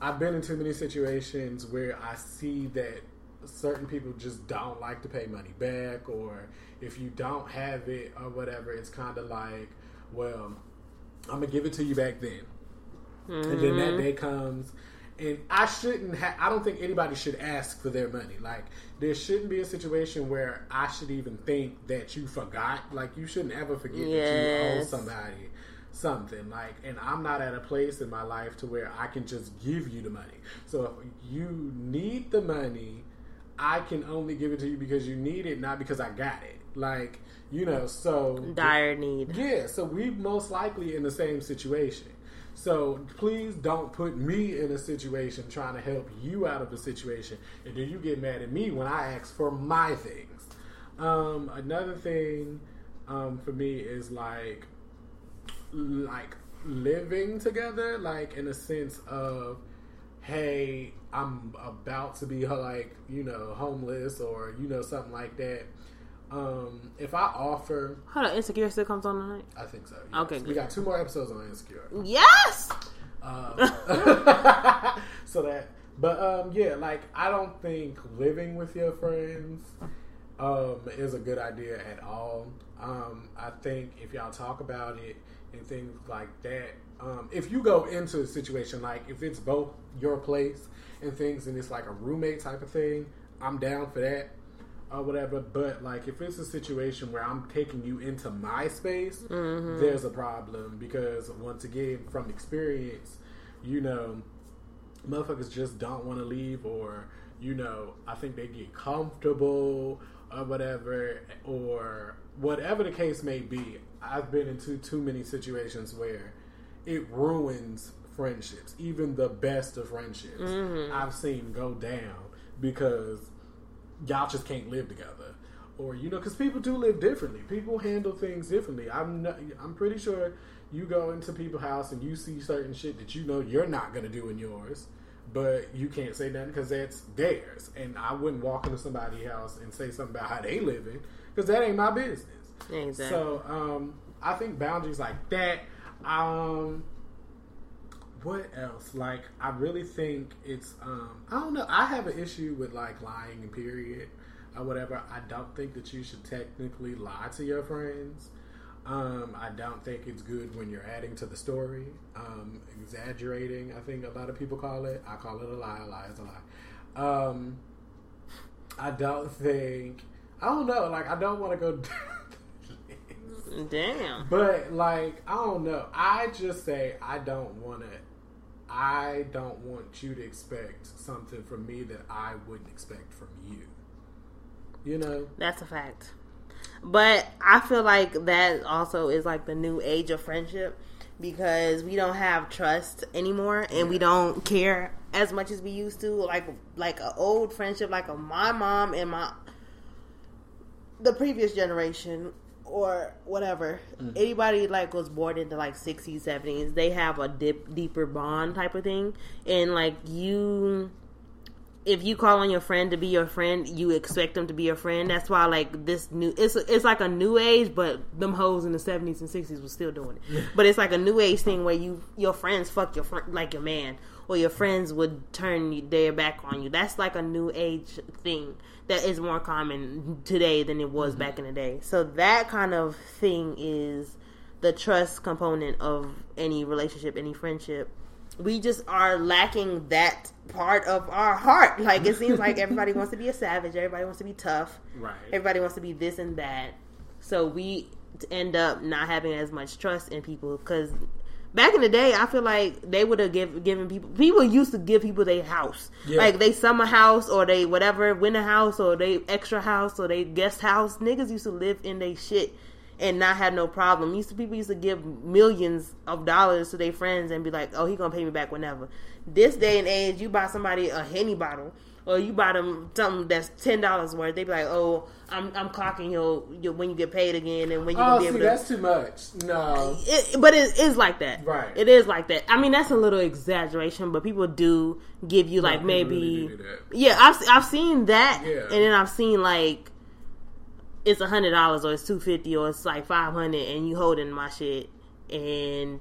I've been in too many situations where I see that certain people just don't like to pay money back, or if you don't have it or whatever, it's kind of like, well, I'm gonna give it to you back then, and then that day comes. And I shouldn't have. I don't think anybody should ask for their money. Like there shouldn't be a situation where I should even think that you forgot. Like you shouldn't ever forget that you owe somebody something like and i'm not at a place in my life to where i can just give you the money so if you need the money i can only give it to you because you need it not because i got it like you know so Dire need. yeah so we most likely in the same situation so please don't put me in a situation trying to help you out of a situation and then you get mad at me when i ask for my things um, another thing um, for me is like like living together, like in a sense of, hey, I'm about to be like you know homeless or you know something like that. Um, if I offer, Hold on, Insecure still comes on tonight? I think so. yes. Okay, we got two more episodes on Insecure. Yes! Uh, *laughs* so that, but um, yeah, like I don't think living with your friends um is a good idea at all. Um, I think if y'all talk about it and things like that, um, if you go into a situation like if it's both your place and things and it's like a roommate type of thing, I'm down for that or whatever. But like if it's a situation where I'm taking you into my space, mm-hmm. there's a problem because once again, from experience, you know, motherfuckers just don't want to leave or you know, I think they get comfortable or whatever or whatever the case may be. I've been into too many situations where it ruins friendships, even the best of friendships. Mm-hmm. I've seen go down because y'all just can't live together or you know because people do live differently people handle things differently i'm not, i'm pretty sure you go into people's house and you see certain shit that you know you're not going to do in yours but you can't say nothing because that's theirs and i wouldn't walk into somebody's house and say something about how they living because that ain't my business Exactly. so um, I think boundaries like that. Um, what else? Like I really think it's um, I don't know. I have an issue with like lying and period or whatever. I don't think that you should technically lie to your friends. Um, I don't think it's good when you're adding to the story. Um, exaggerating, I think a lot of people call it. I call it a lie. A lie is a lie. Um, I don't think. I don't know. Like I don't want to go. *laughs* Damn. But like, I don't know. I just say I don't want to. I don't want you to expect something from me that I wouldn't expect from you. You know? That's a fact. But I feel like that also is like the new age of friendship because we don't have trust anymore and we don't care as much as we used to. Like like an old friendship, like a, my mom and my the previous generation or whatever. Mm-hmm. Anybody like was born into like 60s 70s they have a dip, deeper bond type of thing. And like you if you call on your friend to be your friend you expect them to be your friend. That's why like this new it's it's like a new age but them hoes in the 70s and 60s was still doing it. But it's like a new age thing where you your friends fuck your friend like your man or your friends would turn their back on you that's like a new age thing that is more common today than it was mm-hmm. back in the day so that kind of thing is the trust component of any relationship any friendship we just are lacking that part of our heart. Like it seems like everybody wants to be a savage, everybody wants to be tough, Right. everybody wants to be this and that. So we end up not having as much trust in people because back in the day, I feel like they would have give, given people. People used to give people their house, Yeah. like they summer house or they whatever winter house or they extra house or they guest house. Niggas used to live in their shit and not have no problem. Used to people used to give millions of dollars to their friends and be like, "Oh, he gonna pay me back whenever." This day and age, you buy somebody a henny bottle or you buy them something that's ten dollars worth. They be like, "Oh, I'm I'm clocking your, your when you get paid again and when you Oh, be see, able to." that's too much. No. It, but it is like that, Right. It is like that. I mean, that's a little exaggeration, but people do give you like people maybe, really yeah. I've I've seen that, Yeah. and then I've seen like it's a hundred dollars or it's two fifty or it's like five hundred, and you holding my shit, and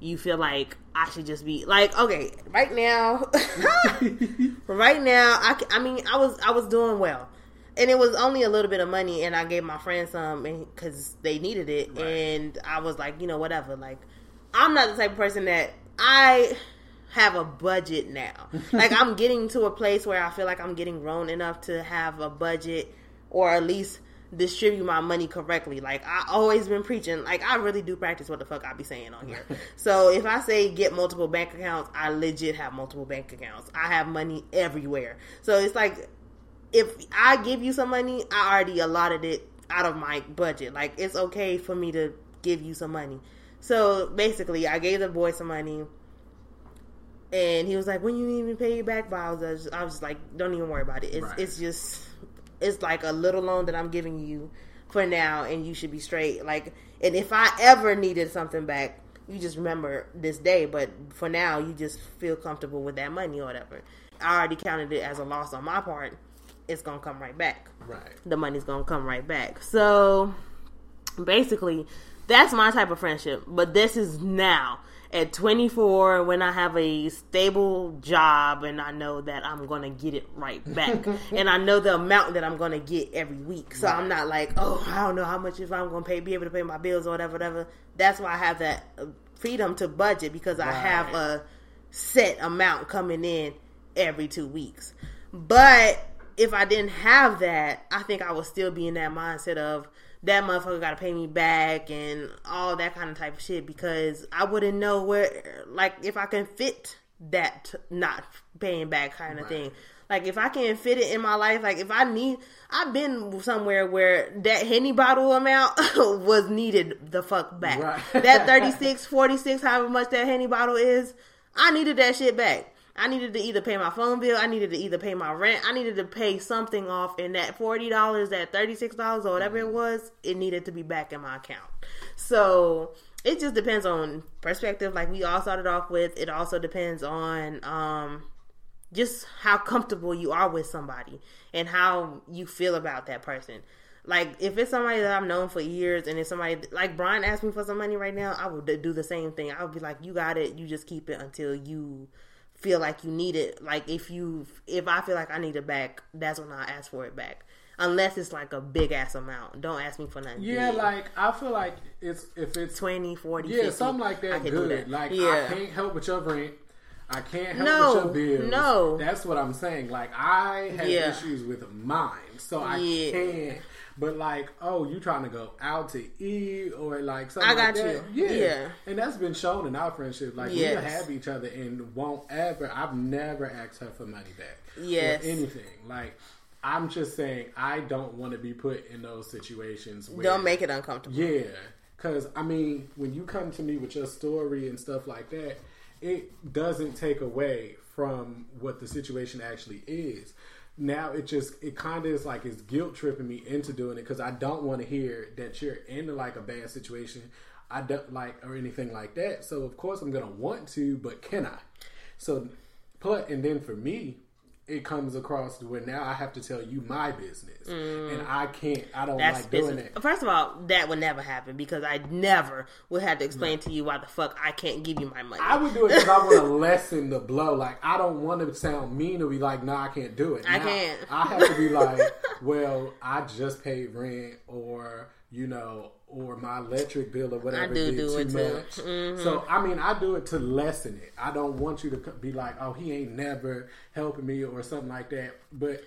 you feel like I should just be like, okay, right now, *laughs* right now, I, I mean, I was I was doing well, and it was only a little bit of money, and I gave my friends some because they needed it, and I was like, you know, whatever. Like, I'm not the type of person that I have a budget now. *laughs* like, I'm getting to a place where I feel like I'm getting grown enough to have a budget, or at least distribute my money correctly. Like I always been preaching, like I really do practice what the fuck I be saying on here. *laughs* so if I say get multiple bank accounts, I legit have multiple bank accounts. I have money everywhere. So it's like if I give you some money, I already allotted it out of my budget. Like it's okay for me to give you some money. So basically, I gave the boy some money, and he was like, "When you need me to pay you back?" But I was, just, I was like, "Don't even worry about it. It's Right. it's just it's like a little loan that I'm giving you for now, and you should be straight. Like, and if I ever needed something back." You just remember this day, but for now, you just feel comfortable with that money or whatever. I already counted it as a loss on my part. It's gonna come right back Right. the money's gonna come right back. So basically, that's my type of friendship. But this is now at 24 when I have a stable job and I know that I'm gonna get it right back, *laughs* and I know the amount that I'm gonna get every week. So I'm not like, oh, I don't know how much if I'm gonna pay, be able to pay my bills or whatever, whatever. That's why I have that uh, freedom to budget because I have a set amount coming in every two weeks. But if I didn't have that, I think I would still be in that mindset of that motherfucker got to pay me back and all that kind of type of shit because I wouldn't know where, like, if I can fit that not paying back kind of thing. Like, if I can fit it in my life, like, if I need, I've been somewhere where that Henny bottle amount *laughs* was needed the fuck back. Right. that *laughs* 36, 46, however much that Henny bottle is, I needed that shit back. I needed to either pay my phone bill, I needed to either pay my rent, I needed to pay something off, and that forty dollars, that thirty six dollars, or whatever it was, it needed to be back in my account. So it just depends on perspective. Like we all started off with, it also depends on um, just how comfortable you are with somebody and how you feel about that person. Like if it's somebody that I've known for years and it's somebody like Brian asked me for some money right now, I would do the same thing. I would be like, "You got it. You just keep it until you feel like you need it. Like if you if I feel like I need it back, that's when I ask for it back. Unless it's like a big ass amount. Don't ask me for nothing. Yeah, big. like I feel like it's if it's 20, 40, yeah 50, something like that good. that. Like yeah. I can't help with your rent. I can't help No, with your bills. no. that's what I'm saying. Like I have Yeah. issues with mine, so I Yeah. can't. But like, oh, you trying to go out to eat or like something I got like you. Yeah. Yeah. and that's been shown in our friendship. Like Yes. we have each other and won't ever. I've never asked her for money back. Yes. or anything. Like I'm just saying, I don't want to be put in those situations. Where, Don't make it uncomfortable. yeah. Because I mean, when you come to me with your story and stuff like that, it doesn't take away from what the situation actually is. Now it just it kind of is like it's guilt tripping me into doing it because I don't want to hear that you're in like a bad situation. I don't like or anything like that. So of course I'm gonna want to, but can I? So, but and then for me, it comes across to where now I have to tell you my business, mm. and I can't. I don't That's like doing business. it. First of all, that would never happen because I never would have to explain to you why the fuck I can't give you my money. I would do it because I want to *laughs* lessen the blow. Like I don't want to sound mean or be like, "No, I can't do it." I Now, can't. I have to be like, *laughs* "Well, I just paid rent, or you know, or my electric bill or whatever do did do too it too. Mm-hmm. much." So I mean, I do it to lessen it. I don't want you to be like, "Oh, he ain't never helping me" or something like that. But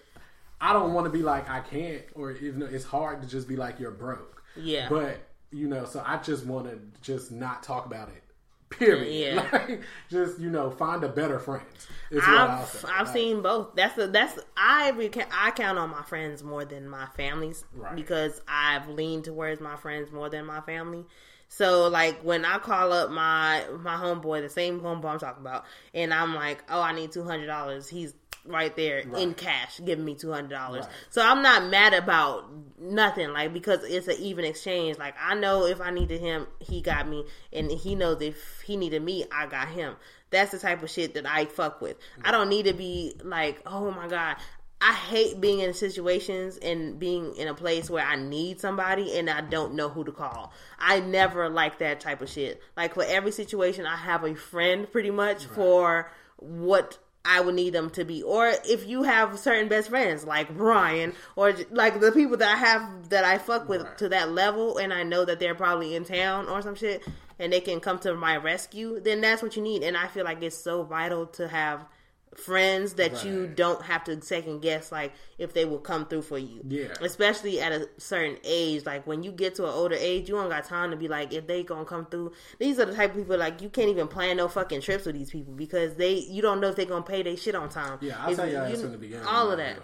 I don't want to be like, "I can't," or even it's hard to just be like, "You're broke." Yeah. But you know, so I just want to just not talk about it. Period. Yeah. *laughs* Like, just you know, find a better friend. I've. I've Like, seen both. That's the that's I reca- I count on my friends more than my families Right. because I've leaned towards my friends more than my family. So like when I call up my my homeboy, the same homeboy I'm talking about, and I'm like, oh, I need two hundred dollars. He's right there in cash giving me two hundred dollars. Right. So I'm not mad about nothing, like because it's an even exchange. Like I know if I needed him, he got me, and he knows if he needed me, I got him. That's the type of shit that I fuck with. I don't need to be like, oh my god. I hate being in situations and being in a place where I need somebody and I don't know who to call. I never like that type of shit. Like for every situation, I have a friend pretty much for what I would need them to be. Or if you have certain best friends like Brian or like the people that I have that I fuck with Right. to that level and I know that they're probably in town or some shit and they can come to my rescue, then that's what you need. And I feel like it's so vital to have friends that you don't have to second guess like if they will come through for you. Yeah. Especially at a certain age. Like when you get to an older age, you don't got time to be like if they gonna come through. These are the type of people like you can't even plan no fucking trips with these people because they you don't know if they gonna pay their shit on time. Yeah, I'll If tell you you- from the beginning. All of that.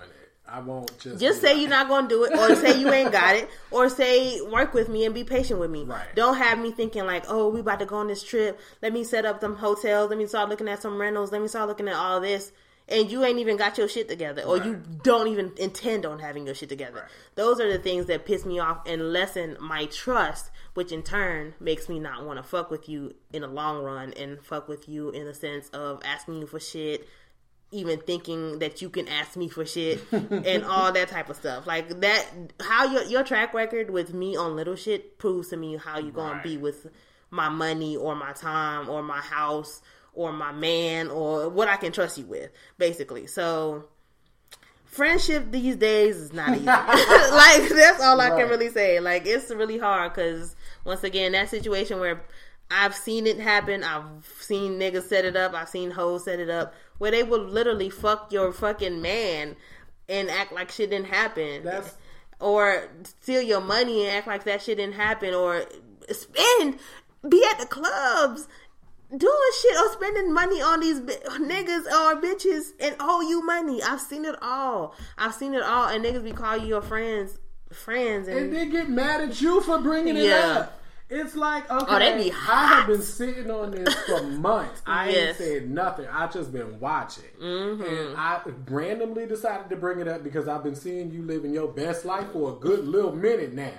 I won't just Just say you're not going to do it, or say you ain't got it, *laughs* or say work with me and be patient with me. Right. Don't have me thinking like, oh, we about to go on this trip. Let me set up some hotels. Let me start looking at some rentals. Let me start looking at all this. And you ain't even got your shit together, or you don't even intend on having your shit together. Right. Those are the things that piss me off and lessen my trust, which in turn makes me not want to fuck with you in the long run and fuck with you in the sense of asking you for shit, even thinking that you can ask me for shit *laughs* and all that type of stuff. Like that how your your track record with me on little shit proves to me how you gonna Right. be with my money or my time or my house or my man or what I can trust you with, basically. So friendship these days is not easy. *laughs* *laughs* like that's all I can really say. Like it's really hard because once again, that situation where I've seen it happen. I've seen niggas set it up. I've seen hoes set it up where they will literally fuck your fucking man and act like shit didn't happen. That's- or steal your money and act like that shit didn't happen. Or spend, be at the clubs doing shit or spending money on these bi- niggas or bitches and owe you money. I've seen it all. I've seen it all. And niggas be calling you your friends, friends, and, and they get mad at you for bringing it Yeah. up. It's like okay, Oh, they be I have been sitting on this for months. I Yes. ain't said nothing. I just been watching, Mm-hmm. and I randomly decided to bring it up because I've been seeing you living your best life for a good little minute now,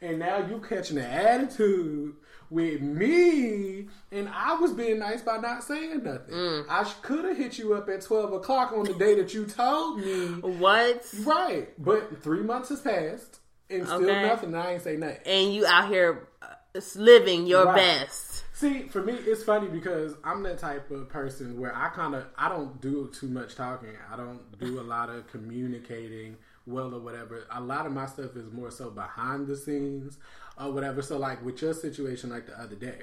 and now you catching an attitude with me, and I was being nice by not saying nothing. Mm. I could have hit you up at twelve o'clock on the day that you told me what? Right, but three months has passed and still Okay. nothing. I ain't say nothing. And you out here uh, living your Right. best. See, for me, it's funny because I'm that type of person where I kind of I don't do too much talking. I don't do a lot of communicating well or whatever. A lot of my stuff is more so behind the scenes or whatever. So, like with your situation, like the other day.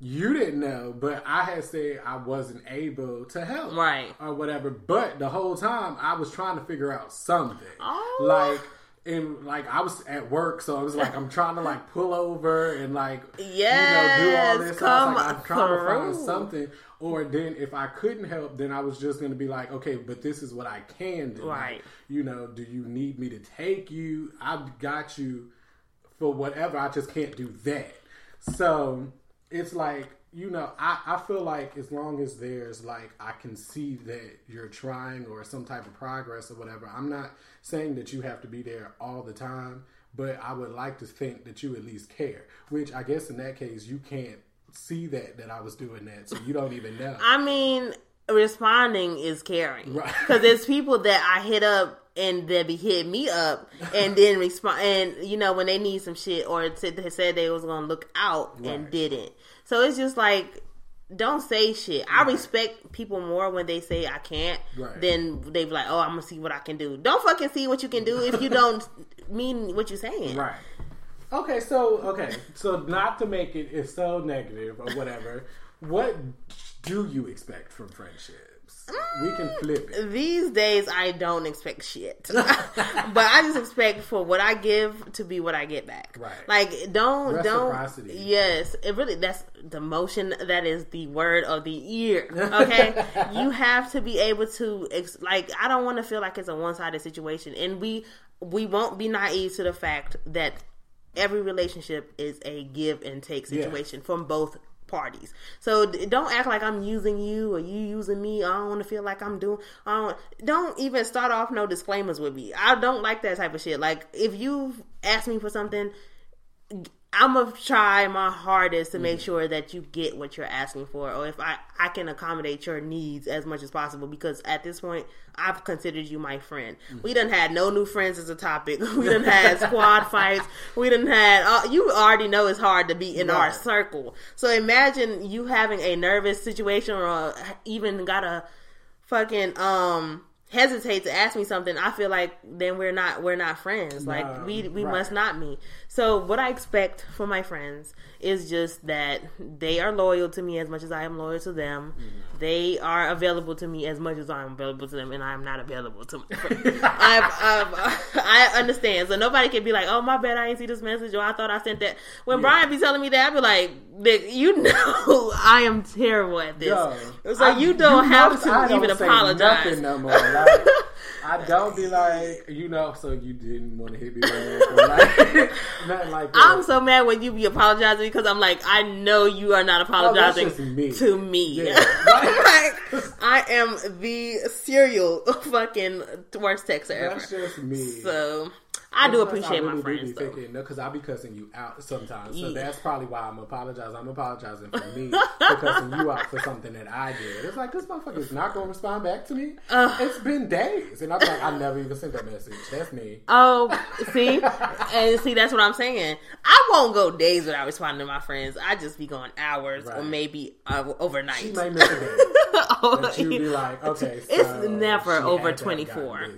You didn't know, but I had said I wasn't able to help, Right. or whatever. But the whole time I was trying to figure out something, Oh. like and like I was at work, so I was like I'm trying to like pull over and like you know do all this. So I was like, I'm trying to find something. Or then if I couldn't help, then I was just going to be like, okay, but this is what I can do. Right. Like, you know, do you need me to take you? I've got you for whatever. I just can't do that. So it's like you know, I, I feel like as long as there's like I can see that you're trying or some type of progress or whatever. I'm not saying that you have to be there all the time, but I would like to think that you at least care. Which I guess in that case you can't see that that I was doing that, so you don't even know. I mean, responding is caring Right. *laughs* because there's people that I hit up and they be hitting me up and *laughs* then respond and you know when they need some shit or they said they was gonna look out and didn't. So it's just like don't say shit. I respect people more when they say I can't Right. than they be like, oh, I'm gonna see what I can do. Don't fucking see what you can do if you *laughs* don't mean what you're saying. Right. Okay, so okay, so not to make it it's so negative or whatever. what do you expect from friendships? We can mm, flip it. These days, I don't expect shit, *laughs* but I just expect for what I give to be what I get back. Right. Like, don't don't. Yes, it really that's the motion. That is the word of the year. Okay, *laughs* you have to be able to ex- like. I don't want to feel like it's a one sided situation, and we we won't be naive to the fact that every relationship is a give and take Yeah. situation from both parties. So don't act like I'm using you or you using me. I don't want to feel like I'm doing. I don't. Don't even start off no disclaimers with me. I don't like that type of shit. Like if you ask me for something. I'm gonna try my hardest to make sure that you get what you're asking for, or if I I can accommodate your needs as much as possible. Because at this point, I've considered you my friend. We done had no new friends as a topic. *laughs* We *laughs* done had squad fights. We done had. Uh, you already know it's hard to be in our circle. So imagine you having a nervous situation, or even gotta fucking um hesitate to ask me something, I feel like then we're not we're not friends. Like we we right. must not be. So what I expect from my friends is just that they are loyal to me as much as I am loyal to them. Mm-hmm. They are available to me as much as I'm available to them, and I am not available to my friends. *laughs* I've, I understand. So nobody can be like, "Oh, my bad, I didn't see this message," or "I thought I sent that." When Brian be telling me that, I be like, "Nick, "You *laughs* know, I am terrible at this." Yo, so I- you don't have notice to I even apologize. nothing no more. Like, *laughs* I don't be like, you know, so you didn't want to hit me or like *laughs* nothing like that. I'm so mad when you be apologizing because I'm like, I know you are not oh, apologizing Oh, me. to me. Yeah. *laughs* like, *laughs* I am the serial fucking worst texter ever. That's just me. So I do appreciate I really my do friends be though. thinking, no, because I be cussing you out sometimes. So Yeah. that's probably why I'm apologizing. I'm apologizing for me for cussing you out for something that I did. It's like this motherfucker is not going to respond back to me. it's been days, and I'm like, I never even sent that message. That's me. Oh, see, *laughs* and see, that's what I'm saying. I won't go days without responding to my friends. I just be going hours or maybe uh, overnight. She may miss a day. Oh, *laughs* But she'll be like, okay, It's never over had to have 24.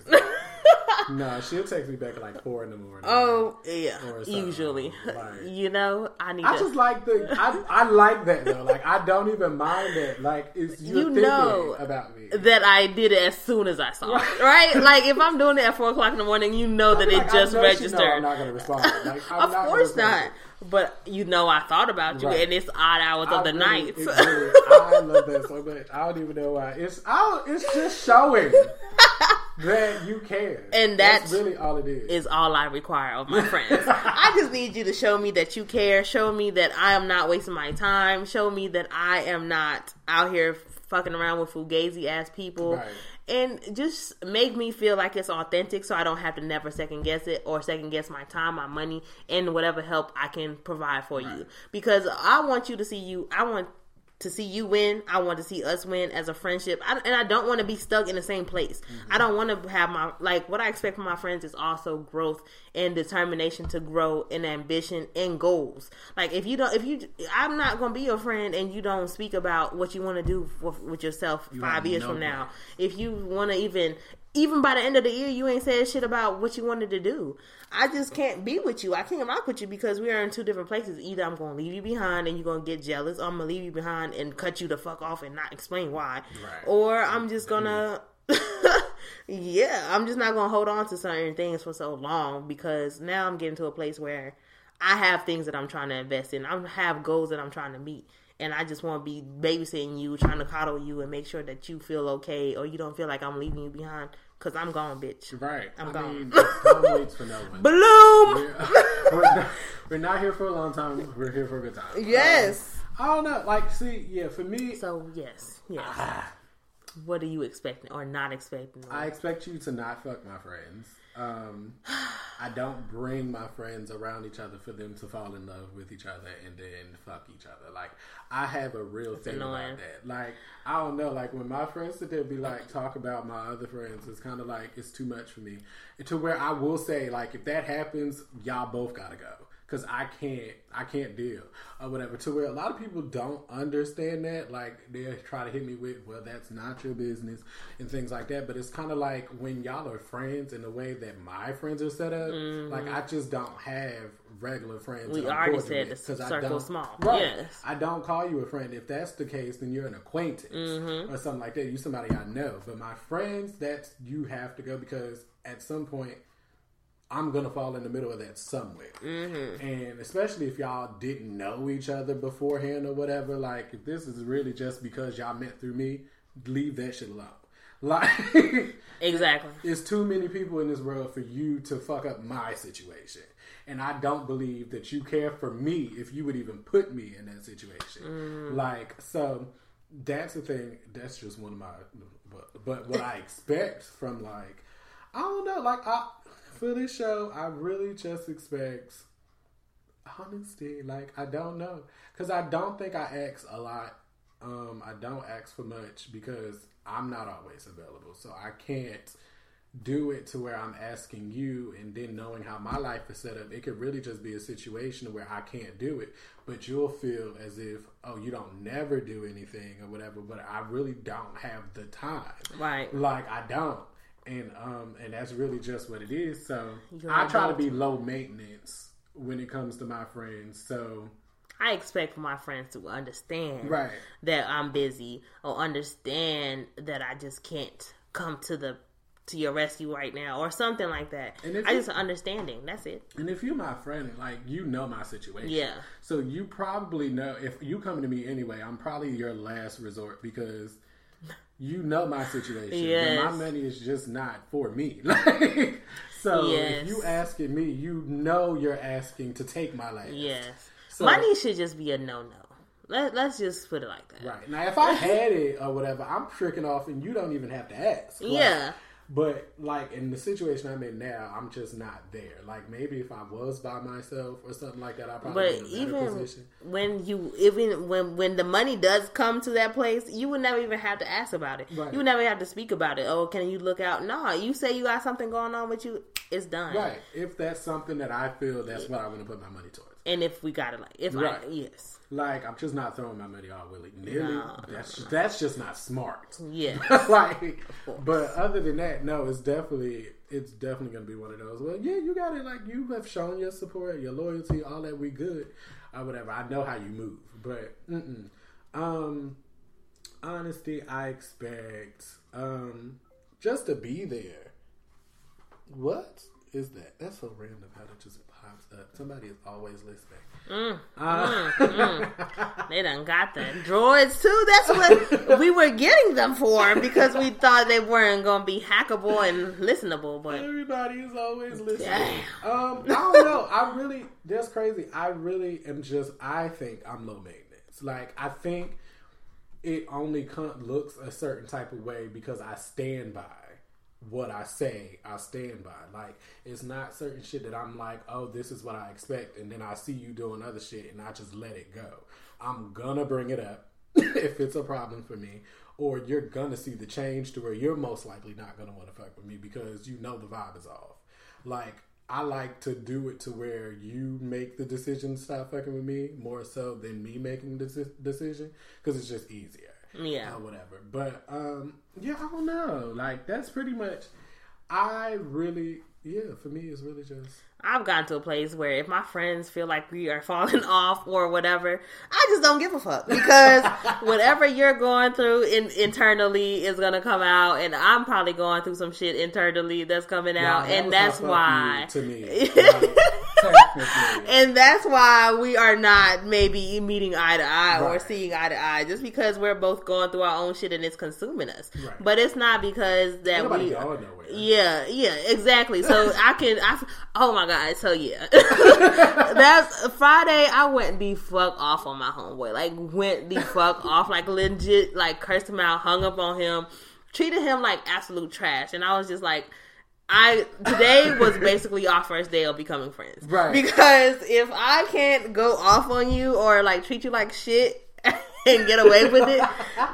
*laughs* no, she'll text me back at like four in the morning. oh yeah, usually. Like- *laughs* you know, I need. I to, just like the I, I like that though. Like I don't even mind that. Like it's you're You thinking know about me. that I did it as soon as I saw it, right? Like if I'm doing it at four o'clock in the morning, you know that it Like, just know she know registered. I'm not gonna respond. Like, *laughs* of course not. But you know I thought about you, Right. and it's odd hours I of the really- night. really- *laughs* I love that so much. I don't even know why. It's I it's just showing *laughs* that you care, And that's that's- really all it is. is all I require of my friends. *laughs* I just need you to show me that you care. Show me that I am not wasting my time. Show me that I am not out here fucking around with fugazi ass people. Right. And just make me feel like it's authentic so I don't have to never second guess it or second guess my time, my money, and whatever help I can provide for you. Because I want you to see you, I want to see you win. I want to see us win as a friendship. I, and I don't want to be stuck in the same place. I don't want to have my, like, what I expect from my friends is also growth and determination to grow and ambition and goals. Like, if you don't, if you, I'm not going to be your friend and you don't speak about what you want to do with, with yourself five years from now. If you want to even, even by the end of the year, you ain't said shit about what you wanted to do. I just can't be with you. I can't rock with you because we are in two different places. Either I'm going to leave you behind and you're going to get jealous, or I'm going to leave you behind and cut you the fuck off and not explain why. Right. Or I'm just going mm-hmm. *laughs* to. yeah, I'm just not going to hold on to certain things for so long because now I'm getting to a place where I have things that I'm trying to invest in. I have goals that I'm trying to meet. and I just want to be babysitting you, trying to coddle you, and make sure that you feel okay or you don't feel like I'm leaving you behind. Cause I'm gone, bitch. Right. I'm I gone. mean, *laughs* time waits for no one. Bloom. we're, not, we're not here for a long time. We're here for a good time. Um, yes. I don't know. Like, see, yeah, for me, So yes, yes. Ah. what are you expecting or not expecting? I expect you to not fuck my friends. Um, I don't bring my friends around each other for them to fall in love with each other and then fuck each other. Like I have a real thing annoying. about that. Like I don't know. Like when my friends sit there and be like talk about my other friends, it's kind of like it's too much for me. To where I will say like if that happens, y'all both gotta go. Cause I can't, I can't deal or whatever. To where a lot of people don't understand that, like they try to hit me with, "Well, that's not your business" and things like that. But it's kind of like when y'all are friends in the way that my friends are set up. Like I just don't have regular friends. Mm-hmm. We already said the circle small. Right. Yes. I don't call you a friend. If that's the case, then you're an acquaintance Mm-hmm. or something like that. You somebody I know. But my friends, that's you have to go because at some point I'm gonna fall in the middle of that somewhere. Mm-hmm. And especially if y'all didn't know each other beforehand or whatever, like if this is really just because y'all met through me, leave that shit alone. *laughs* Like exactly. it's too many people in this world for you to fuck up my situation. And I don't believe that you care for me if you would even put me in that situation. Like, so that's the thing. That's just one of my, but, but what I expect from like, I don't know, like, I, for this show, I really just expect honesty. Like, I don't know. Because I don't think I ask a lot. Um, I don't ask for much because I'm not always available. So I can't do it to where I'm asking you and then knowing how my life is set up, it could really just be a situation where I can't do it. But you'll feel as if, oh, you don't never do anything or whatever, but I really don't have the time. Right. Like I don't. And um and that's really just what it is. So You're I try to be low maintenance when it comes to my friends. So I expect for my friends to understand Right. that I'm busy or understand that I just can't come to the to your rescue right now or something like that. And if I just understanding. That's it. And if you're my friend, like you know my situation, Yeah. So you probably know if you come to me anyway, I'm probably your last resort because you know my situation. Yes. my money is just not for me. *laughs* Like, so Yes. if you asking me, you know you're asking to take my life. Yes. So- Money should just be a no no. Let, let's just put it like that. Right now, if I had it or whatever, I'm tricking off, and you don't even have to ask. Like, Yeah. But like in the situation I'm in now, I'm just not there. Like maybe if I was by myself or something like that, I probably But be in a better even position. when you even when when the money does come to that place, you would never even have to ask about it. Right. You would never have to speak about it. Oh, can you look out? No, you say you got something going on with you, it's done. Right. If that's something that I feel, that's what I'm going to put my money towards. And if we got it, like if Right. I yes, Like I'm just not throwing my money all willy nilly. No, that's that's just not smart. yeah, *laughs* like, but other than that, no, it's definitely it's definitely gonna be one of those. Well, yeah, you got it. Like you have shown your support, your loyalty, all that. We good or whatever. I know how you move, but mm-mm. um, honesty, I expect um just to be there. What is that? That's so random how that just pops up. Somebody is always listening. Mm, Uh, they done got the droids too. That's what *laughs* we were getting them for because we thought they weren't gonna be hackable and listenable. But Everybody is always listening. Damn. Um, I don't know. I really, that's crazy. I really am just. I think I'm low maintenance. Like I think it only con- looks a certain type of way because I stand by what I say. I stand by. Like it's not certain shit that I'm like, oh, this is what I expect, and then I see you doing other shit, and I just let it go. I'm gonna bring it up *laughs* if it's a problem for me, or you're gonna see the change to where you're most likely not gonna want to fuck with me because you know the vibe is off. Like I like to do it to where you make the decision to stop fucking with me more so than me making the decision because it's just easier yeah, or whatever. But um, yeah, I don't know. Like that's pretty much. I really, yeah. For me, it's really just I've gotten to a place where if my friends feel like we are *laughs* falling off or whatever, I just don't give a fuck because *laughs* whatever you're going through in, internally is gonna come out, and I'm probably going through some shit internally that's coming out, Nah, that and that's why. to me. *laughs* Like. And that's why we are not maybe meeting eye to eye or seeing eye to eye, just because we're both going through our own shit and it's consuming us. Right. But it's not because that Nobody we. going nowhere. Yeah, yeah, exactly. So *laughs* I can, I, oh my god, so yeah, *laughs* that's Friday. I went the fuck off on my homeboy, like went the fuck off, like legit, like cursed him out, hung up on him, treated him like absolute trash, and I was just like. I today *laughs* was basically our first day of becoming friends, Right. Because if I can't go off on you or like treat you like shit *laughs* and get away with it,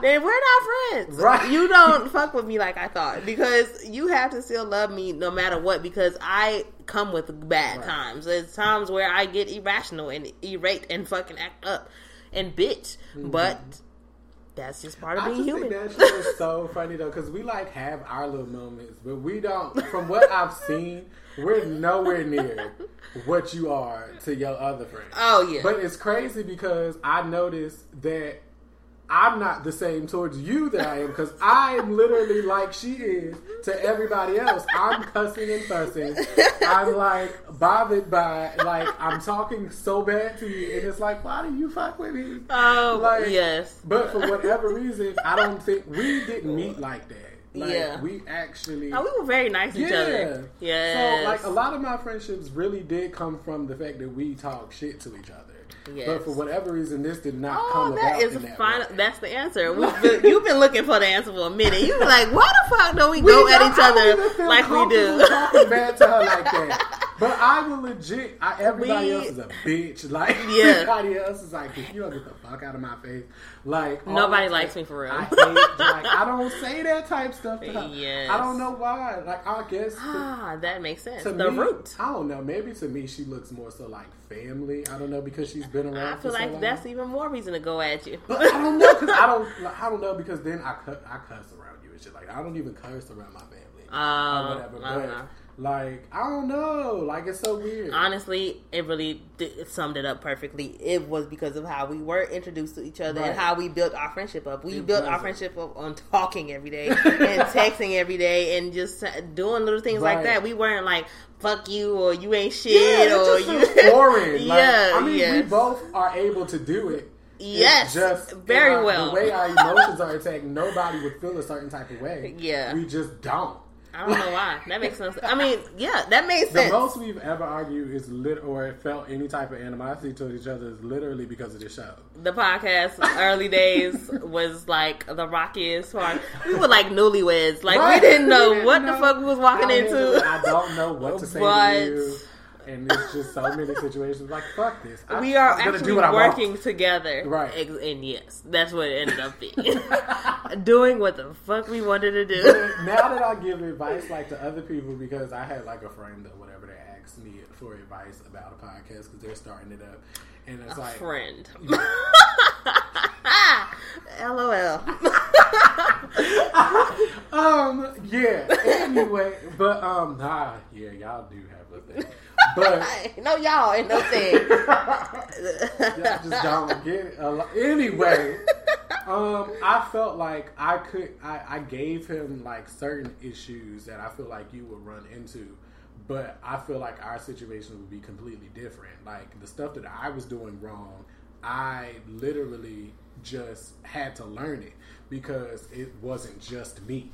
then we're not friends. Right. You don't fuck with me like I thought because you have to still love me no matter what because I come with bad Right. times. There's times where I get irrational and irate and fucking act up and bitch, mm-hmm. but that's just part of. I being human. think that shit is so *laughs* funny though, because we like have our little moments, but we don't. From what I've seen, we're nowhere near what you are to your other friends. Oh, yeah. But it's crazy because I noticed that I'm not the same towards you that I am because I'm literally like she is to everybody else. I'm cussing and fussing. I'm like bothered by like I'm talking so bad to you, and it's like, why do you fuck with me? Oh, Like, yes. But for whatever reason, I don't think we didn't meet like that. Like, Yeah. we actually. Oh, we were very nice to each other. Yeah. So, like, a lot of my friendships really did come from the fact that we talk shit to each other. Yes. But for whatever reason, this did not Oh, come that about is that fine. way. That's the answer. *laughs* Been, you've been looking for the answer for a minute. You've been like, why the fuck don't we, We go at each I don't even other like we do? Talking bad to her like that. *laughs* But I will legit. I, everybody We- else is a bitch. *laughs* Like Yeah. everybody else is like, you don't get the fuck out of my face, like Nobody likes me for real. I hate. Like I don't say that type stuff to her. Yes. I don't know why. Like I guess. to- ah, that makes sense. to the me, root. I don't know. Maybe to me, she looks more so like family. I don't know because she's been around. I feel so like long. that's even more reason to go at you. But I don't know because I don't. Like, *laughs* I don't know because then I cut. I cuss around you and shit. Like I don't even curse around my family Oh, or whatever. I don't know. Like I don't know. Like it's so weird. Honestly, it really d- summed it up perfectly. It was because of how we were introduced to each other Right. and how we built our friendship up. We It built our friendship up on talking every day *laughs* and texting every day and just doing little things like that. We weren't like "fuck you" or "you ain't shit" yeah, or "you." foreign. *laughs* Like, yeah, I mean, we both are able to do it. It's Yes, just very our- well. The way our emotions are attacked, nobody would feel a certain type of way. *laughs* Yeah. we just don't. I don't know why. That makes no sense. I mean, yeah, that makes sense. The most we've ever argued is lit or felt any type of animosity to each other is literally because of the show. the podcast early days was like the rockiest part. We were like newlyweds. Like Right. we didn't know We didn't what the fuck we was walking how to handle it. into. I don't know what to say But- to you. And it's just so many situations like fuck this. I, we are actually do what I want. working together. Right. Ex- And yes, that's what it ended up being. *laughs* Doing what the fuck we wanted to do. But now that I give advice like to other people because I had like a friend or whatever that asked me for advice about a podcast because they're starting it up, and it's like Friend. *laughs* *laughs* LOL. Um, yeah. Anyway, but um, nah, yeah, y'all do have a thing, but *laughs* no, y'all ain't no thing. *laughs* y'all just don't get it. Anyway, um, I felt like I could, I, I gave him like certain issues that I feel like you would run into, but I feel like our situation would be completely different. Like the stuff that I was doing wrong, I literally just had to learn it because it wasn't just me.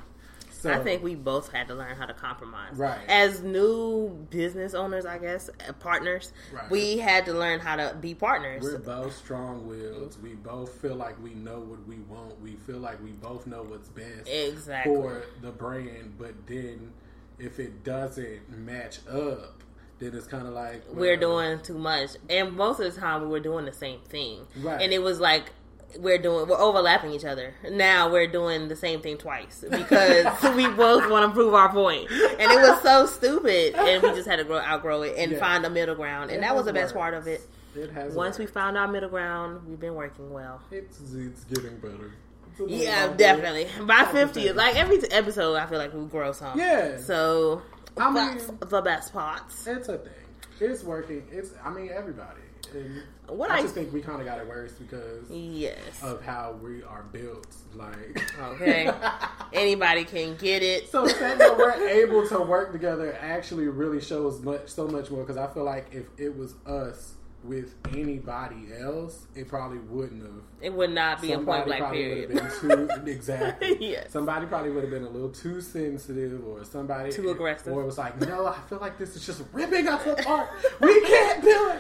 So I think we both had to learn how to compromise. Right. As new business owners, I guess, uh, partners, Right. we had to learn how to be partners. We're both strong willed. We both feel like we know what we want. We feel like we both know what's best Exactly. for the brand. But then if it doesn't match up, then it's kind of like we're doing too much. And most of the time, we were doing the same thing. Right. And it was like, we're doing, we're overlapping each other. Now we're doing the same thing twice because *laughs* we both want to prove our point. And it was so stupid. And we just had to grow, outgrow it and Yeah. find a middle ground. And It that was the has best part of it. It has Once we found our middle ground, we've been working well. it's it's getting better. It's Yeah, bumpier. definitely. By 50, said. like every episode, I feel like we grow some. Yeah. So, I that's mean- the best parts. It's a thing. It's working. It's I mean everybody. And What I I- just think we kind of got it worse because Yes. of how we are built. Like, *laughs* um, Okay. *laughs* Anybody can get it. So the fact that we're able to work together actually really shows much, so much more. Because I feel like if it was us with anybody else, it probably wouldn't have. It would not be a point blank period. would have been too *laughs* exactly. Yes. Somebody probably would have been a little too sensitive, or somebody Too aggressive. or was like, no, I feel like this is just ripping us apart. we can't do it.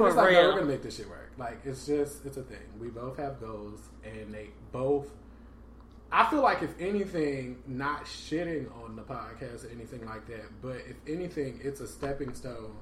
For it's like, no, we're gonna make this shit work. Like it's just, it's a thing. We both have goals, and they both. I feel like if anything, not shitting on the podcast or anything like that, but if anything, it's a stepping stone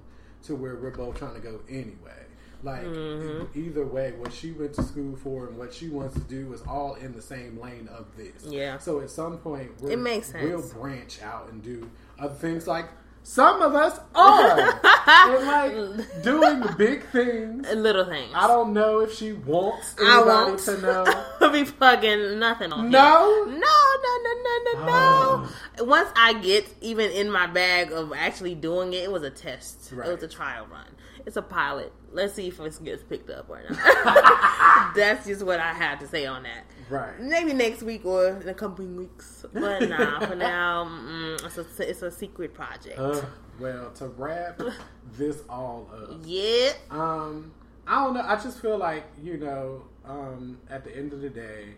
to where we're both trying to go anyway. Like Mm-hmm. either way, what she went to school for and what she wants to do is all in the same lane of this. Yeah. So at some point, It makes sense. We'll branch out and do other things like some of us *laughs* are, and like *laughs* doing big things. Little things. I don't know if she wants I anybody won't. to know. *laughs* be plugging nothing on. No? here. no, no, no, no, no, no. Oh. Once I get even in my bag of actually doing it, it was a test. Right. It was a trial run. It's a pilot. Let's see if it gets picked up or not. That's just what I had to say on that. Right. Maybe next week or in a couple of weeks. *laughs* But nah, for now, mm, it's a it's a secret project. Uh, well, to wrap *laughs* this all up, yeah. um, I don't know. I just feel like you know, um, at the end of the day,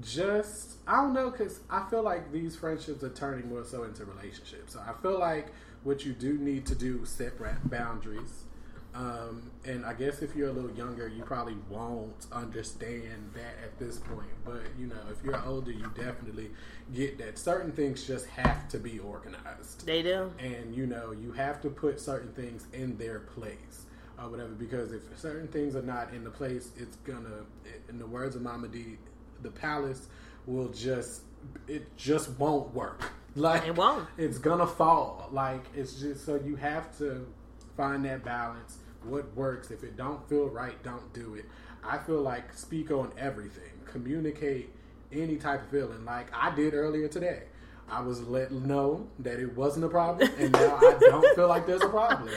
just I don't know because I feel like these friendships are turning more so into relationships. So I feel like what you do need to do is set boundaries. Um, and I guess if you're a little younger, you probably won't understand that at this point. But you know, if you're older, you definitely get that certain things just have to be organized They do. and you know you have to put certain things in their place or whatever because if certain things are not in the place it's gonna in the words of mama d the palace will just it just won't work *laughs* like It won't. it's gonna fall like it's just so you have to find that balance what works. If it don't feel right don't do it. I feel like speak on everything. Communicate any type of feeling. Like i did earlier today. I was let know that it wasn't a problem and now i *laughs* don't feel like there's a problem.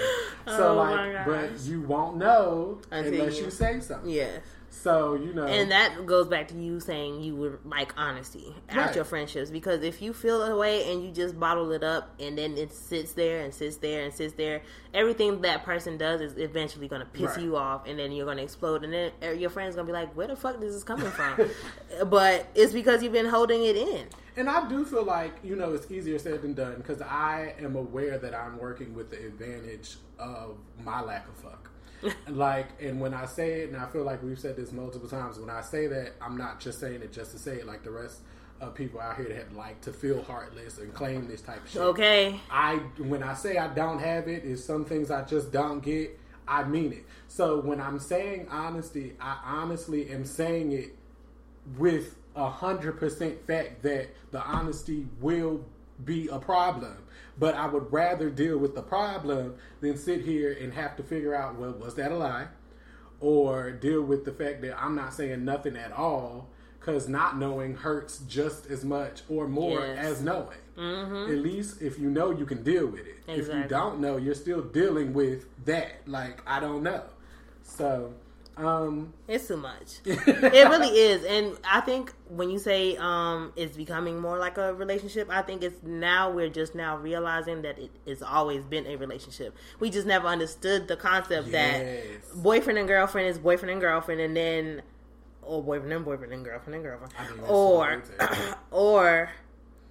So Oh like but you won't know Until unless you- you say something. Yes. So you know And that goes back to you saying you would like honesty at Right. your friendships because if you feel a way and you just bottle it up and then it sits there and sits there and sits there, everything that person does is eventually going to piss Right. you off and then you're going to explode and then er, your friend's going to be like, "Where the fuck is this coming from?" *laughs* but it's because you've been holding it in. And I do feel like, you know, it's easier said than done because I am aware that I'm working with the advantage of my lack of fuck. *laughs* like, and when I say it, and I feel like we've said this multiple times, when I say that, I'm not just saying it just to say it like the rest of people out here that like to feel heartless and claim this type of shit. Okay. I when I say I don't have it, is some things I just don't get. I mean it. So when I'm saying honesty, I honestly am saying it with a hundred percent fact that the honesty will be a problem. But I would rather deal with the problem than sit here and have to figure out, well, was that a lie? Or deal with the fact that I'm not saying nothing at all because not knowing hurts just as much or more Yes. as knowing. Mm-hmm. At least if you know, you can deal with it. If you don't know, you're still dealing with that. Like, I don't know. So, um, It's too much. *laughs* it really is. And I think when you say um it's becoming more like a relationship, I think it's now we're just now realizing that it, it's always been a relationship. We just never understood the concept Yes. that boyfriend and girlfriend is boyfriend and girlfriend and then or boyfriend and boyfriend and girlfriend and girlfriend. I think that's Or what I would say. or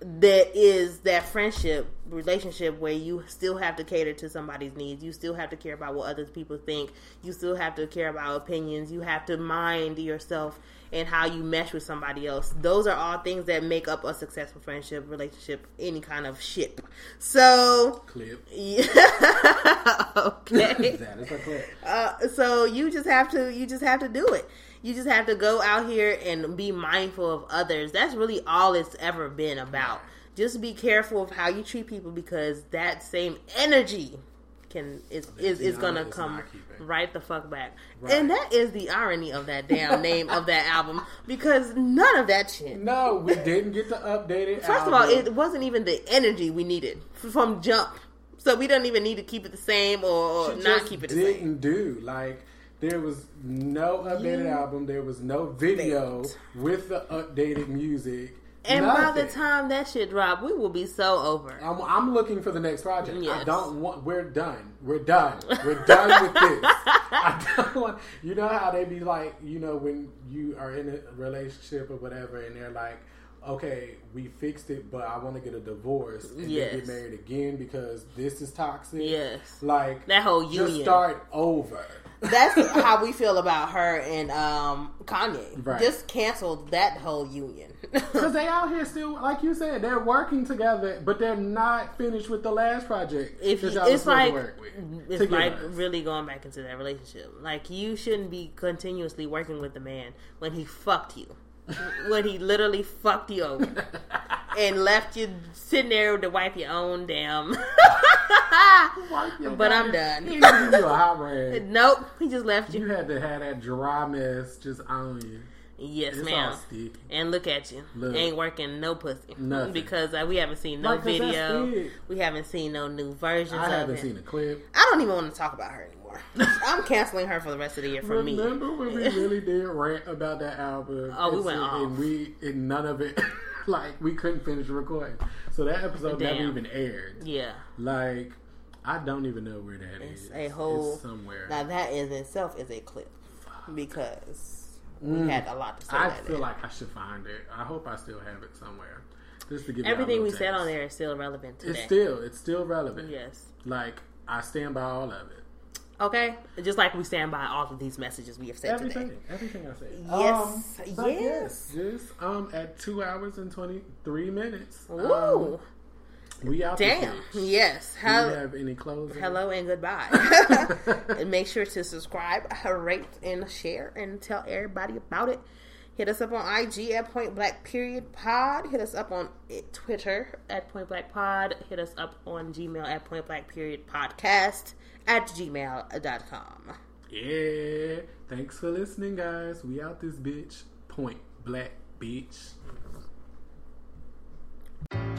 there is that friendship relationship where you still have to cater to somebody's needs. You still have to care about what other people think. You still have to care about opinions. You have to mind yourself and how you mesh with somebody else. Those are all things that make up a successful friendship relationship any kind of ship. So clip. *laughs* yeah okay. *laughs* That is a clip. uh, so you just have to you just have to do it you just have to go out here and be mindful of others that's really all it's ever been about just be careful of how you treat people because that same energy can is is, is gonna come right the fuck back Right. and that is the irony of that damn name of that album because none of that shit No, we didn't get the updated. First of all, it wasn't even the energy we needed from jump. So we don't even need to keep it the same or, not keep it the didn't same. do like There was no updated album. There was no video with the updated music. And by the time that shit drop, we will be so over. I'm, I'm looking for the next project. I don't want. We're done. We're done. We're done with this. *laughs* I don't want. You know how they be like. You know when you are in a relationship or whatever, and they're like, "Okay, we fixed it, but I want to get a divorce and then Yes. get married again because this is toxic." Yes. Like That whole Just union. start over. That's how we feel about her and um, Kanye. Right. Just canceled that whole union. *laughs* Because they out here still, like you said, they're working together, but they're not finished with the last project. if you, it's like work with it's together. like really going back into that relationship. Like you shouldn't be continuously working with the man when he fucked you, when he literally fucked you over and left you sitting there to wipe your own damn. but I'm done. *laughs* He didn't give you a hot rag. nope, he just left You you. had to have that dry mess just on you. Yes, It's ma'am. And look at you, Look. ain't working no pussy Nothing. because uh, we haven't seen no Like, video. We haven't seen no new versions I haven't seen a clip. I don't even want to talk about her anymore. *laughs* I'm canceling her for the rest of the year for me. Remember when we *laughs* really did rant about that album? Oh, we and went so- off. and we and none of it. *laughs* like we couldn't finish recording, so that episode never even aired. Yeah. Like I don't even know where that is. It's a whole It's somewhere. Now that in itself is a clip because we had a lot to say. Mm. I feel day. like I should find it. I hope I still have it somewhere. Just to give everything we said on there is still relevant today. It's still it's still relevant. yes. Like I stand by all of it. Okay. Just like we stand by all of these messages we have said Everything, today. everything I say. Yes, Um, but yes. Just um at two hours and twenty three minutes. Ooh. Um, we out. Damn. Yes. Do you have any closing? hello and goodbye. *laughs* *laughs* and make sure to subscribe, rate, and share, and tell everybody about it. Hit us up on IG at Point Blank Period Pod. Hit us up on Twitter at Point Blank Pod. Hit us up on Gmail at Point Blank Period Podcast at gmail.com. Yeah. Thanks for listening, guys. We out this bitch. Point blank bitch.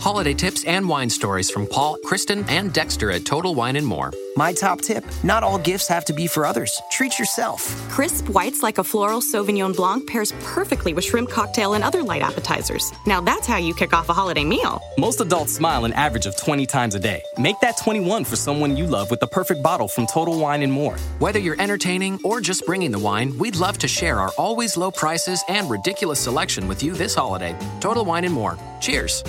Holiday tips and wine stories from Paul, Kristen, and Dexter at Total Wine and More. My top tip not all gifts have to be for others. Treat yourself. Crisp whites like a floral Sauvignon Blanc pairs perfectly with shrimp cocktail and other light appetizers. Now that's how you kick off a holiday meal. Most adults smile an average of 20 times a day. Make that 21 for someone you love with the perfect bottle from Total Wine and More. Whether you're entertaining or just bringing the wine, we'd love to share our always low prices and ridiculous selection with you this holiday. Total Wine and More. Cheers.